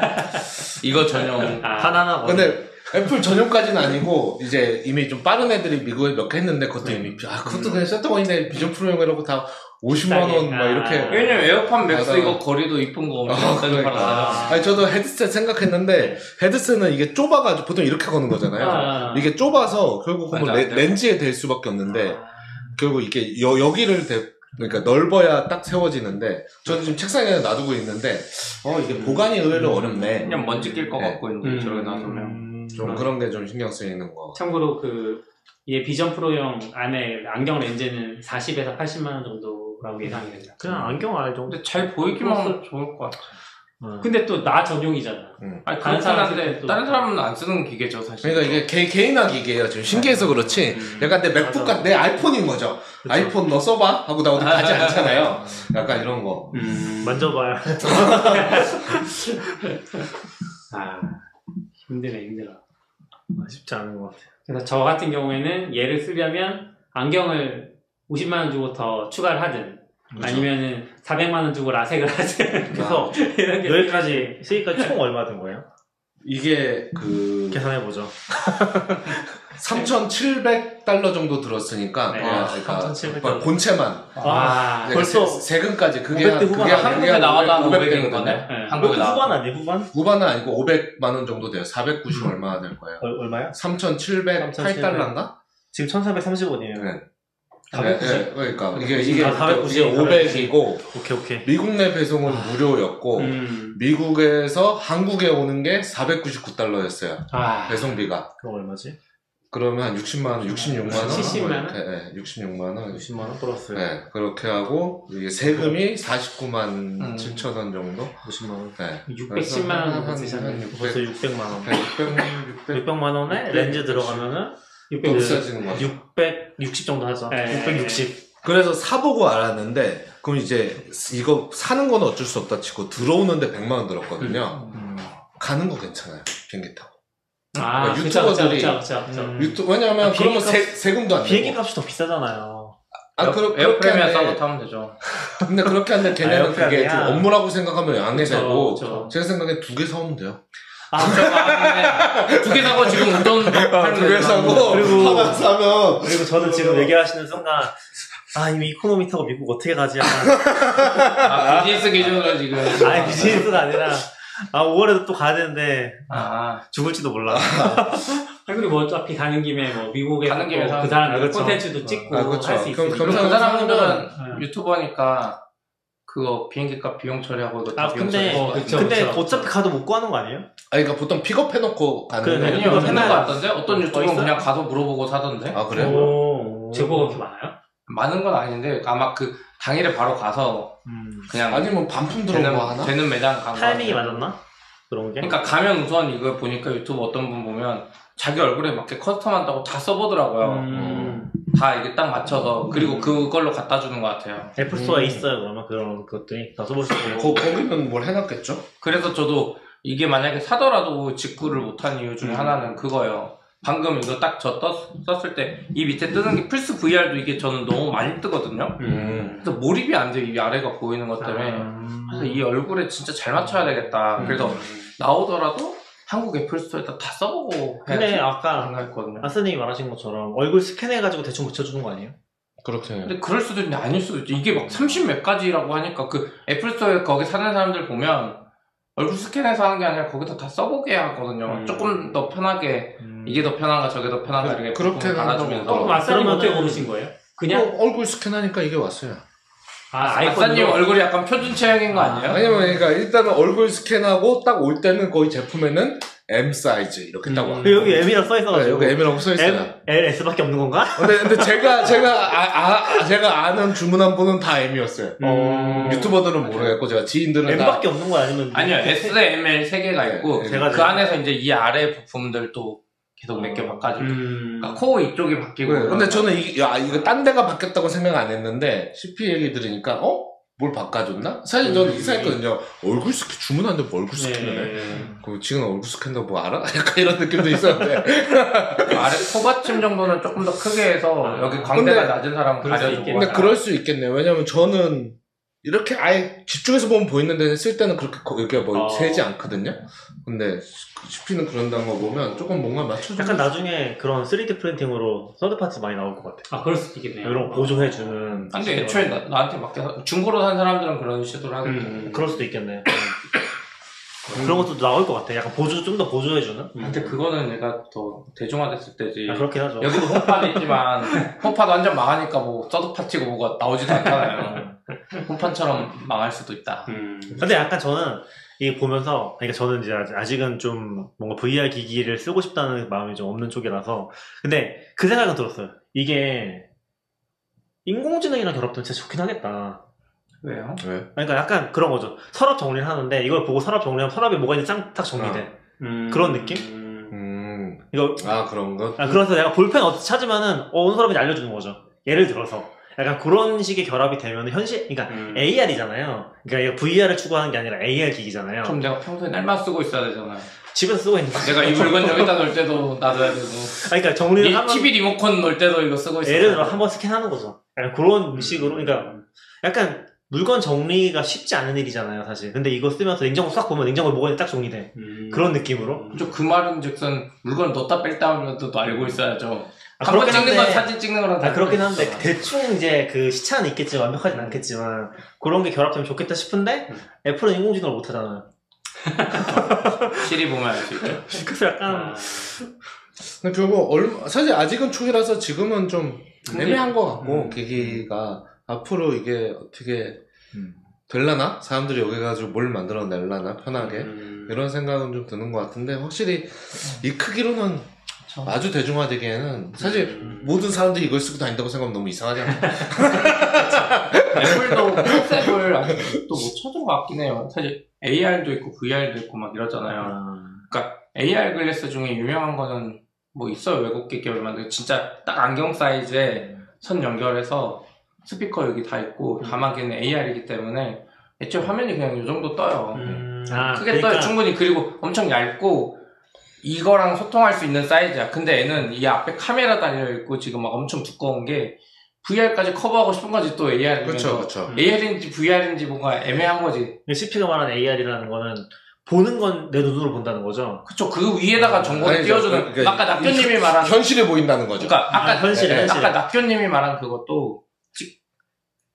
이거 전용 아, 하나하나 근데 애플 전용까지는 아니고 이제 이미 좀 빠른 애들이 미국에 몇 개 했는데 그것도 이미 아 그것도 그냥 셔터건인데 비전 프로용이라고 다 50만 원막 아. 이렇게 왜냐면 에어팟 맥스 맞아. 이거 걸이도 이쁜 거 엄청 아, 싸게 그러니까. 아니 저도 헤드셋 생각했는데 헤드셋은 이게 좁아가지고 보통 이렇게 거는 거잖아요. 아. 이게 좁아서 결국 맞아, 레, 안 돼. 렌즈에 댈 수밖에 없는데 아. 결국 이게 여, 여기를 대, 그러니까 넓어야 딱 세워지는데 저는 지금 책상에 놔두고 있는데 어 이게 보관이 의외로 어렵네. 그냥 먼지 낄것 네. 같고 음. 저기 놔두면 음. 좀 그런 게 좀 신경 쓰이는 거. 참고로 그, 얘 비전 프로용 안에 안경 렌즈는 40에서 80만 원 정도라고 예상이 됩니다. 그냥 안경 알 정도. 근데 잘 보이기만 하면 좋을 것 같아 음. 근데 또 나 전용이잖아. 아니 다른 그렇긴 사람 한데 쓸 때도- 다른 사람은 안 쓰는 기계죠 사실 그러니까 이게 개, 개인화 기계예요. 지금 신기해서 그렇지. 음. 약간 내 맥북. 같, 내 아이폰인 거죠. 그쵸. 아이폰 너 써봐 하고 나 어디 가지 않잖아요. 약간 이런 거. 음. 만져봐야. 아, 힘드네, 힘들어. 쉽지 않은 것 같아요. 그래서 저 같은 경우에는 얘를 쓰려면 안경을 50만 원 주고 더 추가를 하든 아니면은 400만 원 주고 라섹을 하든 그래서 이런 게 여기까지 쓰기까지 총 얼마 든 거예요? 이게 그 계산해 보죠. 3,700달러 정도 들었으니까 네. 그냥 아, 그러니까 3,700뭐 본체만 아, 네, 벌써 세, 세금까지 그게 500대 한- 후반 그게? 한- 한국에 그게 나와도 한500 500인 되거든요. 거네. 네. 한국에 후반 나와도. 아니에요, 후반? 후반은 아니고 500만 원 정도 돼요. 490 얼마나 될 거예요. 얼, 얼마야? 3,708달러인가? 지금 1430원이에요. 네. 490? 네, 그러니까 이게 이게 아, 490, 이게 500이고 오케이, 오케이. 미국 내 배송은 무료였고 음. 미국에서 한국에 오는 게 499달러였어요. 아, 배송비가. 그럼 얼마지? 그러면 한 60만 원, 66만 원, 70만 원? 네, 66만 원. 60만 원 플러스 네, 그렇게 하고 이게 세금이 49만 음. 7천 원 정도. 50만 원. 네. 610만 원 쓰셨네. 벌써 600만원. 600, 600, 600 만 원에 600, 렌즈 들어가면은 600 비싸지는 거죠. 660 정도 하죠. 네. 660. 그래서 사보고 알았는데 그럼 이제 이거 사는 건 어쩔 수 없다 치고 들어오는데 100만 원 들었거든요. 음. 가는 거 괜찮아요. 비행기 타고. 아, 그러니까 유튜버들이- 그쵸, 그쵸, 그쵸. 음. 유튜브 왜냐면 아, 그러면 세, 세금도 안 비행기. 값이 더 비싸잖아요. 아, 그러, 그렇게 에어프레미엄 싸고 타면 되죠. 근데 그렇게 하는데 걔네는 아, 그게 좀. 업무라고 생각하면 양해되고 그쵸. 제 생각엔 두개 사오면 돼요. 아, 두개 사고 지금 운전 하는 두개 거잖아. 사고 그리고- 하나 사면 그리고 저는 지금 얘기하시는 순간 아 이미 이코노미 타고 미국 어떻게 가지? 아, 비즈니스 기준으로 지금. 아니 비즈니스가 아니라 아 5월에도 또 가야 되는데 아, 죽을지도 몰라. 아니, 그리고 뭐 어차피 가는 김에 뭐 미국에 가는 김에 그 사람 아, 그쵸. 콘텐츠도 찍고 아, 그쵸. 할수 그럼 있으니까. 그 사람들은 네. 유튜버니까 그거 비행기 값 비용 처리하고 아 비용 근데 어, 그쵸, 근데 그쵸. 어차피 가도 못 구하는 거 아니에요? 아니 그러니까 보통 픽업해놓고 가는 그래, 거예요. 맨날- 같던데? 어떤 어, 유튜버는 있어요? 그냥 가서 물어보고 사던데? 아 그래요? 오. 제보가 그렇게 많아요? 많은 건 아닌데, 아마 그 당일에 바로 가서 음. 그냥 아니면 반품 들어온 되는, 거 하나? 되는 매장 간 타이밍이. 맞았나? 그런 게? 그러니까 가면 우선 이거 보니까 유튜브 어떤 분 보면 자기 얼굴에 맞게 custom한다고 다 써보더라고요. 음. 다 이게 딱 맞춰서 그리고 그걸로 갖다 주는 것 같아요. 애플 스토어에 음. 있어요 그러면 그런 것들이 다 써볼 수 있고. 거, 거기는 뭘 해놨겠죠? 그래서 저도 이게 만약에 사더라도 직구를 못한 이유 중에 음. 하나는 그거예요. 방금 이거 딱 저 썼을 때 이 밑에 뜨는 게 플스 VR도 이게 저는 너무 많이 뜨거든요. 음. 그래서 몰입이 안 돼요. 이 아래가 보이는 것 때문에. 음. 그래서 이 얼굴에 진짜 잘 맞춰야 되겠다. 그래서 나오더라도 한국 애플 스토어에다 다 써보고 근데 아까 생각했거든요. 아스님이 말하신 것처럼 얼굴 스캔해가지고 대충 붙여주는 거 아니에요? 그렇게 근데 그럴 수도 있는데 아닐 수도 있죠. 이게 막 30몇 가지라고 하니까 그 애플 스토어에 거기 사는 사람들 보면 얼굴 스캔해서 하는 게 아니라 거기다 다 써보게 하거든요. 음. 조금 더 편하게 음. 이게 더 편한가 저게 더 편한가 이렇게 그렇게 한다고 어, 마사님 그러면은- 어떻게 고르신 거예요? 그냥 어, 얼굴 스캔하니까 이게 왔어요. 아, 아싸님 아이폰으로 얼굴이 약간 표준 체형인 거 아니에요? 왜냐면 그러니까 일단은 얼굴 스캔하고 딱 올 때는 거의 제품에는 M 사이즈 이렇게 딱 음. 와요. 그 여기 M이라 써 네, 있어가지고 여기 M이라고 써 있어요. M, L, S밖에 없는 건가? 근데, 근데 제가 제가 아, 아- 제가 아는 주문한 분은 다 M이었어요. 음. 유튜버들은 모르겠고 제가 지인들은 다 M밖에 없는 거 아니면 아니요 S, M, L 세 개가 네, 있고 네. 제가 그 안에서 이제 이 아래 부품들 또 계속 몇 개 바꿔주고 음. 그러니까 코 이쪽이 바뀌고 네, 근데. 저는 이, 야, 이거 딴 데가 바뀌었다고 생각 안 했는데 CP 얘기 들으니까 어? 뭘 바꿔줬나? 사실 저는 이상했거든요. 얼굴 스캔 주문하는데 뭐 얼굴 스캔을 해? 네. 그 지금 얼굴 스캔도 뭐 알아? 약간 이런 느낌도 있었는데 아래 코받침 정도는 조금 더 크게 해서 아. 여기 광대가 근데- 낮은 사람은 가려주고. 근데 그럴 수 있겠네요. 왜냐면 저는 이렇게 아예 집중해서 보면 보이는데 쓸 때는 그렇게 거- 여기가 뭐 어. 세지 않거든요. 근데 CP는 그런다는 거 보면 조금 뭔가 맞춰주는 약간 나중에 그런 3D 프린팅으로 서드 파트 많이 나올 것 같아. 아, 그럴 수도 있겠네요. 이런 거 보조해주는. 아, 근데 애초에 나, 나한테 맞게 중고로 산 사람들은 그런 시도를 하겠죠 음. 그럴 수도 있겠네. 그런 것도 나올 것 같아. 약간 보조 좀 더 보조해주는. 근데 그거는 얘가 더 대중화됐을 때지 아, 그렇긴 하죠. 여기도 홈팟도 있지만 홈팟도 완전 망하니까 뭐 서드 파티고 뭐가 나오지도 않잖아요 홈판처럼 망할 수도 있다 음. 근데 약간 저는 이게 보면서 그러니까 저는 이제 아직- 아직은 좀 뭔가 VR 기기를 쓰고 싶다는 마음이 좀 없는 쪽이라서 근데 그 생각은 들었어요. 이게 인공지능이랑 결합되면 진짜 좋긴 하겠다. 왜요? 왜? 그러니까 약간 그런 거죠. 서랍 정리를 하는데 이걸 보고 서랍 정리하면 서랍에 뭐가 있는지 딱 정리돼. 음. 그런 느낌? 음. 음, 이거 아 그런 거. 아, 그래서 내가 볼펜 어떻게 찾으면은 어, 어느 서랍인지 알려주는 거죠. 예를 들어서 약간 그런 식의 결합이 되면 현실, 그러니까 음. AR이잖아요. 그러니까 VR을 추구하는 게 아니라 AR 기기잖아요. 그럼 내가 평소에 날만 쓰고 있어야 되잖아요 집에서 쓰고 있는 거. 내가 이 물건 여기다 놓을 때도 놔둬야 되고 아, 그러니까 정리를 리, 하면 TV 리모컨 놓을 때도 이거 쓰고 있어요 예를 들어 한 번 스캔하는 거죠. 약간 그런 식으로, 그러니까 약간 물건 정리가 쉽지 않은 일이잖아요, 사실. 근데 이거 쓰면서 냉장고 싹 보면 냉장고에 뭐가 딱 정리돼. 음. 그런 느낌으로. 좀 그 말은 즉슨 물건 넣다 뺄다 하면 또 알고 있어야죠. 아, 한번 그렇긴 찍는 한데- 건 사진 찍는 거랑 아, 그렇긴 한데, 다르죠. 대충 이제 그 시차는 있겠지만, 완벽하진 않겠지만, 그런 게 결합되면 좋겠다 싶은데, 애플은 인공지능을 못 하잖아요. 시리 보면 알 수 있죠. 그래서 약간, 아, 근데 결국 얼마, 사실 아직은 초기라서 지금은 좀 애매한 것 같고 음. 계기가 앞으로 이게 어떻게 음. 될라나 사람들이 여기 가지고 뭘 만들어 낼라나 편하게 음. 이런 생각은 좀 드는 것 같은데 확실히 이 크기로는 아주 대중화되기에는 사실 음. 모든 사람들이 이걸 쓰고 다닌다고 생각하면 너무 이상하잖아요. 애플도 컨셉을 아직도 못 찾은 것 같긴 해요. 사실 AR도 있고 VR도 있고 막 이러잖아요. 아, 그러니까 AR 글래스 중에 유명한 거는 뭐 있어요 외국 기업이 만든 진짜 딱 안경 사이즈에 선 연결해서 스피커 여기 다 있고 자막에는 AR이기 때문에 애초에 화면이 그냥 이 정도 떠요. 음. 아, 크게 그러니까- 떠요 충분히 그리고 엄청 얇고 이거랑 소통할 수 있는 사이즈야. 근데 얘는 이 앞에 카메라 달려 있고 지금 막 엄청 두꺼운 게 VR까지 커버하고 싶은 거지 또 AR이면서 그렇죠, 그렇죠. AR인지 VR인지 뭔가 애매한 거지. CP가 말하는 AR이라는 거는, 보는 건 내 눈으로 본다는 거죠. 그쵸 그 위에다가 정보를 아니죠. 띄워주는 그러니까 아까 낙교님이 말한 현실이 보인다는 거죠. 그러니까 아까 아, 현실에, 예, 현실에. 아까 낙교님이 말한 그것도 지-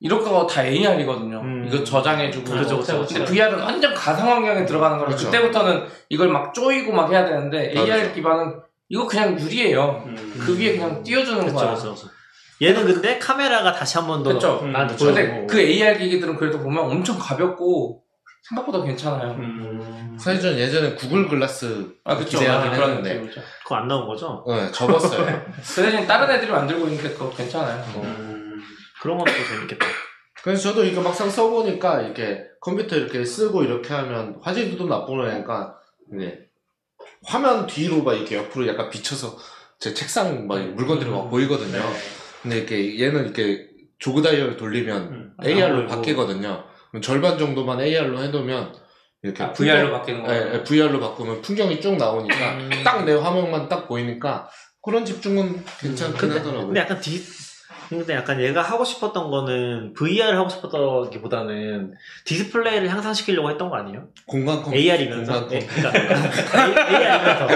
이런 거다 AR이거든요. 음. 이거 저장해주고. 그렇죠, 그렇죠, 그렇죠. 근데 VR은 완전 가상 환경에 들어가는 거라 그렇죠. 그때부터는 이걸 막 쪼이고 막 해야 되는데 AR 맞아. 기반은 이거 그냥 유리예요. 음. 그 위에 그냥 띄워주는 그쵸, 거야. 그쵸, 그쵸. 얘는 근데 카메라가 다시 한 번더 그쵸. 음. 나한테 근데 보여주고. 그 AR 기기들은 그래도 보면 엄청 가볍고 생각보다 괜찮아요. 음. 사실 전 예전에 구글 글라스 아 그쵸. 기대하긴 그런 했는데 느낌이죠. 그거 안 나온 거죠? 네, 접었어요. 그 대신 다른 애들이 만들고 있는데 그거 괜찮아요. 음. 그런 것도 재밌겠다. 그래서 저도 이거 막상 써보니까 이렇게 컴퓨터 이렇게 쓰고 이렇게 하면 화질도 나쁘니까 이제 화면 뒤로 막 이렇게 옆으로 약간 비쳐서 제 책상 막 물건들이 막 보이거든요. 네. 근데 이렇게 얘는 이렇게 조그 다이얼 돌리면 음. AR로 아, 바뀌거든요. 절반 정도만 AR로 해놓으면 이렇게 아, VR로 바뀌는 거. 네, VR로 바꾸면 풍경이 쭉 나오니까 음. 딱내 화면만 딱 보이니까 그런 집중은 괜찮긴 근데, 하더라고요. 근데 약간 디, 근데 약간 얘가 하고 싶었던 거는 VR을 하고 싶었다기보다는 디스플레이를 향상시키려고 했던 거 아니에요? 공간 컴퓨터 AR이면서. 공간 예, 그러니까 AR이면서.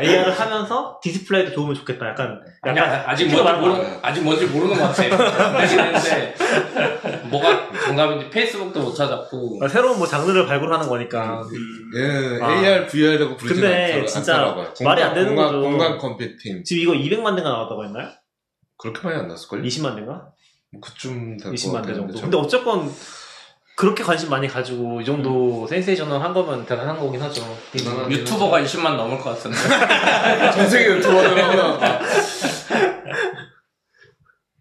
AR을 하면서 디스플레이도 좋으면 좋겠다. 약간, 약간 야, 아직 뭔지 모르는 아직 뭔지 모르는 것 같아. 근데 뭐가 정답인지 페이스북도 못 찾았고. 아, 새로운 뭐 장르를 발굴하는 거니까. 음. 예, 아. AR, VR이라고 부르지 근데 않더라- 진짜 않더라고요. 말이 안 되는 공간, 거죠. 공간 컴퓨팅 지금 이거 200만 대가 나왔다고 했나요? 그렇게 많이 안 났을걸요? 20만 대인가? 뭐 그쯤 될것 20만 대 정도. 참. 근데 어쨌건 그렇게 관심 많이 가지고 이 정도 센세이션을 한 거면 대단한 거긴 하죠. 대단한 유튜버가 20만 넘을 것 같은데. 전 세계 유튜버들 하면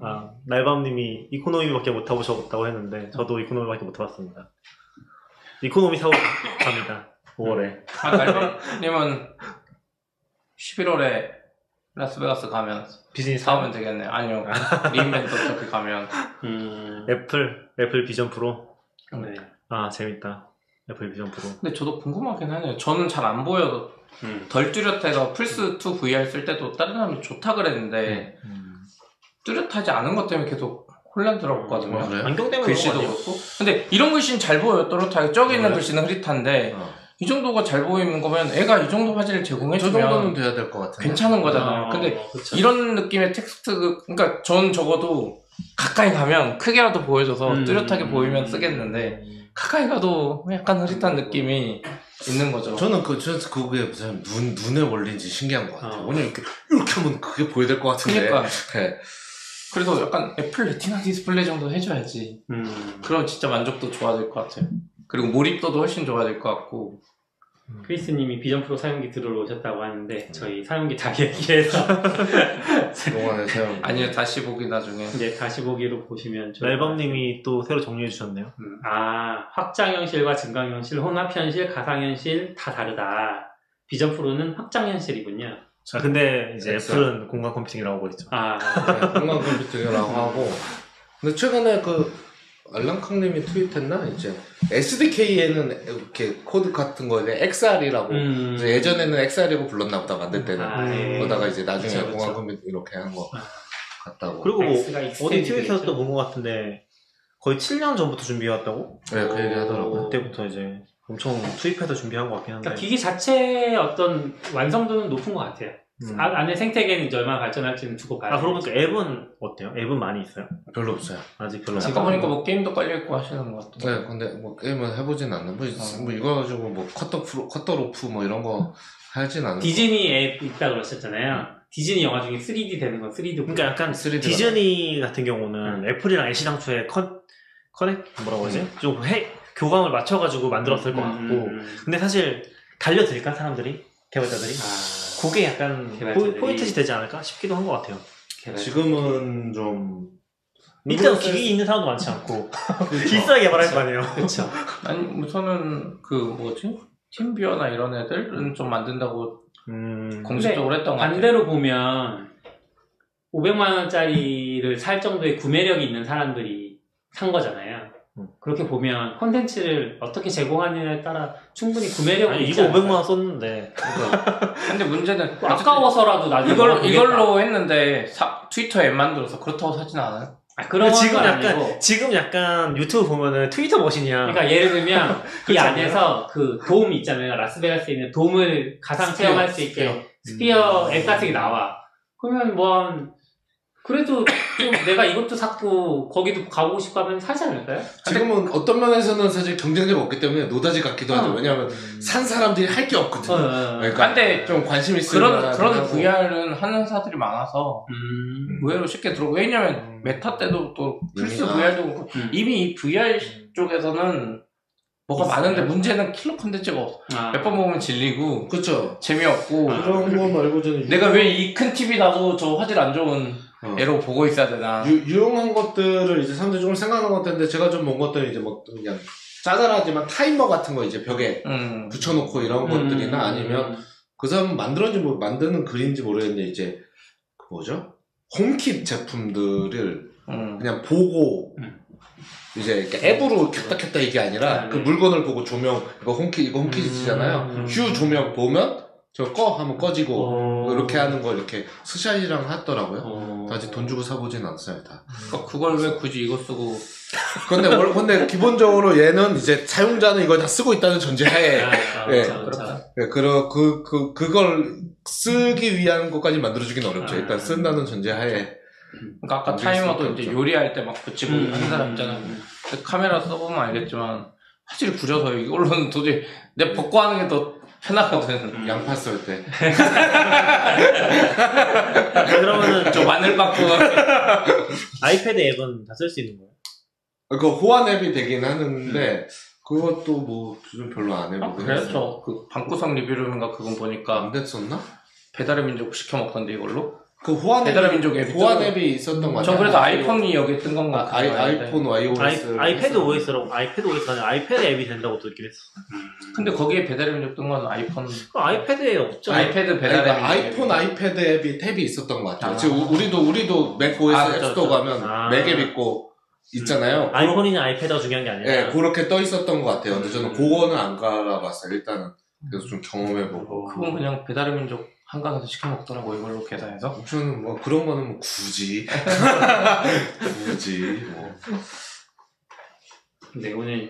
아, 날밤님이 이코노미밖에 못 타보셨다고 했는데 저도 이코노미밖에 못 타봤습니다. 이코노미 사고 갑니다. 5월에. 아, 날님은 11월에 라스베가스 가면 비즈니스 사오면 되겠네. 아니요. re:Invent 어차피 가면. 음. 애플 애플 비전 프로. 네. 아 재밌다. 애플 비전 프로. 근데 저도 궁금하긴 하네요. 저는 잘 안 보여도 음. 덜 뚜렷해서 플스2 VR 쓸 때도 다른 사람이 좋다 그랬는데 음. 뚜렷하지 않은 것 때문에 계속 혼란 들었거든요. 아? 안경 때문에 글씨도 그렇고. 근데 이런 글씨는 잘 보여요. 또렷하게. 저기 있는 네. 글씨는 흐릿한데 어. 이 정도가 잘 보이는 거면 애가 이 정도 화질을 저 제공해주면 정도는 돼야 될 것 같은데 괜찮은 거잖아요. 어, 근데 그쵸. 이런 느낌의 텍스트, 그러니까 전 적어도 가까이 가면 크게라도 보여줘서 음. 뚜렷하게 보이면 쓰겠는데 가까이 가도 약간 흐릿한 느낌이 있는 거죠. 저는 그, 저, 그게 무슨 눈, 눈의 원리인지 신기한 것 같아요. 어. 왜냐면 이렇게, 이렇게 하면 그게 보여야 될 것 같은데. 그러니까 네. 그래서 약간 애플 레티나 디스플레이 정도 해줘야지. 음. 그럼 진짜 만족도 좋아질 것 같아요. 그리고 몰입도도 훨씬 좋아질 것 같고. 크리스님이 비전 프로 사용기 들어오셨다고 하는데 저희 사용기 다 얘기해서 그동안에 사용. 아니요, 다시 보기 나중에. 이제 다시 보기로 보시면 좋을 것 날밤님이 또 새로 정리해 주셨네요. 음. 아, 확장현실과 증강현실, 홍합현실, 가상현실 다 다르다. 비전 프로는 확장현실이군요. 아 근데 이제. 애플은 공간 컴퓨팅이라고 하고 있죠. 아, 네, 공간 컴퓨팅이라고 하고. 근데 최근에 그, 알랑캉님이 트윗했나? 이제, SDK에는 이렇게 코드 같은 거에 XR이라고. 음. 예전에는 XR이라고 불렀나 보다, 만들 때는. 아, 예. 그러다가 이제 나중에 그쵸, 그쵸. 컴퓨팅 이렇게 한거 아. 같다고. 그리고 뭐 어디 트윗에서 되겠죠? 또본 것 같은데 거의 7년 전부터 준비해왔다고? 네, 그 얘기 하더라고요. 그때부터 이제 엄청 투입해서 준비한 것 같긴 한데. 그러니까 기기 자체의 어떤 완성도는 높은 것 같아요. 음. 아, 안에 생태계는 이제 얼마나 발전할지는 두고 봐야 아, 그러고 보니까 앱은 어때요? 앱은 많이 있어요? 별로 없어요. 아직 별로 아까 보니까 뭐 게임도 깔려있고 하시는 것 같아요. 네, 근데 뭐 게임은 해보진 않는 뭐, 어. 뭐 이거 가지고 뭐 커터 프로, Cut the Rope 뭐 이런 거 하진 않은 디즈니 앱 있다 그러셨잖아요. 디즈니 영화 중에 3D 되는 건 3D. 그러니까 약간 3D 가 디즈니 같은 경우는 애플이랑 애시 당초에 컨, connec, 뭐라고 하지? 좀 해, 교감을 맞춰가지고 만들었을 것 같고. 음. 근데 사실 달려들까, 사람들이? 개발자들이? 아, 그게 약간 개발자들이. 포, 포인트지 되지 않을까 싶기도 한 것 같아요. 개발. 지금은 좀 일단 기기 있는 사람도 많지 않고 그렇죠. 비싸게 개발할 거 아니에요. 그렇죠. 아니, 우선은 그 뭐지? 팀비어나 이런 애들은 좀 만든다고 음, 공식적으로 했던 것 같아요. 반대로 보면 500만 원짜리를 살 정도의 구매력이 있는 사람들이 산 거잖아요. 음. 그렇게 보면 콘텐츠를 어떻게 제공하느냐에 따라 충분히 구매력이 아니, 있지 이거 500만 않을까요? 원 썼는데 근데 문제는 뭐 아까워서라도 나중에 이걸. 이걸로 했는데 사- 트위터 앱 만들어서 그렇다고 사진 않아요? 아, 그런 지금 건 약간 아니고. 지금 약간 유튜브 보면은 트위터 machine이야. 그러니까 예를 들면 이 그렇지 않아요? 안에서 그돔 있잖아요. 라스베가스에 있는 돔을 가상 스피어, 체험할 수 있게 스피어. 스피어 앱 같은 게 나와. 그러면 뭐 한- 그래도 좀 내가 이것도 샀고 거기도 가보고 싶고 하면 사지 않을까요? 지금은 어떤 면에서는 사실 경쟁력 없기 때문에 노다지 같기도 하죠. 어. 왜냐하면 음. 산 사람들이 할 게 없거든. 어, 요 어, 어. 그러니까 근데 좀 관심 있으면 그런, 그런 VR은 하는 사들이 많아서 음. 의외로 쉽게 들어. 왜냐면 음. 메타 때도 또 플스 아. VR도 그렇고 음. 이미 이 VR 쪽에서는 뭐가 있어요. 많은데 문제는 킬러 콘텐츠가 없어. 아. 몇번 보면 질리고 그렇죠. 재미없고 그런 거 말고 저는 내가 왜 이 큰 TV 나도 저 화질 안 좋은 어. 애로 보고 있어야 되나. 유, 유용한 것들을 이제 사람들이 조금 생각하는 것 같은데 제가 좀 본 것들은 이제 뭐 그냥 짜잘하지만 타이머 같은 거 이제 벽에 음. 붙여놓고 이런 음. 것들이나 아니면 그 사람 만들었는지 뭐 만드는 글인지 모르겠는데 이제 그 뭐죠? 홈킷 제품들을 음. 그냥 보고 음. 이제 이렇게 앱으로 켰다 켰다 이게 아니라 아, 그 네. 물건을 보고 조명 이거 홈킷 이거 홈킷이잖아요. 음. 휴 조명 보면 저 꺼 하면 꺼지고 어. 이렇게 하는 거 이렇게 스샷이랑 하더라고요. 어. 아직 돈 주고 사보진 않았어요 다. 그러니까 그걸 왜 굳이 이거 쓰고 근데 월- 근데 기본적으로 얘는 이제 사용자는 이걸 다 쓰고 있다는 전제하에 아, 아, 예. 그렇죠, 그렇죠. 네, 그러, 그, 그, 그걸 쓰기 위한 것까지 만들어주긴 어렵죠. 아. 일단 쓴다는 전제하에. 그러니까 아까 타이머도 수밖에 이제 없죠. 요리할 때 막 붙이고 음. 하는 사람 있잖아요. 근데 카메라 써보면 알겠지만 화질이 구려서 이걸로는 도저히 내 벗고 하는 게 더 편하거든. 음. 양파 썰 때. 그러면은 저 마늘 깎고 아이패드 앱은 다 쓸 수 있는 거예요? 그 호환 앱이 되긴 하는데, 그것도 뭐, 좀 별로 안 해보고. 아, 그래요? 저그 방구석 리뷰룸인가 그건 보니까 안 됐었나? 배달의 민족 시켜 먹던데 이걸로? 그 호환 배달의 앱이, 민족 앱이 호환. 앱이 있었던 거저 같아요. 그래서 아이폰이 여기 뜬 건가? 아, 아이, 아이폰 iOS. 아이, 아이패드 OS라고 아이패드 OS가 아니라 아이패드 앱이 된다고 듣긴 했어. 근데 거기에 배달의 민족 뜬 건 아이폰 그 아이패드에 없죠. 아이패드 배달의 그러니까 민족 아이폰, 아이패드 앱이 탭이 있었던 것 같아요. 아. 지금 우리도, 우리도 맥 OS 아, 그쵸, 앱스토어 그쵸. 가면 아. 맥앱 있고 있잖아요. 아이폰이냐 아이패드가 중요한 게 아니라. 예, 그렇게 떠 있었던 것 같아요. 근데 저는 음. 그거는 안 갈아봤어요. 일단은. 그래서 좀 경험해보고. 그건 그냥 배달의 민족 한강에서 시켜 먹더라고 이걸로 계산해서 저는 뭐 그런 거는 뭐 굳이. 굳이. 뭐. 네, 오늘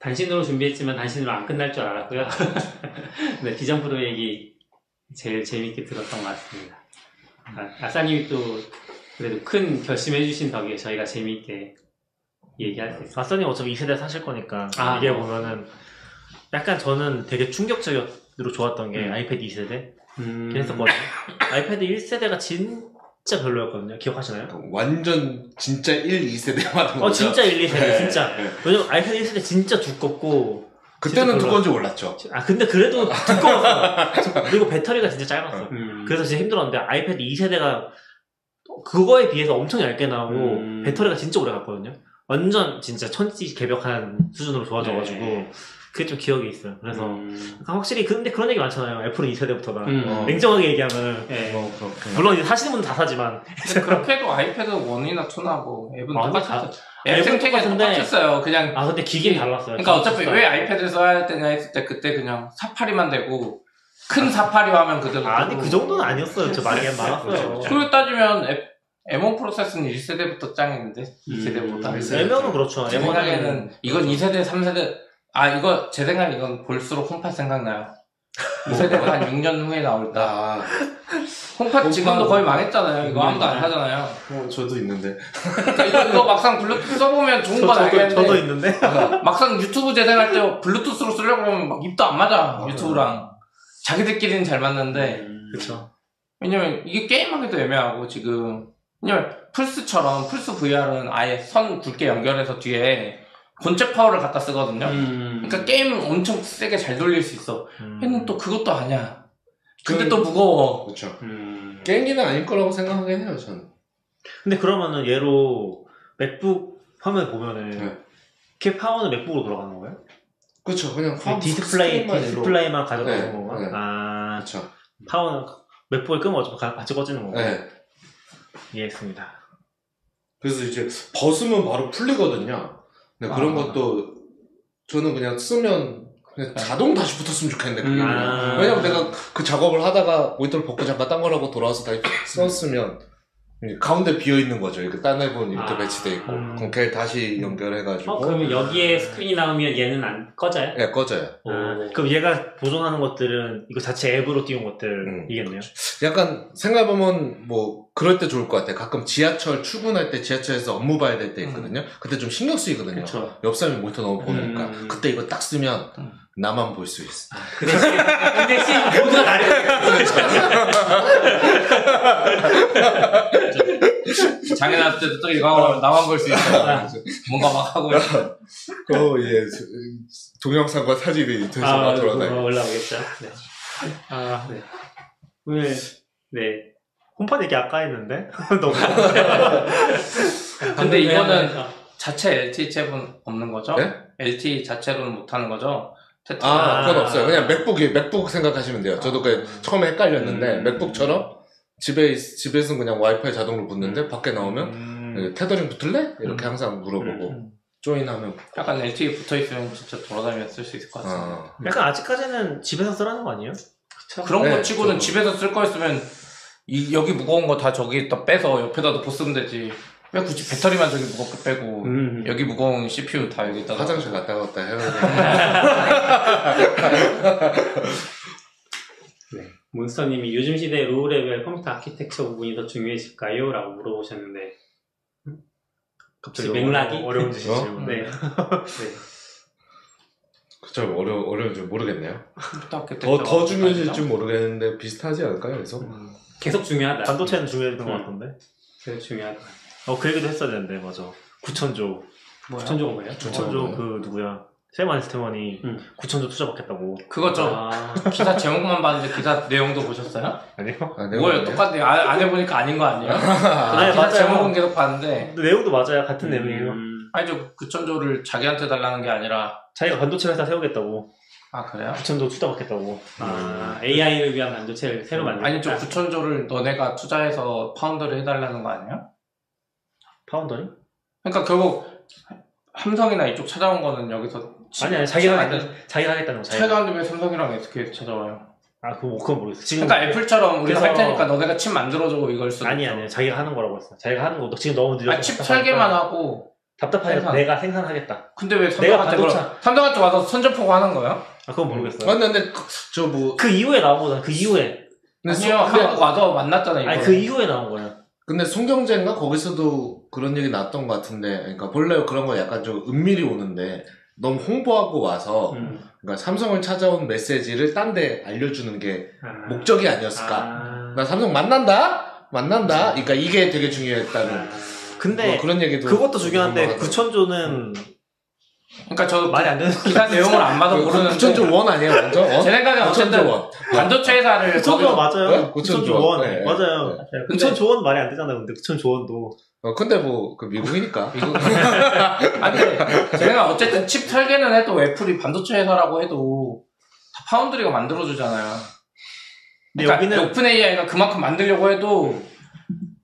단신으로 준비했지만 단신으로 안 끝날 줄 알았고요. 네, 비전 프로 얘기 제일 재밌게 들었던 것 같습니다. 아, 아싸님이 또 그래도 큰 결심해 주신 덕에 저희가 재미있게 얘기할 수 있어요. 아싸님 어차피 2세대 사실 거니까 아, 이게 뭐. 보면은 약간 저는 되게 충격적으로 좋았던 게 음. 아이패드 2세대 음, 그랬었거든요. 아이패드 1세대가 진짜 별로였거든요. 기억하시나요? 완전 진짜 1, 2세대 받은 거죠. 어 진짜 1, 2세대 네. 진짜. 네. 왜냐면 아이패드 1세대 진짜 두껍고 그때는 진짜 두꺼운지 몰랐죠. 아 근데 그래도 두꺼웠어. 그리고 배터리가 진짜 짧았어. 음, 그래서 진짜 힘들었는데 아이패드 2세대가 그거에 비해서 엄청 얇게 나오고 음. 배터리가 진짜 오래 갔거든요. 완전 진짜 천지 개벽한 수준으로 좋아져가지고 네. 그게 좀 기억이 있어요. 그래서 음, 확실히 근데 그런 얘기 많잖아요. 애플은 2세대부터가 음, 어. 냉정하게 얘기하면 네. 뭐, 그렇게. 물론 이제 사시는 분은 다 사지만 근데 그렇게 해도 아이패드 1이나 2나 뭐 앱은 아, 똑같았어 앱은 앱 생태계 똑같은데. 똑같았어요 그냥 아 근데 기계는 달랐어요. 그러니까 어차피. 왜 아이패드를 써야 되냐 했을 때 그때 그냥 사파리만 되고 큰 사파리 화면 그대로 아니. 그 정도는 아니었어요. 저 많이 많았어요. 그걸 따지면 앱 M1 프로세서는 1세대부터 짱했는데 2세대보다. 음. M1은 그렇죠. 제 생각에는 이건 2세대, 3세대 아 이거 제 생각에 이건 볼수록 홈팟 생각나요. 2세대가 한 6년 후에 나올다. 아, 홈팟 지금도 거의 망했잖아요. 이거 아무도 음. 안 하잖아요. 어, 저도 있는데. 그러니까 이거, 이거 막상 블루투스 써보면 좋은 저, 건 알겠는데 저도 있는데. 막상 유튜브 재생할 때 블루투스로 쓰려고 하면 막 입도 안 맞아 맞아요. 유튜브랑 자기들끼리는 잘 맞는데 그쵸. 왜냐면 이게 게임하기도 애매하고 지금 왜냐면 플스처럼 플스 VR은 아예 선 굵게 연결해서 뒤에 본체 파워를 갖다 쓰거든요 음. 그러니까 게임 엄청 세게 잘 돌릴 수 있어 음. 얘는 또 그것도 아니야 근데 그- 또 무거워 그렇죠. 음. 게임기는 아닐 거라고 생각하긴 해요, 저는. 근데 그러면은 얘로 맥북 화면 보면은 네. 걔 파워는 맥북으로 돌아가는 거예요? 그렇죠. 그냥 그 디스플레이 스크린만 디스플레이만 가져가는 네, 건가? 네. 아 그렇죠. 파워는 맥북을 끄면 어차피 가- 같이 꺼지는 거고. 네. 이해했습니다. 그래서 이제 벗으면 바로 풀리거든요. 근데 그런 아. 것도 저는 그냥 쓰면 그냥 자동 다시 붙었으면 좋겠는데 그게 음. 왜냐면 내가 그 작업을 하다가 모니터를 벗고 잠깐 딴 거라고 돌아와서 다시 썼으면 가운데 비어 있는 거죠. 이렇게 딴 앱은 이렇게 아. 배치돼 있고 음. 그럼 걔 다시 연결해가지고 어, 그러면 여기에 스크린이 나오면 얘는 안 꺼져요? 네, 꺼져요. 아, 오. 그럼 얘가 보존하는 것들은 이거 자체 앱으로 띄운 음. 것들이겠네요. 약간 생각해보면 뭐 그럴 때 좋을 것 같아. 가끔 지하철 출근할 때 지하철에서 업무 봐야 될 때 있거든요. 그때 좀 신경 쓰이거든요. 그쵸. 옆 사람이 모니터 너무 보니까 음. 그때 이거 딱 쓰면 음. 나만 볼 수 있어. 그 대신, 그 대신 모두가 나를. 장애 났을 때도 또 이거 하고 나만 볼 수 있어 뭔가 막 하고 있어 그 예, 동영상과 사진이 인터넷에 아, 돌아다니고. 올라오겠죠. 네. 아, 네. 오늘, 네. 홈팟 얘기 아까 했는데 너무 근데 이거는 어, 자체 LTE 칩은 없는 거죠? 네? LTE 자체로는 못하는 거죠? 테트라. 아, 그건 아. 없어요. 그냥 맥북이 맥북 생각하시면 돼요. 저도 그 처음에 헷갈렸는데 음. 맥북처럼 집에 있- 집에서는 그냥 와이파이 자동으로 붙는데 밖에 나오면 음. 그 테더링 붙을래? 이렇게 음. 항상 물어보고 음. 조인하면 약간 LTE 붙어 있으면 진짜 돌아다니며 쓸수 있을 것 같아요. 어. 약간 아직까지는 집에서 쓰라는 거 아니에요? 그런 네, 거 치고는 저도. 집에서 쓸 거였으면 이, 여기 무거운 거 다 저기다 빼서 옆에다 놓고 쓰면 되지. 왜 굳이 배터리만 저기 무겁게 빼고 음. 여기 무거운 CPU 다 여기다가 화장실 갔다 왔다 해야 돼. 네. 몬스터님이 요즘 시대 low level 컴퓨터 아키텍처 부분이 더 중요해질까요? 라고 물어보셨는데. 갑자기 맥락이? 어려운 짓이 어? 네. 네. 그쵸 어려 어려운지 모르겠네요. 컴퓨터 더더 중요해질지 모르겠는데 비슷하지 않을까요? 그래서 계속 중요하다. 반도체는 중요했던 것 음. 같던데. 계속 중요하다. 어 그 얘기도 했어야 되는데 맞아. 9천조. 뭐야? 천조가 뭐예요? 9천조 뭐예요? 그 누구야? 세만 스테원이 음. 9천조 투자 받겠다고. 그거죠. 아, 기사 제목만 봤는데 기사 내용도 보셨어요? 아니요? 아, 뭐예요? 똑같네. 아, 안 해보니까 아닌 거 아니에요? 아니, 기사 맞아요. 제목은 계속 봤는데 근데 내용도 맞아요. 같은 내용이에요. 음, 아니 저 9천조를 자기한테 달라는 게 아니라 자기가 반도체 회사 세우겠다고. 아 그래요? 9천조 투자 받겠다고. 아, AI를 위한 반도체를 새로 만들다. 아니 저 9천조를 너네가 투자해서 파운드리를 해달라는 거 아니에요? 파운드리? 그러니까 결국 삼성이나 이쪽 찾아온 거는 여기서 아니 아니 자기가 안 하겠다. 자기가 하겠다는 거. 자기가. 하는데 왜 삼성이랑 SK 찾아와요? 아 그거 그건 모르겠어. 지금 그러니까 애플처럼 우리가 그래서- 할 테니까 너네가 칩 만들어줘 이걸 수도 아니 있죠. 아니 자기가 하는 거라고 했어. 자기가 하는 거. 너 지금 너무 늦어. 아니, 칩 설계만 하고 답답하니까 생산. 내가 생산하겠다. 근데 왜 내가 삼성한테 반도체- 그럼 삼성한테 와서 선전포고 하는 거예요? 아 그건 모르겠어요. 아, 근데 저뭐 그 이후에 나온 거잖아. 그 이후에. 근데, 아니요 한국 와서 만났잖아요 이거 아니 그 이후에 나온 거야. 근데 송경제인가 거기서도 그런 얘기 났던 것 같은데 그러니까 본래 그런 건 약간 좀 은밀히 오는데 너무 홍보하고 와서 음. 그러니까 삼성을 찾아온 메시지를 딴 데 알려주는 게 아, 목적이 아니었을까? 아, 나 삼성 만난다? 만난다? 그러니까 이게 되게 중요했다는 아, 근데 뭐 그런 얘기도 그것도 중요한데 궁금하더라고요. 9천조는 그러니까 저도 말이 안 되는 기사 내용을 안 봐서 그 모르는데 9천조 원 아니에요 완전? 어? 제 생각엔 9천조 어쨌든 원 반도체 회사를 9천조 거기서- 맞아요. 네? 9천조 9천조 원. 원. 네. 맞아요. 네. 근데 9천조 원 말이 안 되잖아요. 근데 9천조 원도. 어, 근데 뭐 그 미국이니까 이거 아니 제가 어쨌든 칩 설계는 해도 애플이 반도체 회사라고 해도 다 파운드리가 만들어주잖아요. 근데 그러니까 여기는 오픈 AI가 그만큼 만들려고 해도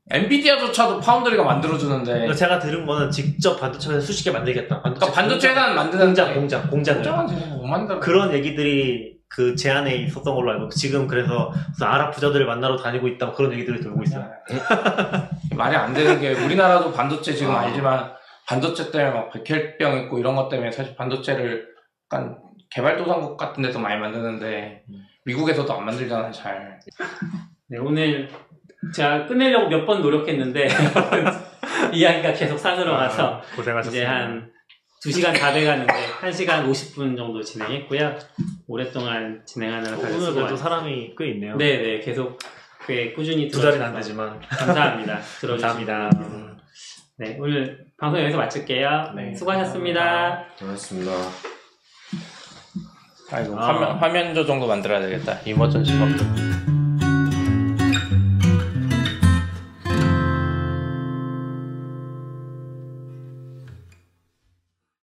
엔비디아조차도 파운드리가 만들어주는데 제가 들은 거는 직접 반도체 회사 수십 개 만들겠다. 반도체, 그러니까 반도체 회사는 공장, 공장, 공장, 공장을. 공장은 못 만들어. 그런 얘기들이 그 제안에 있었던 걸로 알고 지금 그래서 아랍 부자들을 만나러 다니고 있다 뭐 그런 얘기들이 돌고 있어요. 말이 안 되는 게 우리나라도 반도체 지금 아. 알지만 반도체 때문에 막 백혈병 있고 이런 것 때문에 사실 반도체를 약간 개발도상국 같은 데서 많이 만드는데 미국에서도 안 만들잖아요 잘 네, 오늘 제가 끝내려고 몇 번 노력했는데 이야기가 계속 산으로 가서 아, 고생하셨습니다. 이제 한 2시간 다 돼가는데 1시간 50분 정도 진행했고요. 오랫동안 진행하느라 다들 오늘 그래도. 사람이 꽤 있네요. 네네 계속 꽤 꾸준히 두 자리는 안 들어주셔서 되지만 감사합니다. 들어주시고. 감사합니다. 네 오늘 방송 여기서 마칠게요. 네. 수고하셨습니다. 고맙습니다. 아이고 아. 화면, 화면 조 정도 만들어야 되겠다 이머전시 버튼